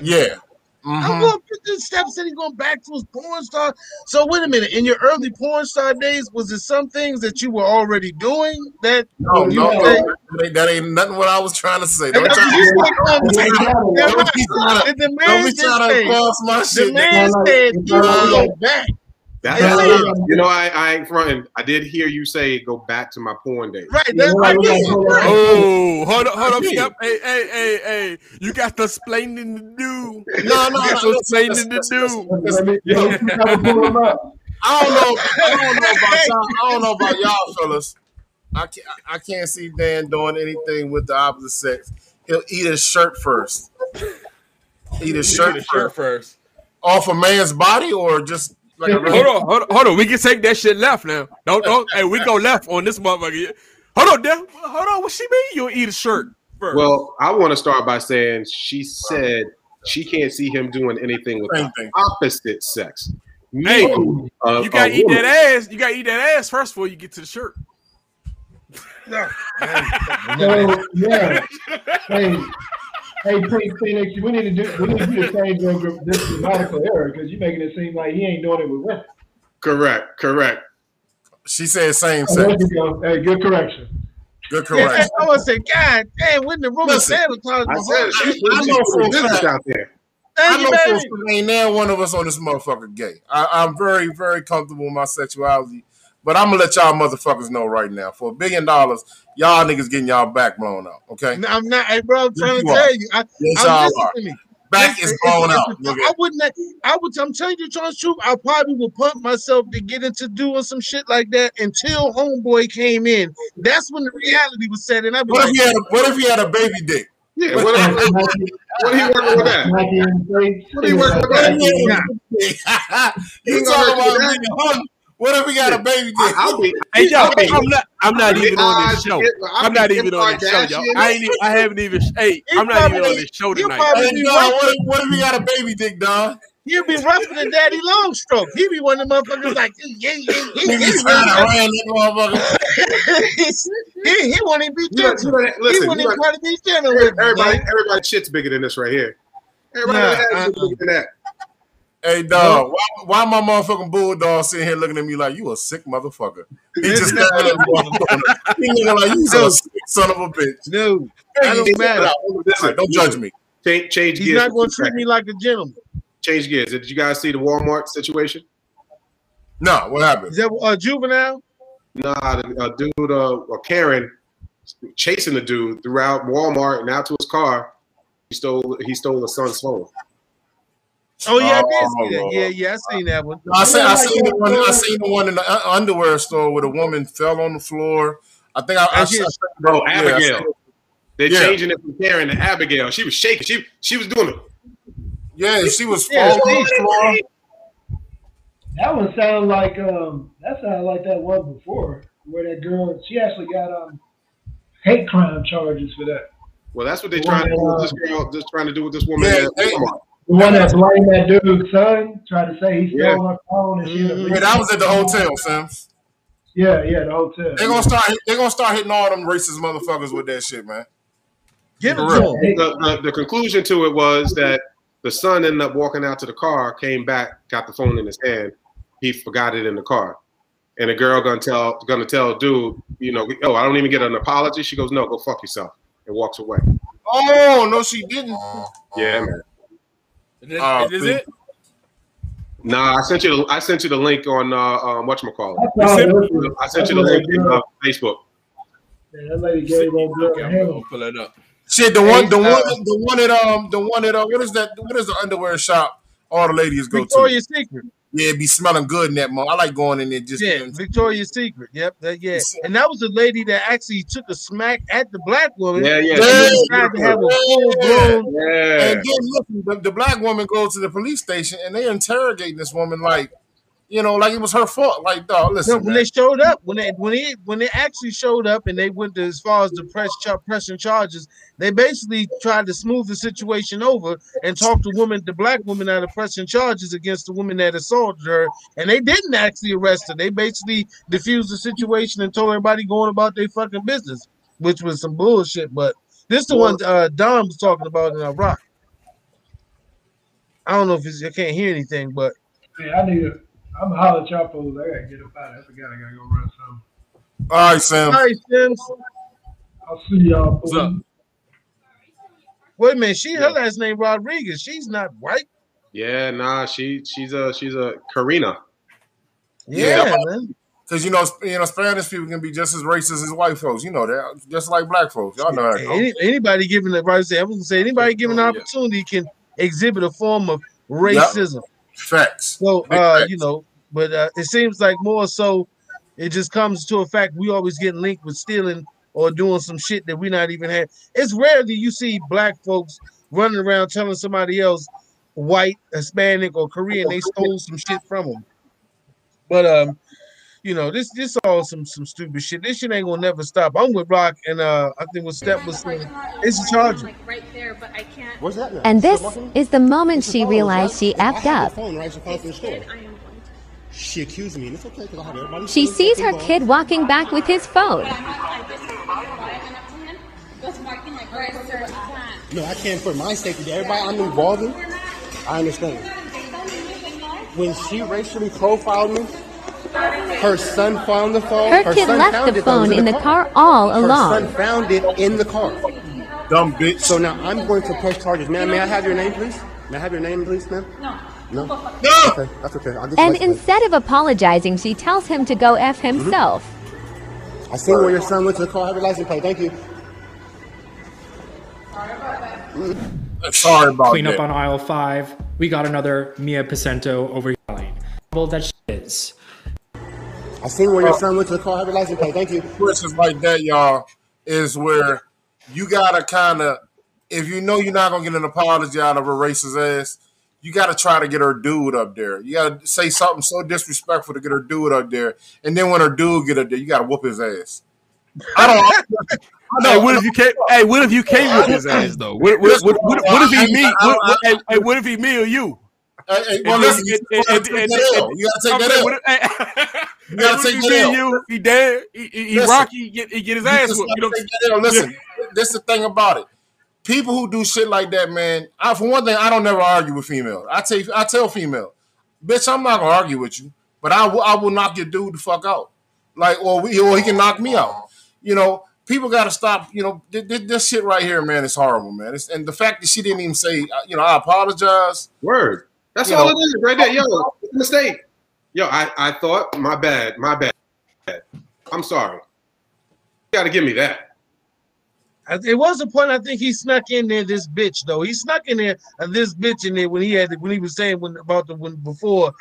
Yeah. I'm Mhm. going to this step said he going back to his porn star. So wait a minute. In your early porn star days, was it some things that you were already doing that No, you no, know, no, that- that, ain't, that ain't nothing what I was trying to say. Don't try, you said, be trying to, And the don't man be just trying to said- cross my shit. The man nigga. said he will go back. That's Yeah. you know, I, I ain't fronting. I did hear you say go back to my porn days. Right. That's I mean, right. Oh, hold up, hold up, Yeah. Hey, hey, hey, hey. You got the splaining to do. [laughs] No, no, you got no, the listen, explaining to do. Let me, let me try to pull him up. I don't know. I don't know about y'all. I don't know about y'all fellas. I can't. I can't see Dan doing anything with the opposite sex. He'll eat his shirt first. Eat his shirt, Shirt, shirt first. first. Off a man's body, or just like a Hold on, hold on, hold on. We can take that shit left now. Don't, don't. hey, we go left on this motherfucker. Hold on, Dan. Hold on. What she mean? You'll eat a shirt first. Well, I want to start by saying she said she can't see him doing anything with the opposite sex. Hey, Meaning, uh, you gotta eat woman. that ass. You gotta eat that ass first before you get to the shirt. So yeah, hey, [laughs] hey, Prince Phoenix, we need to do we need to change the same thing with this grammatical error because you're making it seem like he ain't doing it with women. Correct, correct. She said same Oh, sex. go. Hey, good correction. Good Yeah, correction. I was saying, God damn, when the room is Listen, sanitized, I my said heart- I know for a business fact. out there. I Thank you, know for a baby. fact ain't now one of us on this motherfucker gay. I, I'm very, very comfortable with my sexuality. But I'm gonna let y'all motherfuckers know right now. For a billion dollars, y'all niggas getting y'all back blown out. Okay, No, I'm not. Hey, bro, I'm trying Yes, to you are. tell you. I, Yes, I'm y'all are. back Listen, is blown it's- out. it's- nigga. I wouldn't. I would. I'm telling you, John's truth. I probably would pump myself to get into doing some shit like that until homeboy came in. That's when the reality was set in. I'd What like, if he had? A, what if he had a baby dick? Yeah, what, what, what are you working with that? Smack you in the face. What are you working with What that? he had a baby dick? you [laughs] talking about let you being hung? What if he got a baby dick? I, I'll be. Hey, yo, I'll be- I'm not. I'm not even on this show. I'll I'm not even on this show, yo. Kardashian. I ain't. Even, I haven't even. Hey, You I'm not even on this show tonight. Hey, Don, what if, what if he got a baby dick, Don? You'd be rougher than Daddy Longstroke. He'd be one of the motherfuckers like, yeah, yeah, yeah. He, Niggas trying to ran that motherfucker. [laughs] he, he won't even be gentle. you know that- He listen, won't even try to be gentle with me. Everybody, man. everybody, shit's bigger than this right here. Everybody Nah, has uh-uh. bigger than that. Hey, dog, why, why my motherfucking bulldog sitting here looking at me like you a sick motherfucker? He just Nah. staring at me on the corner. He looking like you a sick son of a bitch. No, Hey, I don't check matter. out. All right, don't judge me. Change, change He's gears. not going to treat me like a gentleman. Change gears. Did you guys see the Walmart situation? No, what happened? Is that uh, juvenile? Nah, the uh, dude uh, or Karen chasing the dude throughout Walmart and out to his car. He stole he stole the son's phone. Oh yeah, I did Oh, see that. Yeah, yeah, I seen that one. No, I seen, I seen the one. I [laughs] seen the one in the uh, underwear store where the woman fell on the floor. I think I, I, And she- I Bro, yeah, Abigail. seen- They're Yeah. changing it from Karen to Abigail. She was shaking. She she was doing it. yeah, she was Yeah, falling on she- the floor. That one sounded like um that sounded like that one before where that girl she actually got um hate crime charges for that. Well, that's what they're The trying to do with this girl. Just trying to do with this woman. Yeah, they- Walmart. The one that blamed that dude's son, tried to say he stole Yeah. her phone and she ended up Mhm. Yeah, that was at the hotel, Sims. Yeah, yeah, the hotel. They're gonna start. They're gonna start hitting all them racist motherfuckers with that shit, man. Give it to real. the, the, the conclusion to it was that the son ended up walking out to the car, came back, got the phone in his hand. He forgot it in the car. And the girl gonna tell gonna tell dude, you know, oh, I don't even get an apology. She goes, no, go fuck yourself, and walks away. Oh no, she didn't. Yeah, man. Is this, Oh, is it? Nah, I sent you. The, I sent you the link on uh, um, what you call I saw it. it. I sent you the link on uh, Facebook. Yeah, that lady gave on Bill Okay, I'm gonna pull it up. Shit, the one, the one, uh, the one at um, the one at uh, what is that? What is the underwear shop? All the ladies go to. Victoria's Secret. Yeah, it be smelling good in that mall. I like going in there just. Yeah, Victoria's Secret. Yep, that, yeah. And that was a lady that actually took a smack at the black woman. Yeah, yeah. And then to have a full blown. Yeah. And then listen, the, the black woman goes to the police station and they interrogate this woman like, you know, like it was her fault. Like, dog, No, listen, when man. they showed up, when they when they when they actually showed up and they went to as far as the press char- pressing charges, they basically tried to smooth the situation over and talk to woman, the black woman, out of pressing charges against the woman that assaulted her, and they didn't actually arrest her. They basically diffused the situation and told everybody going about their fucking business, which was some bullshit. But this the one uh, Don was talking about in Iraq. I don't know if it's, I can't hear anything, but Yeah, I need to. I'm gonna holler at y'all fools. I gotta get up out of here. I forgot I gotta go run some. All right, Sam. All right, Sims. I'll see y'all. What's up? Wait a minute, she her last name Rodriguez. She's not white. Yeah, nah, she she's a she's a Karina. Yeah, Yeah. man. Because you know, you know, Spanish people can be just as racist as white folks. You know that, just like black folks. Y'all know that. Any, anybody given the right to say, I was gonna say anybody given an opportunity can exhibit a form of racism. Facts. So uh, facts. you know, but uh, it seems like more so it just comes to a fact we always get linked with stealing or doing some shit that we not even had. It's rare that you see black folks running around telling somebody else white, Hispanic, or Korean they stole some shit from them. But um, you know, this this all some some stupid shit. This shit ain't gonna never stop. I'm with Rock and uh I think what Step was saying. It's a charger. Like right there, but I can't. Where's that now? And this is the moment she realized she effed up. phone right across the store. She accused me, and it's okay because I had everybody. She sees her kid walking back with his phone. No, I can't for my safety. Everybody I'm involved in, I understand. When she racially profiled me, her son found the phone. Her kid son left found the it that was phone in the car all alone. Her along. son found it in the car. Dumb bitch. So now I'm going to press charges. Ma'am, may I have your name, please? May I have your name, please, ma'am? No. No? No! Okay, that's okay. I'll get And instead of apologizing, she tells him to go F himself. Mm-hmm. I seen where your son went to the car. Have your license plate. Thank you. Mm. Sorry about Clean that. Clean up on aisle five. We got another Mia Pacento over yelling. Well, that shit is. I seen where your oh. son went to the car. Have your license plate. Thank you. Questions like that, y'all, is where you gotta kind of, if you know you're not gonna get an apology out of a racist ass, you gotta try to get her dude up there. You gotta say something so disrespectful to get her dude up there, and then when her dude get up there, you gotta whoop his ass. I don't. [laughs] Hey, what if you can't? Hey, what if you can't whip his ass though? What, what, what, what, what if he me? What, what, hey, hey, what if he me or you? Hey, hey, well, listen, you gotta take and- that and- L. You gotta take I'm that saying, L. what if- [laughs] [laughs] hey, You gotta what take if that me L. and You, he dead. He, he, he Rocky. He get, he get his ass just whooped. You know, take that L. Listen, this is the thing about it. People who do shit like that, man. I, for one thing, I don't never argue with females. I tell I tell female, bitch, I'm not gonna argue with you, but I will I will knock your dude the fuck out, like or we, or he can knock me out. You know, people got to stop. You know, this, this shit right here, man, is horrible, man. It's, and the fact that she didn't even say, uh, you know, I apologize. Word. That's all know. it is, right there. Yo, mistake. Yo, I, I thought my bad, my bad. I'm sorry. You got to give me that. It was a point I think he snuck in there. This bitch though, he snuck in there and this bitch in there when he had when he was saying when about the when before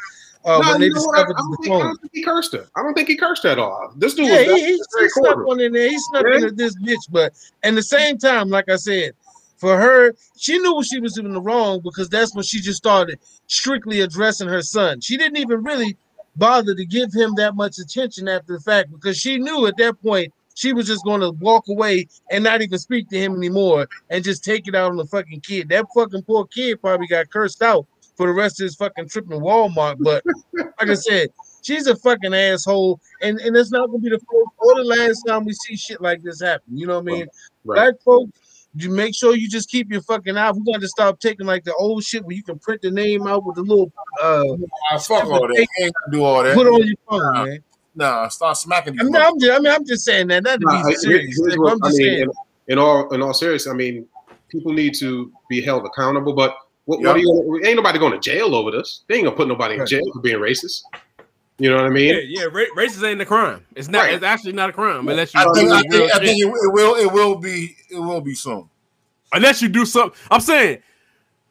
uh, No, when they you know what? I, discovered I don't the think, I phone. don't think he cursed her. I don't think he cursed her at all. This dude Yeah, was he, he, he snuck one in there. He snuck Yeah. into this bitch, but at the same time, like I said, for her, she knew what she was in the wrong because that's when she just started strictly addressing her son. She didn't even really bother to give him that much attention after the fact because she knew at that point she was just going to walk away and not even speak to him anymore and just take it out on the fucking kid. That fucking poor kid probably got cursed out for the rest of his fucking trip in Walmart. But like I said, she's a fucking asshole, and and it's not gonna be the first or the last time we see shit like this happen. You know what I mean? Right. Black folks, you make sure you just keep your fucking eye. We got to stop taking like the old shit where you can print the name out with the little uh Ah, fuck all that. You ain't gonna do all that. put on your phone, Nah. man. Nah, start smacking these I mean, I'm just, I mean, I'm just saying that. Not to Nah, be here- serious. here's like, what- I'm I just mean, saying. in, in all in all seriousness, I mean, people need to be held accountable. But What, Yep. what are you ain't nobody going to jail over this. They ain't gonna put nobody in jail for being racist. You know what I mean? Yeah, yeah. Ra- racist ain't a crime. It's not. Right. It's actually not a crime unless you I think, I think, I think it, it will it will be it will be soon. unless you do something. I'm saying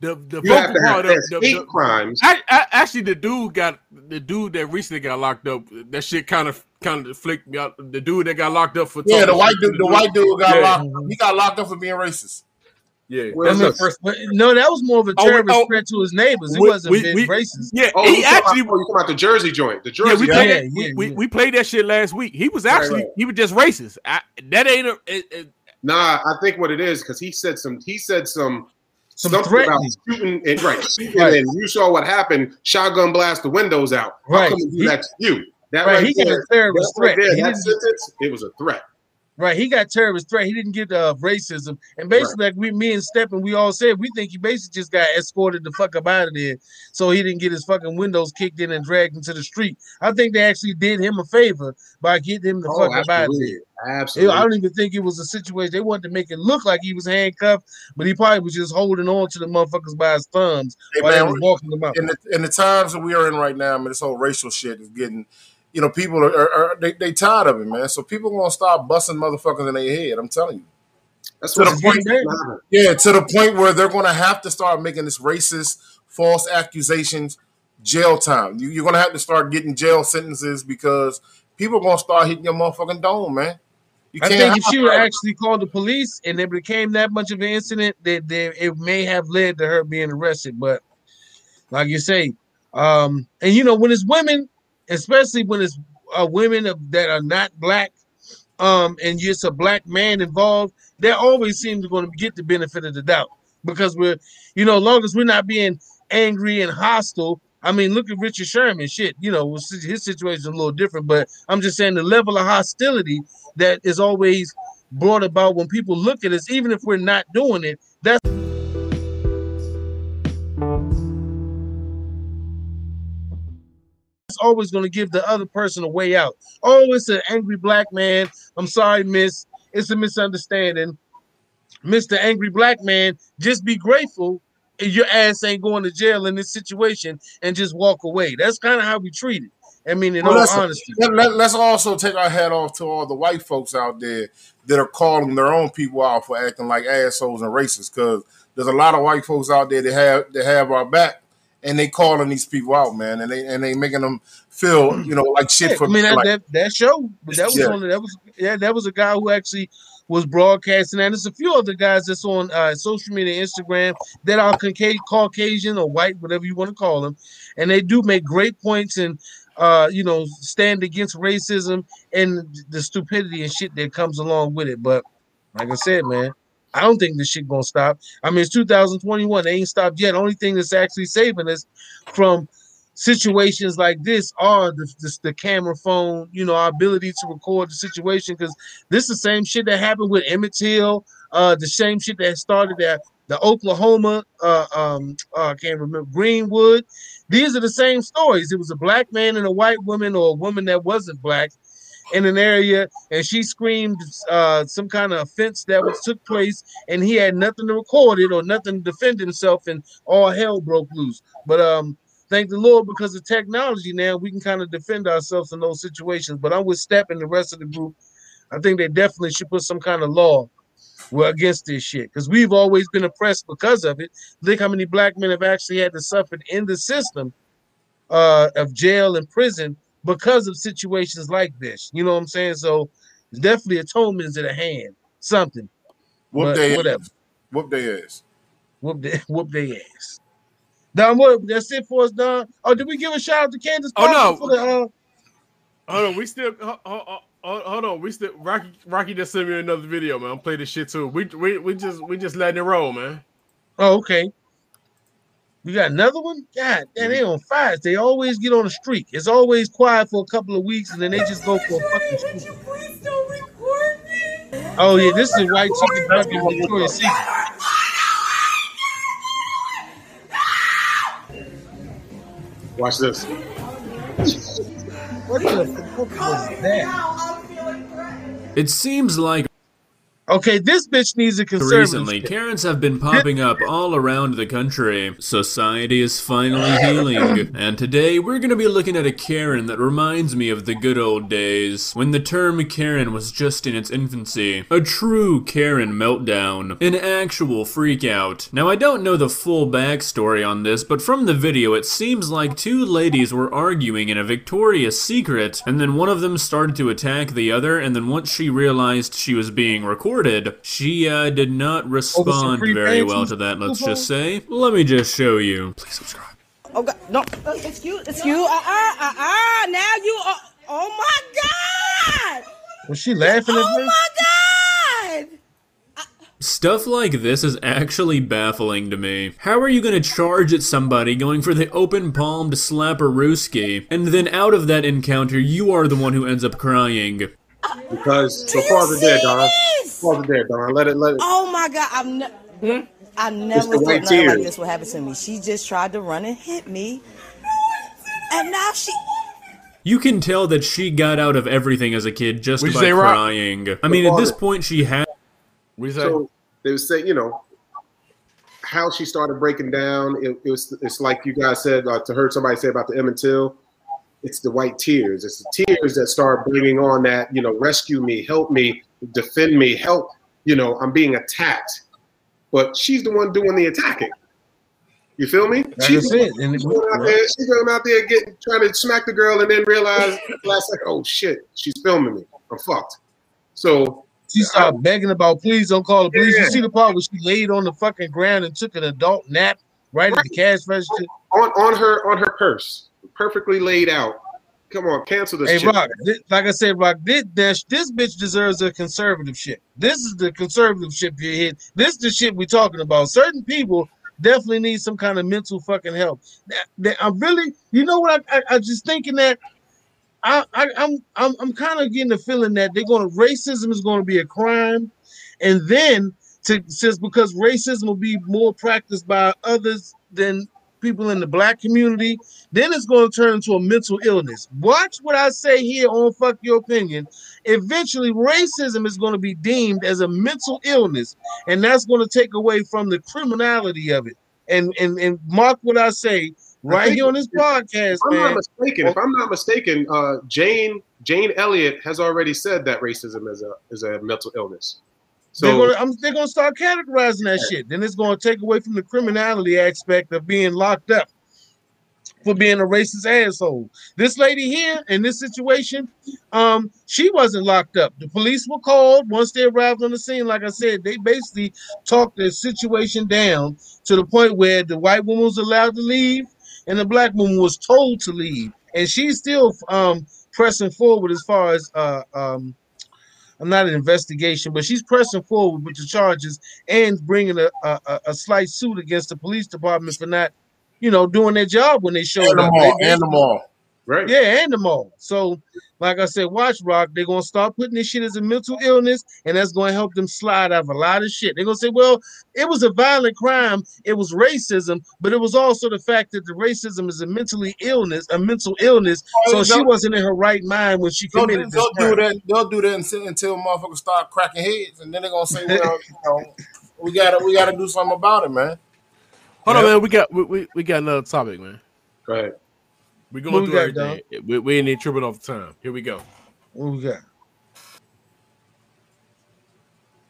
the the You vocal part of the, hate the- crimes. I, I, actually, the dude got the dude that recently got locked up. That shit kind of kind of flicked me out. The dude that got locked up for Yeah, the white dude, the white dude got Yeah. locked. He got locked up for being racist. Yeah, I mean, but no, that was more of a Oh, oh, threat to his neighbors. He we- wasn't we- being we- racist. Yeah, Oh, he you actually. about, oh, you talking about the Jersey joint? The Yeah, Jersey we joint. played Yeah, that. yeah, we, we, yeah. we played that shit last week. He was actually right. he was just racist. I, that ain't a. It, it, Nah, I think what it is because he said some. He said some. Some something threatening. about shooting and right, [laughs] shooting Right. and you saw what happened. Shotgun blast the windows out. How Right. come he do that to you? That Right, right, he got a there, terrorist right threat. there, He that sentence, it was a threat. Right, he got terrorist threat. He didn't get uh, racism, and basically, like we, me and Steppen, we all said we think he basically just got escorted the fuck up out of there, so he didn't get his fucking windows kicked in and dragged into the street. I think they actually did him a favor by getting him the Oh, fuck up out of there. Absolutely. I don't even think it was a situation they wanted to make it look like he was handcuffed, but he probably was just holding on to the motherfuckers by his thumbs Hey, while man, they was walking them out. in the in the times that we are in right now, I mean, this whole racial shit is getting, you know, people are, are, are they, they tired of it, man. So people gonna start busting motherfuckers in their head. I'm telling you. That's to the point, getting yeah, to the point where they're gonna have to start making this racist, false accusations, jail time. You, you're gonna have to start getting jail sentences because people are gonna start hitting your motherfucking dome, man. You I can't think if she would actually called the police and it became that much of an incident, that that it may have led to her being arrested. But like you say, um, and you know when it's women, especially when it's uh, women of, that are not black, um, and it's a black man involved, they always seem to going to get the benefit of the doubt because we're, you know, as long as we're not being angry and hostile. I mean, look at Richard Sherman. Shit, you know, his situation is a little different, but I'm just saying the level of hostility that is always brought about when people look at us, even if we're not doing it. That's always going to give the other person a way out. Oh, it's an angry black man. I'm sorry, miss. It's a misunderstanding. Mr. Angry Black Man, just be grateful your ass ain't going to jail in this situation and just walk away. That's kind of how we treat it. I mean, in Well, all honesty. let, let's also take our hat off to all the white folks out there that are calling their own people out for acting like assholes and racists Because there's a lot of white folks out there that have that have our back, and they calling these people out, man, and they and they making them feel you know like shit Yeah, for I mean that, like, that, that show that was Yeah. on that was yeah that was a guy who actually was broadcasting and there's a few other guys that's on uh, social media Instagram that are Cauca- Caucasian or white whatever you want to call them and they do make great points and uh you know stand against racism and the stupidity and shit that comes along with it but like I said man I don't think this shit gonna stop I mean it's 2021 they ain't stopped yet only thing that's actually saving us from situations like this are the, the, the camera phone, you know, our ability to record the situation because this is the same shit that happened with Emmett Till, uh, the same shit that started at the Oklahoma, uh, um, uh, I can't remember Greenwood. These are the same stories. It was a black man and a white woman, or a woman that wasn't black, in an area, and she screamed uh, some kind of offense that was took place, and he had nothing to record it or nothing to defend himself, and all hell broke loose. But um, thank the Lord because of technology now we can kind of defend ourselves in those situations. But I'm with Step and the rest of the group. I think they definitely should put some kind of law well against this shit because we've always been oppressed because of it. Look how many black men have actually had to suffer in the system uh, of jail and prison because of situations like this. You know what I'm saying? So definitely atonement is at hand. Something. whoop But their whatever. ass. Whoop their ass. Whoop their [laughs] whoop their ass. Don, what that's it for us, Don. Oh, did we give a shout out to Candace Oh, no. Parker for the uh Hold on, we still hold, hold, hold on. We still Rocky Rocky just sent me another video, man. I'm play this shit too. We we we just we just letting it roll, man. Oh, okay. We got another one? God damn, they on fire. They always get on a streak. It's always quiet for a couple of weeks and then they just go for a fucking streak. Oh yeah, this is white chicken fucking Victoria's Secret. Watch this. What the fuck was that? It seems like Okay, this bitch needs a conservative. Recently, Karens have been popping up all around the country. Society is finally healing. And today, we're gonna be looking at a Karen that reminds me of the good old days, when the term Karen was just in its infancy. A true Karen meltdown. An actual freakout. Now, I don't know the full backstory on this, but from the video, it seems like two ladies were arguing in a Victoria's Secret, and then one of them started to attack the other, and then once she realized she was being recorded, she uh, did not respond free very well to that, let's just say. Let me just show you. Please subscribe. Oh God, no, uh, excuse, excuse, uh, uh, uh, uh, now you are, oh my God, Was she laughing at me? oh me? my God. Stuff like this is actually baffling to me. How are you gonna charge at somebody going for the open palmed slapperooski, and then out of that encounter, you are the one who ends up crying? Because so far as dead, Don. Pause it there, Don. Let it let it. Oh my God, I'm. ne- I never thought white nothing like this would happen to me. She just tried to run and hit me, and now she. You can tell that she got out of everything as a kid just What'd by say, Rock? crying. I mean, at this point, she had. So they was saying, you know, how she started breaking down. It, it was. It's like you guys said uh, to heard somebody say about the Emmett Till. It's the white tears. It's the tears that start bringing on that. You know, rescue me, help me, defend me, help. You know, I'm being attacked, but she's the one doing the attacking. You feel me? Like I She's the said, one and it- going out there. She's going out there getting trying to smack the girl, and then realize last second, oh shit, she's filming me. I'm fucked. So She started begging about, please don't call the police. Yeah. You see the part where she laid on the fucking ground and took an adult nap right at the cash register? on on her on her purse, perfectly laid out. Come on, cancel this. Hey, shit. Rock, thi- like I said, Rock, this, this, this bitch deserves a conservative shit. This is the conservative shit you hit. This is the shit we're talking about. Certain people definitely need some kind of mental fucking help. That- that- I'm really, you know what? I, I, I just thinking that I, I, I'm, I'm, I'm kind of getting the feeling that they're going to racism is going to be a crime, and then to since because racism will be more practiced by others than people in the black community, then it's going to turn into a mental illness. Watch what I say here on Fuck Your Opinion. Eventually, racism is going to be deemed as a mental illness, and that's going to take away from the criminality of it. And and and mark what I say right think here on this podcast, If I'm man. not mistaken. If I'm not mistaken, uh, Jane Jane Elliott has already said that racism is a is a mental illness. They're So gonna I'm, they're gonna start categorizing that shit. Then it's gonna take away from the criminality aspect of being locked up for being a racist asshole. This lady here in this situation, um, she wasn't locked up. The police were called once they arrived on the scene. Like I said, they basically talked the situation down to the point where the white woman was allowed to leave and the black woman was told to leave, and she's still um pressing forward as far as uh um not an investigation, but she's pressing forward with the charges and bringing a, a, a- slight suit against the police department for not, you know, doing their job when they showed And the up. mall, and the mall. Right. Yeah, and the mall. So, like I said, watch Rock. They're gonna start putting this shit as a mental illness, and that's gonna help them slide out of a lot of shit. They're gonna say, well, it was a violent crime, it was racism, but it was also the fact that the racism is a mentally illness, a mental illness. Oh, So she wasn't in her right mind when she They'll, committed do- this they'll do that. They'll do that until, until motherfuckers start cracking heads, and then they're gonna say, "Well, [laughs] you know, we gotta we gotta do something about it, man." Hold Yeah. on, man. We got we, we, we got another topic, man. Go ahead. We're going through got, everything. We, we ain't even tripping off the time. Here we go. What we got?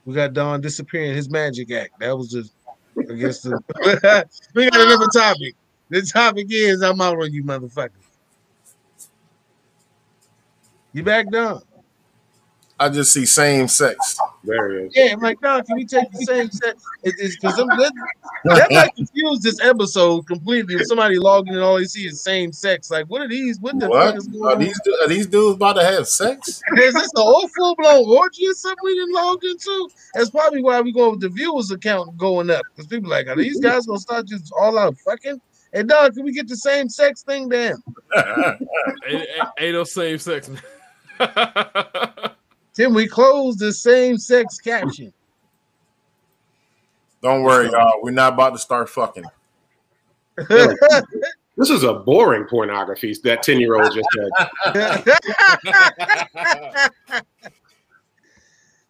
We got Don disappearing his magic act. That was just I guess the [laughs] we got another topic. The topic is I'm out on you motherfuckers. You back Don? I just see same sex. There it is. Yeah, I'm like, Don, can we take the same sex? It, because that, that might confuse this episode completely. If somebody logging in and all they see is same sex, like what are these? What the What fuck is are going on? these? Are these dudes about to have sex? Is this a whole full blown orgy or something we didn't log into? That's probably why we go with the viewers account going up because people like, are these guys gonna start just all out fucking? Hey, Don, can we get the same sex thing down? [laughs] [laughs] ain't, ain't, ain't no same sex. [laughs] man. Can we close the same sex caption? Don't worry, y'all. We're not about to start fucking. [laughs] This is a boring pornography that 10 year old just said. [laughs]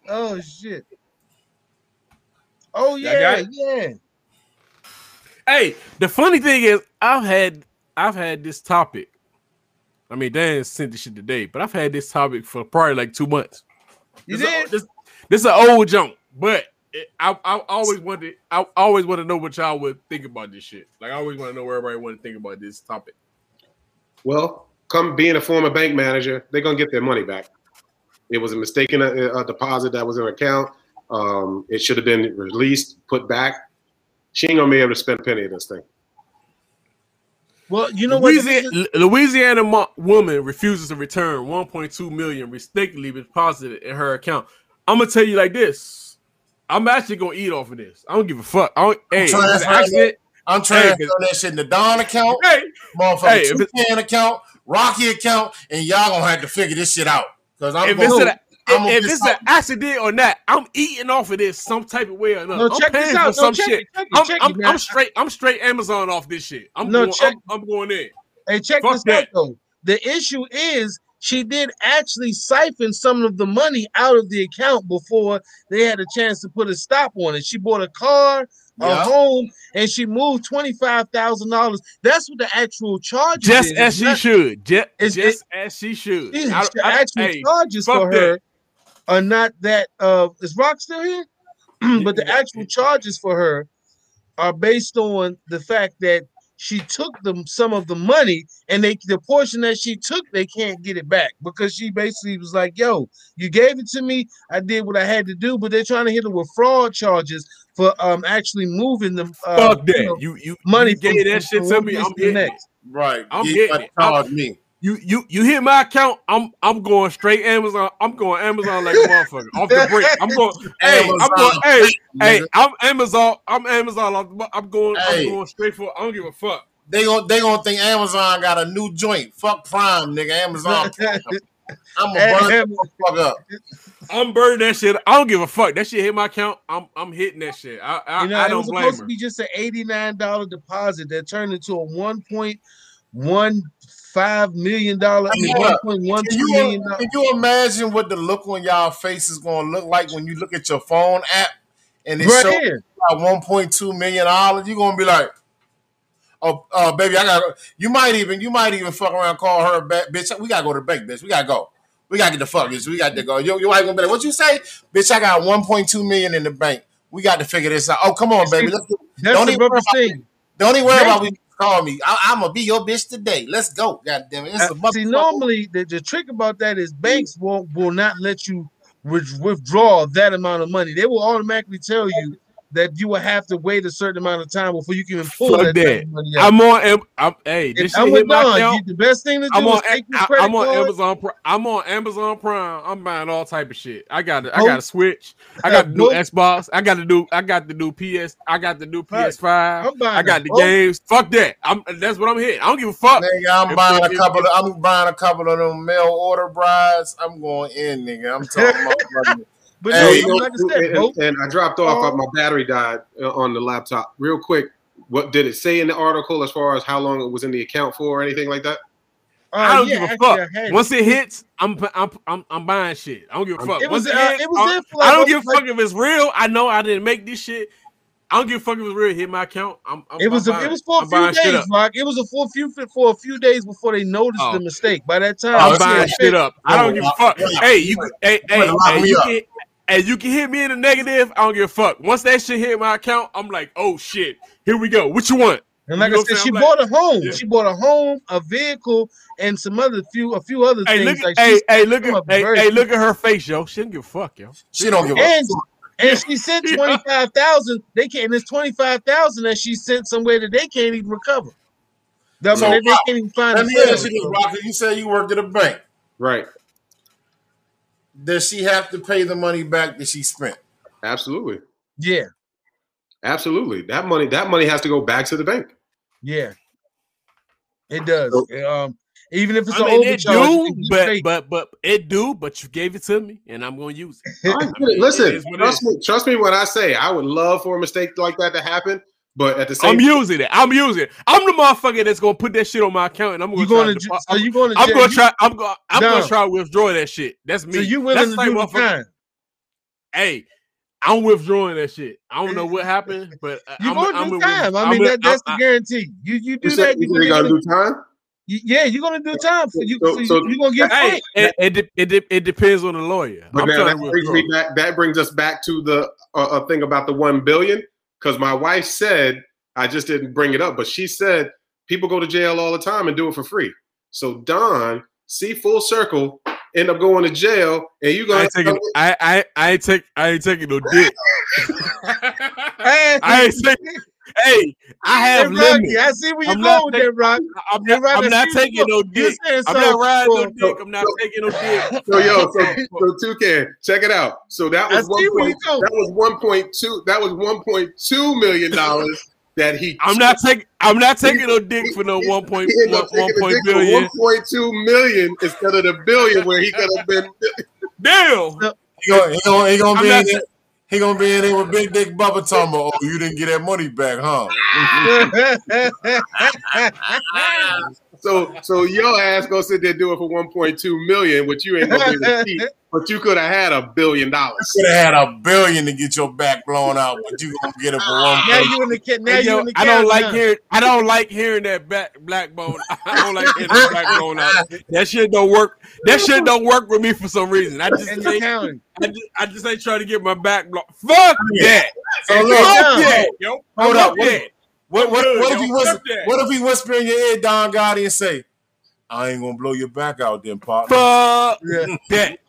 oh shit. Oh yeah, yeah. Hey, the funny thing is, I've had I've had this topic. I mean, Dan sent this shit today, but I've had this topic for probably like two months. You this did? A, this, this is an old junk, but it, I I always wanted I always want to know what y'all would think about this shit. Like I always want to know where everybody want to think about this topic. Well, come being a former bank manager, they're gonna get their money back. It was a mistaken uh, a, deposit that was in her account. Um, it should have been released, put back. She ain't gonna be able to spend a penny of this thing. Well, you know what? Louisiana, Louisiana mo- woman refuses to return 1.2 million mistakenly deposited in her account. I'm gonna tell you like this. I'm actually gonna eat off of this. I don't give a fuck. I don't, hey, if it's an transferring accident, I'm hey, transferring that shit in the Don account, hey, motherfucking hey, if it's- Toucan account, Rocky account, and y'all gonna have to figure this shit out. Because I'm if gonna, it's, I'm if get it's an accident or not, I'm eating off of this some type of way or another. No, I'm check this paying out. for No, some check shit. it, check it, I'm, check I'm, it. I'm straight. I'm straight Amazon off this shit. I'm No, going. check- I'm, I'm going in. Hey, check Fuck this that. out though. The issue is she did actually siphon some of the money out of the account before they had a chance to put a stop on it. She bought a car, a Yeah. home, and she moved twenty five thousand dollars. That's what the actual charge Just is. as It's she not- should. Just, It's- just as she should. I- the I- actual hey, charges fuck for that. Her are not that. Uh, is Rock still here? [clears throat] but the actual charges for her are based on the fact that she took them some of the money, and they the portion that she took, they can't get it back because she basically was like, "Yo, you gave it to me. I did what I had to do." But they're trying to hit her with fraud charges for um actually moving the Uh, Fuck that. know, You you money you gave from- that shit to me. I'm getting next. right. I'm you getting gotta it. I'm- charge me. You you you hit my account. I'm I'm going straight Amazon. I'm going Amazon like a motherfucker off the break. I'm going. [laughs] hey, I'm going. Hey, hey. I'm Amazon. I'm Amazon. off the- I'm going. Hey. I'm going straight for. I don't give a fuck. They gonna they gonna think Amazon got a new joint. Fuck Prime, nigga. Amazon. [laughs] I'm gonna burn that fuck up. I'm burning that shit. I don't give a fuck. That shit hit my account. I'm I'm hitting that shit. I I, You know, I don't was blame supposed her. to be just an eighty-nine dollar deposit that turned into a one point one five million dollar. I mean, one point one Can you, can you imagine what the look on y'all face is gonna look like when you look at your phone app and it Right shows here. one point two million dollars? You're gonna be like, "Oh, uh, baby, I got." You might even, you might even fuck around, call her back, bitch. We gotta go to the bank, bitch. We gotta go. We gotta get the fuck, bitch. We got to go. Your, your wife gonna be like, "What you say, bitch? I got one point two million in the bank. We got to figure this out." Oh, come on, baby. Let's do, That's don't the even worry about thing. Don't even worry about we call me. I, I'm gonna be your bitch today. Let's go. God damn it. Uh, see, normally the, the trick about that is banks will will not let you withdraw that amount of money. They will automatically tell you that you will have to wait a certain amount of time before you can even pull Fuck that, type that. money out. I'm on. Am- I'm, hey, this shit I'm hit with my Don, account. you, the best thing to do I'm is on. take I, credit am on card. Amazon. Pri- I'm on Amazon Prime. I'm buying all type of shit. I got. I got a Switch. I got the new Xbox. I got the new. I got the new PS. I got the new PS5. I'm buying I got the both. games. Fuck that. I'm. That's what I'm hitting. I don't give a fuck. Nigga, I'm If- buying if- a couple. Of, I'm buying a couple of them mail order brides. I'm going in, nigga. I'm talking about. [laughs] money. But Hey, no, like I said, and, both- and I dropped off. Oh. my battery died uh, on the laptop. Real quick, what did it say in the article as far as how long it was in the account for, or anything like that? I don't Uh, yeah, give a fuck. I. Once it hits, I'm I'm I'm, I'm buying shit. I don't give a fuck. It Once was, it uh, hits, it was I, for like- I don't give a like- fuck if it's real. I know I didn't make this shit. I don't give a fuck if it's real. Hit my account. I'm, I'm It was I'm a, buying, it was for a I'm few days, up. Mark. It was a for a few for a few days before they noticed Oh. the mistake. By that time, I'm buying shit up. I don't give a fuck. Hey, you, hey, hey, hey, you up. can, hey, you can hit me in the negative. I don't give a fuck. Once that shit hit my account, I'm like, oh shit, here we go. What you want? And like You know I said, she saying? bought a I'm like, home. Yeah. She bought a home, a vehicle, and some other few a few other Hey, things. look, like at, hey, hey, look at, hey, hey, look at her face, yo. She don't give a fuck, yo. She don't give a fuck. and she sent Yeah. twenty five thousand. They can't. And it's twenty five thousand that she sent somewhere that they can't even recover. I mean, So, they, they can't even find Let me ask you this, Rocky. You said you worked at a bank. Right. Does she have to pay the money back that she spent? Absolutely. Yeah, Absolutely. That money. That money has to go back to the bank. yeah, it does. Um, even if it's I an mean, it do, but pay. but but it do. But you gave it to me, and I'm gonna use it. I I mean. Listen, it is what it trust is. me. Trust me when I say I would love for a mistake like that to happen. But at the same, I'm using it. I'm using it. I'm the motherfucker that's gonna put that shit on my account, and I'm gonna You try going to. to? depo- So you going to? I'm jail? gonna try. I'm gonna. I'm Dom. gonna try to withdraw that shit. That's me. So you That's willing the to type do the motherfucker- time? Hey, I'm withdrawing that shit. I don't know what happened, but You I'm, gonna I'm do time. I I'm mean, that, that's I'm- the guarantee. You you do You that. you you're gotta gonna do time. You- Yeah, you're gonna do time for you. So- So, so- you're gonna get Hey, paid. it, it, it, it depends on the lawyer. But now that brings me back. That brings us back to the uh, uh, thing about the one billion. Because my wife said, I just didn't bring it up, but she said people go to jail all the time and do it for free. So Don, see full circle, end up going to jail, and you I gonna ain't taking. I, I I ain't take. I ain't taking no dick. [laughs] I ain't taking. Hey, I have Hey, Rocky, limits. I see where you're I'm going with that, Rock. I'm not, I I'm not taking you're no dick. I'm not something riding no for- dick. I'm not taking no dick. So yo, so so toucan, check it out. So that was one point, that was one point two. That was one point two million dollars that he. I'm not taking. I'm not taking no dick for no one point He ended one, up taking one a point dick for billion. one point two million instead of the billion where he could have been. [laughs] [laughs] Damn. He gonna, he gonna, he gonna be not in there. He gonna be in there with Big Dick Bubba talking about, oh, you didn't get that money back, huh? [laughs] So so your ass gonna sit there do it for one point two million, which you ain't gonna be able to see, but you could have had a billion dollars. You Could have had a billion to get your back blown out, but you gonna get it for one. Now point. you in the ca- now Hey, you yo, in the I don't like now. hearing. I don't like hearing that back black bone. [laughs] I don't like hearing that black bone out. That shit don't work. That shit don't work with me for some reason. I just in the ain't. I just, I just ain't trying to get my back blocked. Fuck that. So Fuck look, that, yo. hold up. that. What, what, Good, what if he whisper, what if he whisper in your ear, Don Gotti, and say, "I ain't gonna blow your back out, then, partner." Fuck Yeah. that.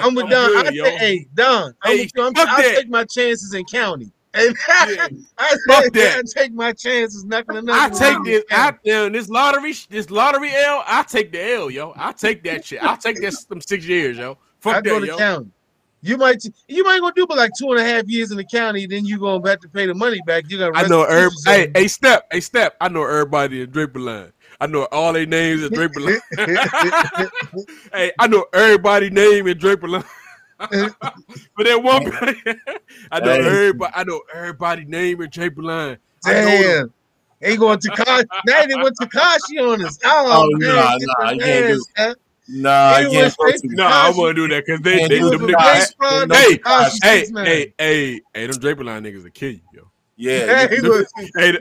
I'm with I'm Don. good, I yo. take, hey, Don. I'm Hey, with you. I'll take my chances in county. [laughs] Hey, Yeah. I, Fuck take, that. I take my chances knocking a I take this. I, this lottery, this lottery L. I take the L, yo. I take that shit. I take that them six years, yo. Fuck I go that, to yo. county. You might you might gonna do but like two and a half years in the county, then you gonna have to pay the money back. You gotta I know every, hey, hey, step, hey, step. I know everybody in Draper Line. I know all their names in Draper Line. hey, I know everybody name in Draper Line. but that one, I know Hey. everybody. I know everybody name in Draper Line. I know them. Damn. They going to Tekashi. Now they went Tekashi on us. Oh, Oh, man. nah, nah, the you can't do- ass. Nah, They you went can't go straight too. to No, I Tekashi. want to do that because they, Can't they, do them it. niggas. Race Hey, hey, hey, hey, hey, them Draper Line niggas will kill you, yo. Yeah, Hey, you- look, [laughs] Hey,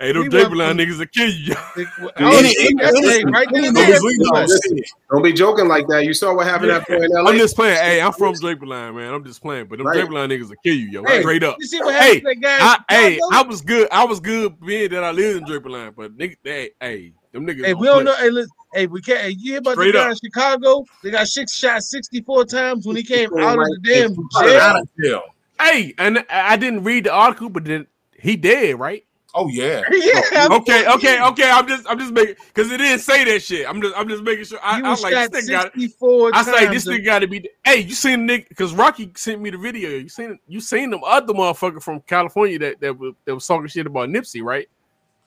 hey, them He Draper Line niggas will kill you. yo. Any- shit, that's any- it, right there. any There, niggas that's we too know. much. Listen, don't be joking like that. You saw what happened after in LA. I'm just playing. Hey, I'm from Draper Line, man. I'm just playing. But them Right. Draper Line niggas will kill you, yo. Hey, Straight up. You see what happened Hey, to that guy? I, in hey, I was good. I was good being that I lived in Draper Line, but nigga, hey, hey, them niggas. Hey, don't we don't play. know. Hey, listen, hey, we can't. Hey, you hear about Straight the guy up. in Chicago? They got six shot 64 times when he came out of the damn Out jail. Of jail. Hey, and I I didn't read the article, but then he dead, right? Oh yeah. [laughs] yeah. Oh, okay, okay, okay. I'm just, I'm just making because it didn't say that shit. I'm just, I'm just making sure. I, I was was like, shot this thing got. 64 I say times. this nigga got to be. Hey, you seen the nigga? Because Rocky sent me the video. You seen, you seen them other motherfucker from California that that was, that was talking shit about Nipsey, right?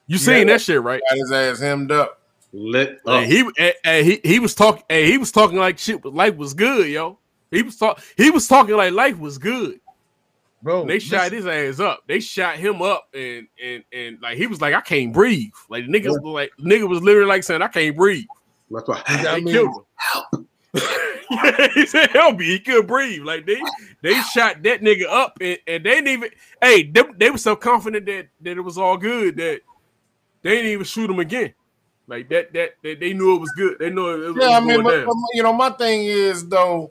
You seen Yeah. that shit, right? Got his ass hemmed up. Lit up. Hey, he, hey, hey, he he was talking. Hey, he was talking like shit. Life was good, yo. He was talk. He was talking like life was good. Bro, And they shot his ass up. They shot him up, and and and like he was like, I can't breathe. Like the niggas was like nigga was literally like saying, I can't breathe. That's why. [laughs] I They mean, killed him. Yeah, [laughs] he said, "Help me!" He couldn't breathe. Like they, they shot that nigga up, and, and they didn't even. Hey, they, they were so confident that that it was all good that they didn't even shoot him again. Like that, that, that they knew it was good. They knew it, it was Yeah, I going mean, but, down. you know, my thing is though,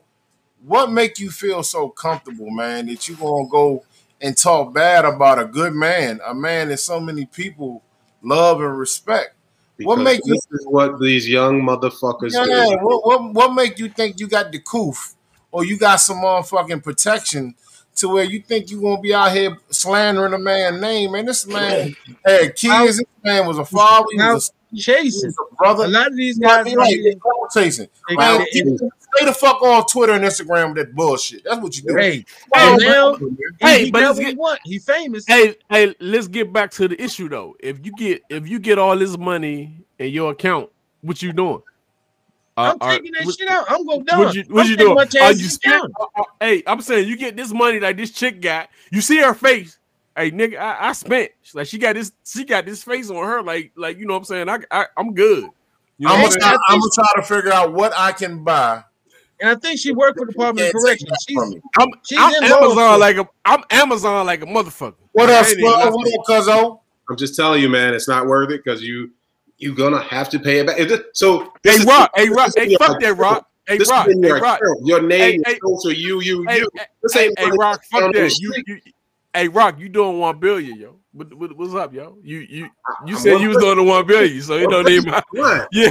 what make you feel so comfortable, man, that you gonna go and talk bad about a good man, a man that so many people love and respect? what Because make you this is what these young motherfuckers yeah, do. what, what what make you think you got the coof or you got some motherfucking protection to where you think you gonna be out here slandering a man's name? Man, this man had kids. This man was a father. He was a chasing. brother. A lot of these You know I guys mean? Like, chasing. They- Man, they- you stay the fuck on Twitter and Instagram with that bullshit. That's what you do. Hey, Wow, hey, now. Hey, he but got let's what he get- want. He famous. Hey, hey, let's get back to the issue though. If you get if you get all this money in your account, what you doing? Uh, I'm are- taking that what- shit out. I'm going down. What you what I'm you doing? Are you in uh, uh, hey, I'm saying you get this money like this chick got. You see her face. Hey, nigga, I, I spent like she got this. She got this face on her. Like like you know what I'm saying. I, I I'm good. You know I'm gonna try, I'm gonna try to figure out what I can buy and I think she worked for the Department of Corrections. She's, I'm, she's I'm in law Amazon school. like a I'm Amazon like a motherfucker. What I up, ain't even Swell? lying. What up, Cuzzo? I'm just telling you, man, it's not worth it because you you're gonna have to pay it back. Is So Hey is- Rock, hey Rock, is hey fuck that. Rock. Hey This Rock, is hey Rock. account. Your name, Hey, your social, you, you, Hey, you. hey, This ain't hey money Rock, fuck the that. You, you, hey Rock, you doing one billion, yo. What, what, what's up, yo? You you you I'm said you was doing the one billion, so it don't even matter. [laughs] What? Yeah,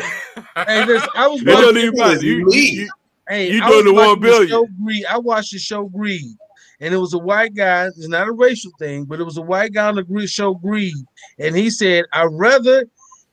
Hey, listen, I was it don't watching- even matter. You, you, you, Hey, you I doing the one billion. Show Greed. I watched the show Greed, and it was a white guy. It's not a racial thing, but it was a white guy on the Greed show Greed, and he said, "I'd rather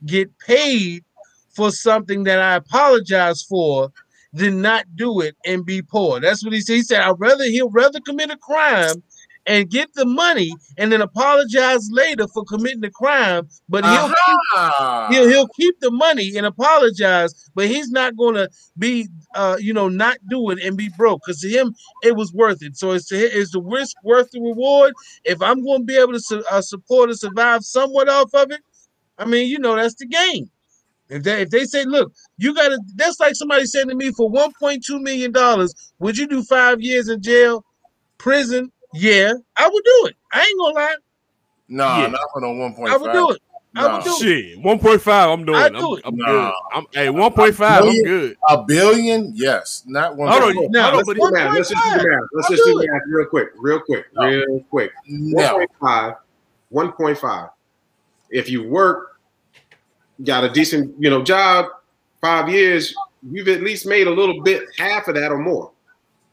get paid for something that I apologize for than not do it and be poor." That's what he said. He said, "I'd rather he'll rather commit a crime." And get the money, and then apologize later for committing the crime. But he'll Aha. keep, he'll he'll keep the money and apologize, but he's not gonna be uh you know not do it and be broke because to him it was worth it. So it's is the risk worth the reward? If I'm going to be able to su- uh, support and survive somewhat off of it, I mean you know that's the game. If they if they say, look, you gotta that's like somebody saying to me for 1.2 million dollars, would you do five years in jail, prison? Yeah, I would do it. I ain't gonna lie. Nah, Yeah. not for no one point I five. would do it. I would do it. Shit, one point five. I'm doing. I it. do I'm, it. I'm Nah. good. I'm hey, one point five. I'm good. A billion? Yes, not one. Hold on, point- No, hold on, Let's do math. Let's just do the math. Let's I'll just do do the math real quick, real quick, No. real quick. No. 1.5, 1.5. If you work, got a decent, you know, job, five years, you've at least made a little bit, half of that or more.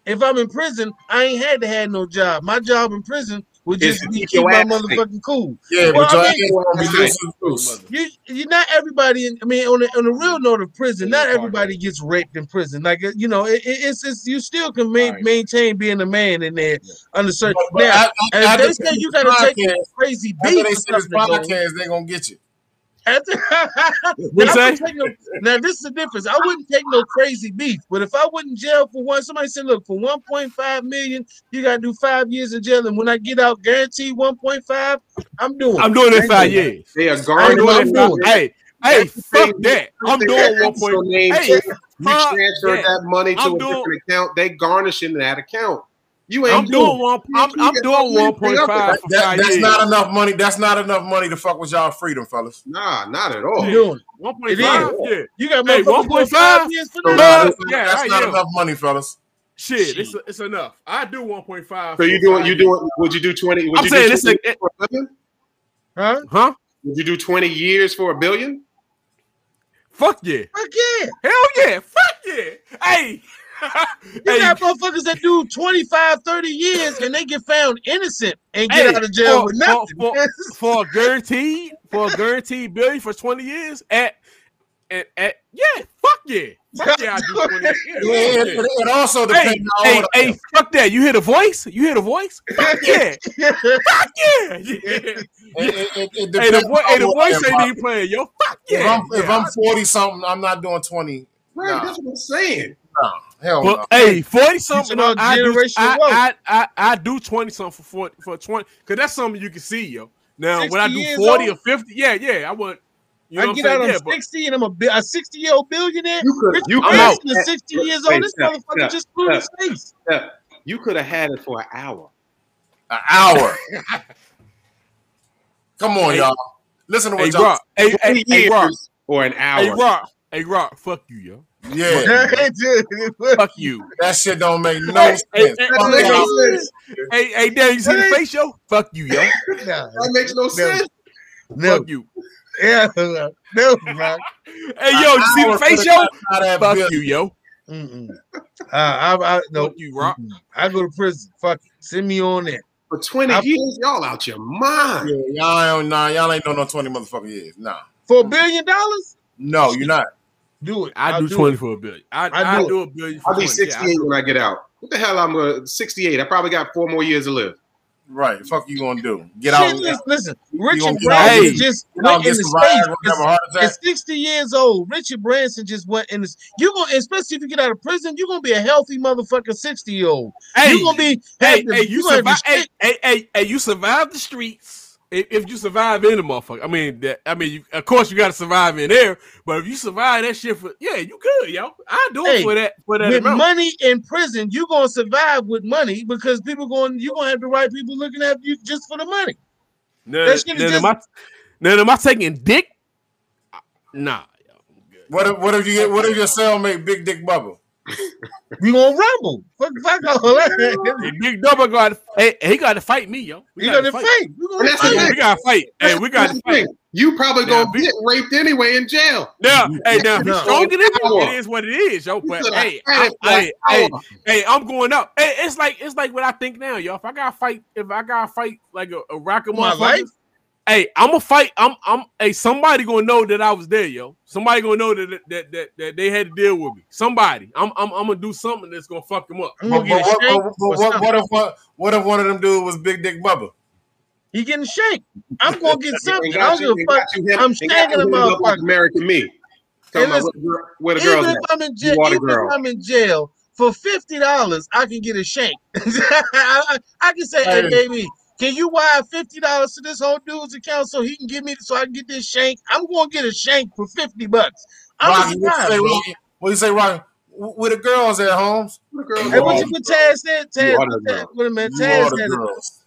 If I'm in prison, I ain't had to have no job. My job in prison would just to be keep keep my ass safe. motherfucking cool. Yeah, Well, but your I mean, gonna be Right. loose and loose. you, you not everybody. In, I mean, on the on the real note of prison, not everybody gets raped in prison. Like uh, you know, it, it- it's, it's you still can ma- Alright. maintain being a man in there under certain. But- but now, I- I- and after if they say you got to take podcast- a crazy After beat they or see this something, podcast, they gonna get you. After, [laughs] What now, say? no- now this is the difference. I wouldn't take no crazy beef, but if I went in jail for one, somebody said, "Look, for 1.5 million, you got to do five years in jail, and when I get out, guaranteed 1.5, I'm doing. I'm doing it I five doing years. They are I ain't garnishing. doing doing. Hey, hey, fuck that. I'm doing one point. Hey, you transfer that. that money to I'm a doing- different account. They garnish garnishing that account. You ain't I'm doing one. I'm, I'm doing one point five for That- that's years. not enough money. That's not enough money to fuck with y'all freedom, fellas. Nah, not at all. I'm doing it. One point It five. is. Yeah. You got Hey, motherfuckers one doing point five five. years for So that. that's, Yeah, that's I not am. enough money, fellas. Shit, it's it's enough. I do one point five. So you doing? You doing? Would you do twenty? Would I'm you saying do it's 20 like- for a billion? Huh? Huh? Would you do twenty years for a billion? Fuck yeah. Fuck yeah. Hell yeah. Fuck yeah. Hey. You hey, got motherfuckers that do 25, 30 years and they get found innocent and get hey, out of jail for, with nothing. For, for, for a guaranteed, for a guaranteed billion for 20 years at, at, at yeah, fuck yeah. Fuck yeah, I do [laughs] 20 years. Yeah, Yeah, it, yeah. it also Hey, on hey, hey, fuck that. You hear the voice? You hear the voice? Fuck yeah. [laughs] Fuck yeah. yeah. It, it, it, it Hey, the, vo- hey, the voice I ain't even playing. Yo, fuck If yeah. I'm if Yeah, I'm forty something, I'm not doing twenty. Right, Nah. that's what I'm saying. No, hell But no. hey, forty something. about I, do, I. I, I, I do twenty something for 40, for twenty because that's something you can see, yo. Now when I do forty old? or fifty, yeah, yeah, I would. You know I get out, saying? I'm Yeah, but 60 and I'm a, bi- a 60 year old billionaire. You could- Richard you could- Branson is Hey, 60 years hey, old. This Steph, motherfucker Steph, just blew his face. Yeah, you could have had it for an hour. An hour. [laughs] Come on, Hey. y'all. Listen to what hey, y'all. Rock, hey, hey, 20 hey, Rock, years or an hour. hey, Rock, hey, Rock, fuck you, yo. Yeah, [laughs] Fuck you. that shit don't make no Hey, sense. hey, hey, Fuck That makes hey, y'all. no sense. Hey, hey, Dan, you see the face, yo? Fuck you, yo. [laughs] Nah, That makes no sense. no, Fuck you. yeah, [laughs] no, Rock. Hey, yo, you see the hour face, could've yo? got out of that Fuck bill. you, yo. Mm-mm. Uh, I, I, no, Fuck you, Rock. mm-mm. I go to prison. Fuck it. Send me on there. For 20 I- years, y'all out your mind. Yeah, y'all ain't nah, y'all ain't doing no twenty motherfucking years. Nah, For a billion dollars? no, you're not. Do it. I do do twenty it. for a billion. I, I I, do do a billion for I'll be 20. Yeah, I when I get out. What the hell? I'm uh, 68. I probably got four more years to live. Right? Fuck you gonna do? Get Shit, out. listen, listen. Richard get out- Branson Hey, just get out, went get into some rides, space. gonna have At 60 years old, Richard Branson just went in this. You're gonna, especially if you get out of prison, you're gonna be a healthy motherfucker 60 year old. Hey, you're gonna be hey, have the- hey, you gonna survive. Hey, hey, hey, hey, you survived the streets. If, if you survive in the motherfucker, I mean, that, I mean, you, of course you got to survive in there. But if you survive that shit for, yeah, you good, yo. I do it for that for that with amount. money in prison, you gonna survive with money because people going you gonna have the right people looking at you just for the money. Now, That shit is now, just- am I, now, am I taking dick? Nah. What if what if you get what if your cellmate Big Dick Bubba? [laughs] We gonna rumble. Fuck, fuck all that. Hey, Big Double got hey, he got to fight me, yo. We gotta gotta fight. We gonna That's the we gotta fight. Hey, we got to fight. You probably Now, gonna Big- get raped anyway in jail. Now, hey, now, if No. he's stronger than me, Power. it is what it is, yo. But said, hey, I I, had it for hey, hey, hey, I'm going up. Hey, it's like it's like what I think now, yo. If I gotta fight, if I gotta fight like a, a rock of My motherfuckers, life? Hey, I'm gonna fight. I'm, I'm. Hey, somebody gonna know that I was there, yo. Somebody gonna know that that that, that they had to deal with me. Somebody. I'm, I'm, I'm gonna do something that's gonna fuck them up. But, but what, but- but what, what if what, what if one of them dudes was Big Dick Bubba? He getting shanked. I'm gonna get And something. I got don't you- give and a fuck. got you him- I'm and got shanking you a like motherfucker. American me. Hey, Talking about listen, where, where the Even if. I'm in jail, You are even if. I'm in jail for fifty dollars, I can get a shake. [laughs] I, I can say, hey Hey. baby, can you wire fifty dollars to this whole dude's account so he can give me so I can get this shank? I'm gonna get a shank for fifty bucks. I'm Rocky, what you say, bro. What you say, Rocky? W- With the girls at Holmes? Where the girls Hey, what you what Taz said? You Taz, are the Taz wait a minute. Taz said, girls.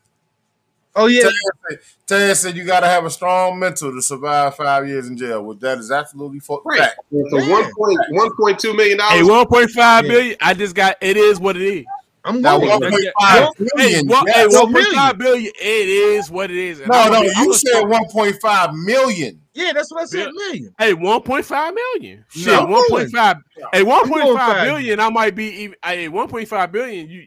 oh yeah, Taz said, Taz said you got to have a strong mental to survive five years in jail. Well, that is absolutely for Right. fact. So Yeah. one point one point two million Hey, dollars. one point five Yeah. billion. I just got. It is what it is. I'm Now, going. one That's point Hey, million. hey, one point five billion. It is what it is. And No, I'm no, gonna I'm you said one point five million. Yeah, that's what I said. Million. Hey, one point five million. Shit, No. one point five. Hey, one I'm point going five five. billion. I might be even. Hey, one point five billion. You.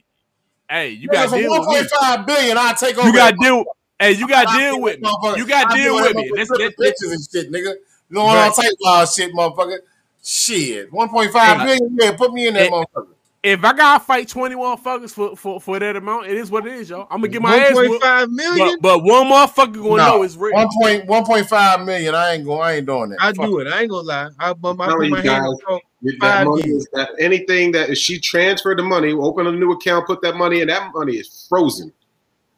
Hey, you got to deal one with me. point five billion, I take over. You got to deal. Hey, you got to deal with me. You got to deal with me. motherfucker That's tripping that, that, bitches and shit, nigga. Doing all Right. type of wild shit, motherfucker. Shit, one point five Hey. billion. Yeah, put me in that motherfucker. If I gotta fight twenty motherfuckers for, for, for that amount, it is what it is, y'all. I'm gonna get my One ass point whooped. five million. But, but one motherfucker gonna know it's real. One point one point five million. I ain't going. I ain't doing that. I Fuck do it. I ain't gonna lie. I, I, I put my you hand guys, on. That Five money years. is that anything that if she transferred the money, open a new account, put that money in, that money is frozen.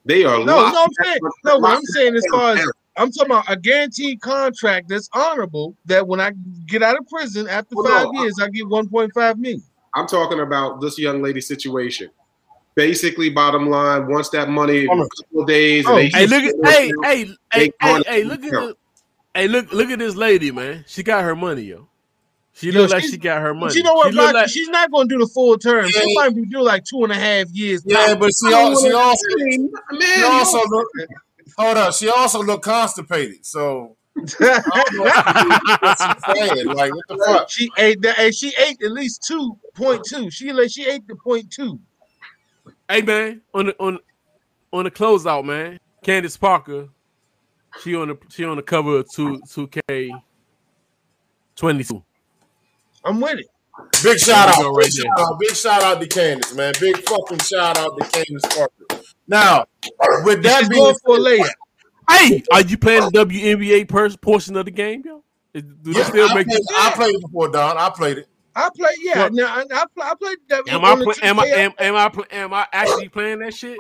They are No, locked- no, I'm saying no. What I'm saying as far as. I'm talking about a guaranteed contract that's honorable. That when I get out of prison after Well, five no, years, I get 1.5 million. I'm talking about this young lady situation. Basically, bottom line, once that money, a oh. couple of days, Oh, and Hey, look at hey, hey, hey, hey, hey, look at account. this, hey, look, look at this lady, man. She got her money, yo. She Yo, look like she's- she got her money. you know what, She look like- She's not going to do the full term. She Yeah. might be doing like two and a half years. Yeah, tops. but she, al- she also man, she also look, hold up. She also look constipated. So I don't know what she's saying. Like what the fuck? she ate that. and She ate at least two point two. She like she ate the point two. Hey man, on the on on the closeout, man. Candace Parker, she on the she on the cover of two two K twenty two. I'm with it. Big shout out, big right shout out, big shout out to Candace, man. Big fucking shout out to Candace Parker. Now, with that She's being going for a layup. Hey, are you playing the WNBA pers- portion of the game, yo? Is- Do they yeah, still I, make? played, I played it before, Don. I played it. I play. Yeah, What? now I, I, play, I played that. Am I on play, am I am, am I pl- am I actually playing that shit?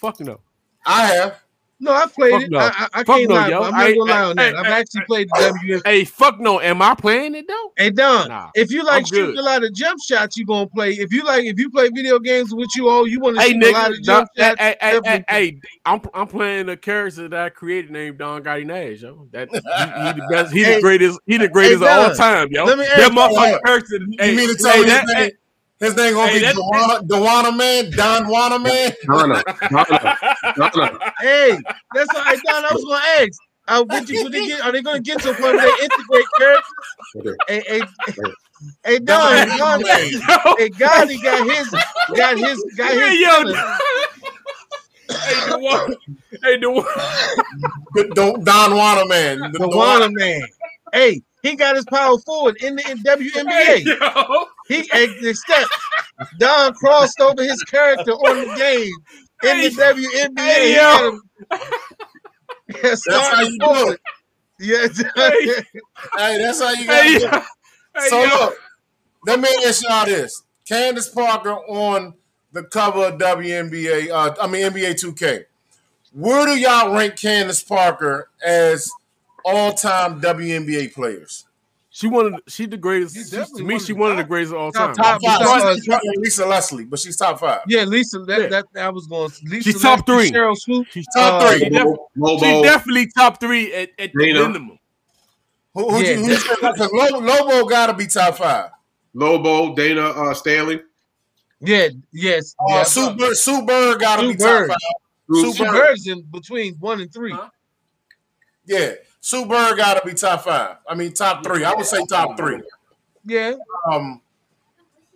Fuck no. I have. No, I played Fuck it. no. I, I, can't no, lie. yo. I'm not gonna lie on that. I've actually played the WNBA. Hey, fuck no. Am I playing it though? Hey Don, Nah, if you like shooting a lot of jump shots, you gonna play. If you like, if you play video games with you all, you want to Hey shoot a lot of jump hey, shots. hey, hey, hey, hey, I'm I'm playing the character that I created named Don Gotti Nash, yo. That he, he the [laughs] best, he Hey, the greatest, he the greatest hey, of all time, yo. let me That motherfucking character. You hey, mean to tell hey, me that, his name? Gonna Hey, be that- Dewana, Dewana Man, Don Juana Man. Donna, Donna, Donna. Hey, that's what I Don. I was gonna ask. Uh, would you, would they get, are they gonna get to a point where they integrate characters? Okay. Hey, hey, hey, Don, Don, hey, [laughs] Gotti got his, got his, got his. Hey, yo, feelings. hey, the one, hey, the one. Don, Don Juana Man. The, The man. Hey, he got his power forward in the in WNBA. Hey, yo. He hey, step. Don crossed over his character on the game in the WNBA. Hey, yo. got him- Yeah, That's how you do it. Yeah, [laughs] Hey. Hey, that's how you got Hey, to yo. do it. Hey, So yo. look, let me ask y'all this: Candace Parker on the cover of WNBA, uh, I mean NBA 2K. Where do y'all rank Candace Parker as all-time WNBA players? She wanted. she the greatest. she- to me, she one of the greatest of all time. top Top five. five. She's probably Lisa Leslie, but she's top five. Yeah, Lisa. That Yeah. that, that was going. Lisa She's top Leslie, three. Sheryl Swoop. She's top uh, three. She, def- Lobo. she definitely top three at, at the Dana. minimum. Who, who, Yeah, you, who you Lobo, Lobo got to be top five. Lobo, Dana uh, Stanley. Yeah. Yes. Uh, yeah. Sue, Bird, Sue Bird got to be Bird. top five. Sue Sue Bird's in between one and three. Yeah, Sue Bird got to be top five. I mean, top three. I would say top three. Yeah. Um,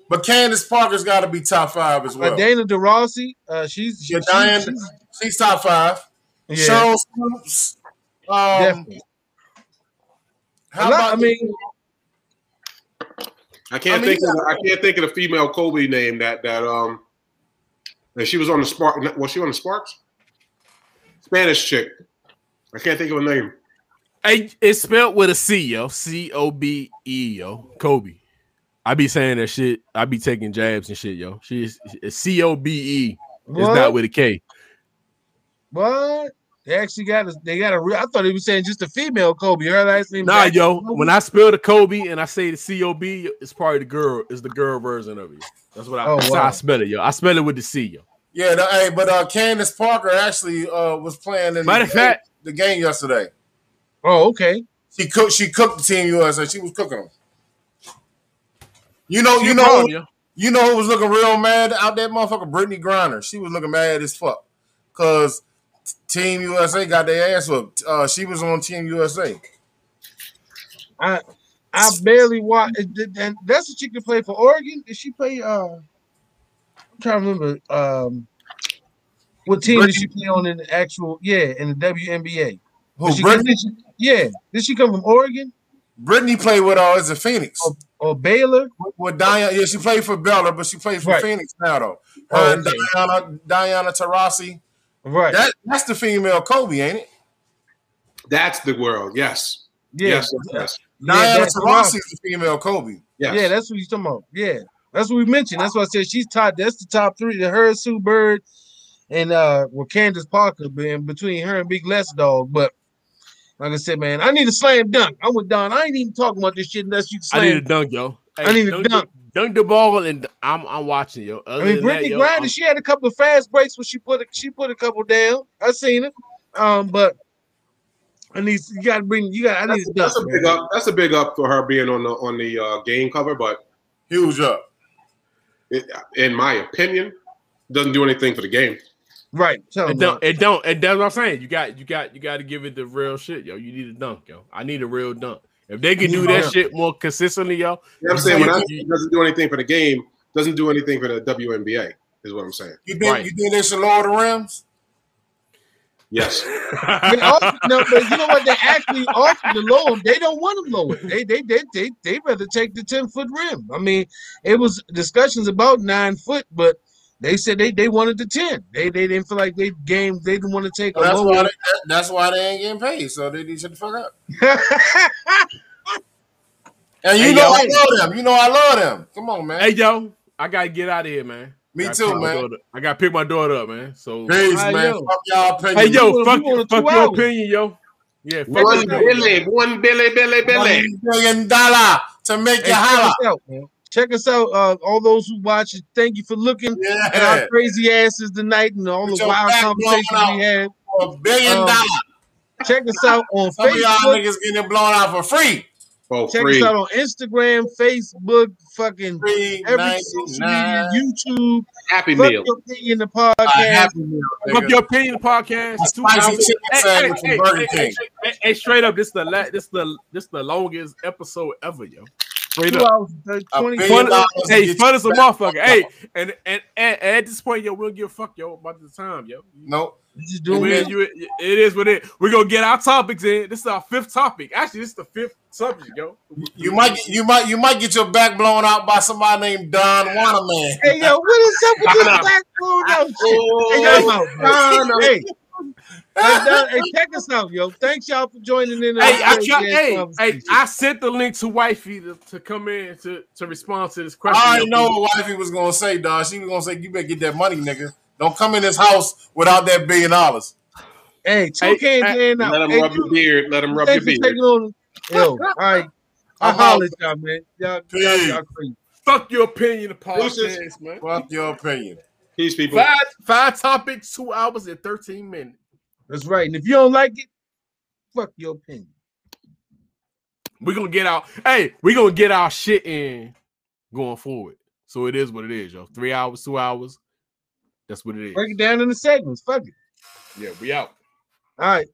but Candace Parker's got to be top five as well. Uh, Diana Taurasi. Uh, she's she, Yeah, she- Diane, she's- she's top five. yeah. Sheryl Swoopes. Um, how lot- about I mean, I can't I mean, think of I can't think of the female Kobe name that that um that she was on the Spark. Was she on the Sparks? Spanish chick. I can't think of a name. Hey, it's spelled with a C, yo. C O B E, yo. Kobe. I be saying that shit. I be taking jabs and shit, yo. She's C O B E. It's What? not with a K. what? They actually got a. They got a. real- I thought he was saying just a female Kobe. Her last name. Nah, yo. Kobe? When I spell the Kobe and I say the C O B, it's probably the girl. It's the girl version of it. That's what I. Oh, that's how wow. I spell it, yo. I spell it with the C, yo. Yeah, the, hey, but uh, Candace Parker actually uh, was playing in Matter the, of fact- the game yesterday. Oh, okay. She cooked. She cooked the team USA. She was cooking them. You know, She you know, problem, yo. you know who was looking real mad out there, motherfucker? Brittney Griner. She was looking mad as fuck because Team USA got their ass whooped. Uh, she was on Team USA. I I barely watched. And that's what she could play for Oregon. Did she play? Uh, I'm trying to remember. Um, what team did she play on in the actual? Yeah, in the WNBA. Who, she, Brittney? she- yeah, did she come from Oregon Brittney played with uh, is it Phoenix? or, or Baylor? With Diana, yeah, she played for Baylor, but she played for Right. Phoenix now though. Her Oh, and okay. Diana, Diana Taurasi. Right. That that's the female Kobe, ain't it? That's the world. Yes. Yeah. Yes. Yes. yes. Yeah, Diana that's Taurasi is the female Kobe. Yes. Yeah, that's what he's talking about. Yeah, that's what we mentioned. That's why I said she's top. That's the top three. The her, Sue Bird, and uh, with Candace Parker being between her and Big Les Dog. But like I said, man, I need a slam dunk. I'm with Don. I ain't even talking about this shit unless you slam. I need a dunk, yo. I need a dunk, dunk. Dunk the ball, and I'm I'm watching, yo. Other I mean, Brittney that, yo, Griner, I'm- she had a couple of fast breaks when she put a, she put a couple down. I seen it. Um, but I need you got to bring you got. I need That's, a that's a big man. up. That's a big up for her being on the on the uh, game cover, but Huge up. it, in my opinion, doesn't do anything for the game. Right. Tell It don't, it don't, and that's what I'm saying. You got, you got, you got to give it the real shit, yo. You need a dunk, yo. I need a real dunk. If they can do that Yeah. shit more consistently, yo, You know what I'm saying? When I you- say it doesn't do anything for the game, doesn't do anything for the WNBA, is what I'm saying. You think Right. you think they should lower the rims? Yes. [laughs] They offer, no, but you know what? They actually offer the low. They don't want them lower. It, they they they they they rather take the ten foot rim. I mean, it was discussions about nine foot, but they said they they wanted the ten. They they didn't feel like they game. They didn't want to take a That's why they, that- that's why they ain't getting paid. So they need to shut the fuck up. [laughs] And you Hey, know yo. I love them. You know I love them. Come on, man. hey, yo, I gotta get out of here, man. Me Gotta too, man. I gotta pick my daughter up, man. So, Peace, Hey, man. yo. Fuck y'all opinion. hey, yo, fuck, on fuck your hours. opinion, yo. Yeah, fuck One your opinion. Billy, one Billy, Billy, Billy. One billion dollar to make Hey, you check holla. us out, man. Check us out, uh, all those who watch it. Thank you for looking at Yeah. our crazy asses tonight and all With the wild back conversations we had. A billion Um, dollars. Check us out on [laughs] Some of y'all Facebook. niggas getting blown out for free. Oh, Check free. us out on Instagram, Facebook, fucking Free every social media, YouTube. Happy Fuck meal. your opinion, the A podcast. happy meal, Fuck your opinion podcast. A Two spicy chicken Hey, sandwich hey, from Burger hey, hey, King. hey, hey, straight up, this the la- this the this the longest episode ever, yo. Straight Two up. hours and thirty- A 20 billion Fun, hey, get fun you as a motherfucker. Hey, and, and and at this point, yo, we'll give a fuck, yo, about the time, yo. Nope. You just doing We- it. you- it is what it. We're gonna get our topics in. This is our fifth topic. Actually, this is the fifth subject, yo. You might get you might you might get your back blown out by somebody named Don Wanaman. Hey yo, what is up with this [laughs] back blown out oh, shit? Hey, yo, Don, hey, hey, check us out, yo. Thanks y'all for joining in. Hey, I crazy try, hey, hey. I sent the link to Wifey to, to come in to, to respond to this I question. already yo. know what wifey was gonna say, Don. She was gonna say, "You better get that money, nigga. Don't come in this house without that billion dollars." Hey, two Hey, cans hey, in now. Let him Hey, rub you- your beard. Let him rub your beard. taking on. Yo, all right. I uh-huh. holler at y'all, man. Y'all, y'all, y'all crazy. Fuck your opinion, the podcast, man. Fuck your opinion. Peace, people. Five five topics, two hours and thirteen minutes. That's right. And if you don't like it, fuck your opinion. We're gonna get our hey, we're gonna get our shit in going forward. So it is what it is, yo. Three hours, two hours. That's what it is. Break it down into segments. Fuck it. Yeah, we out. All right.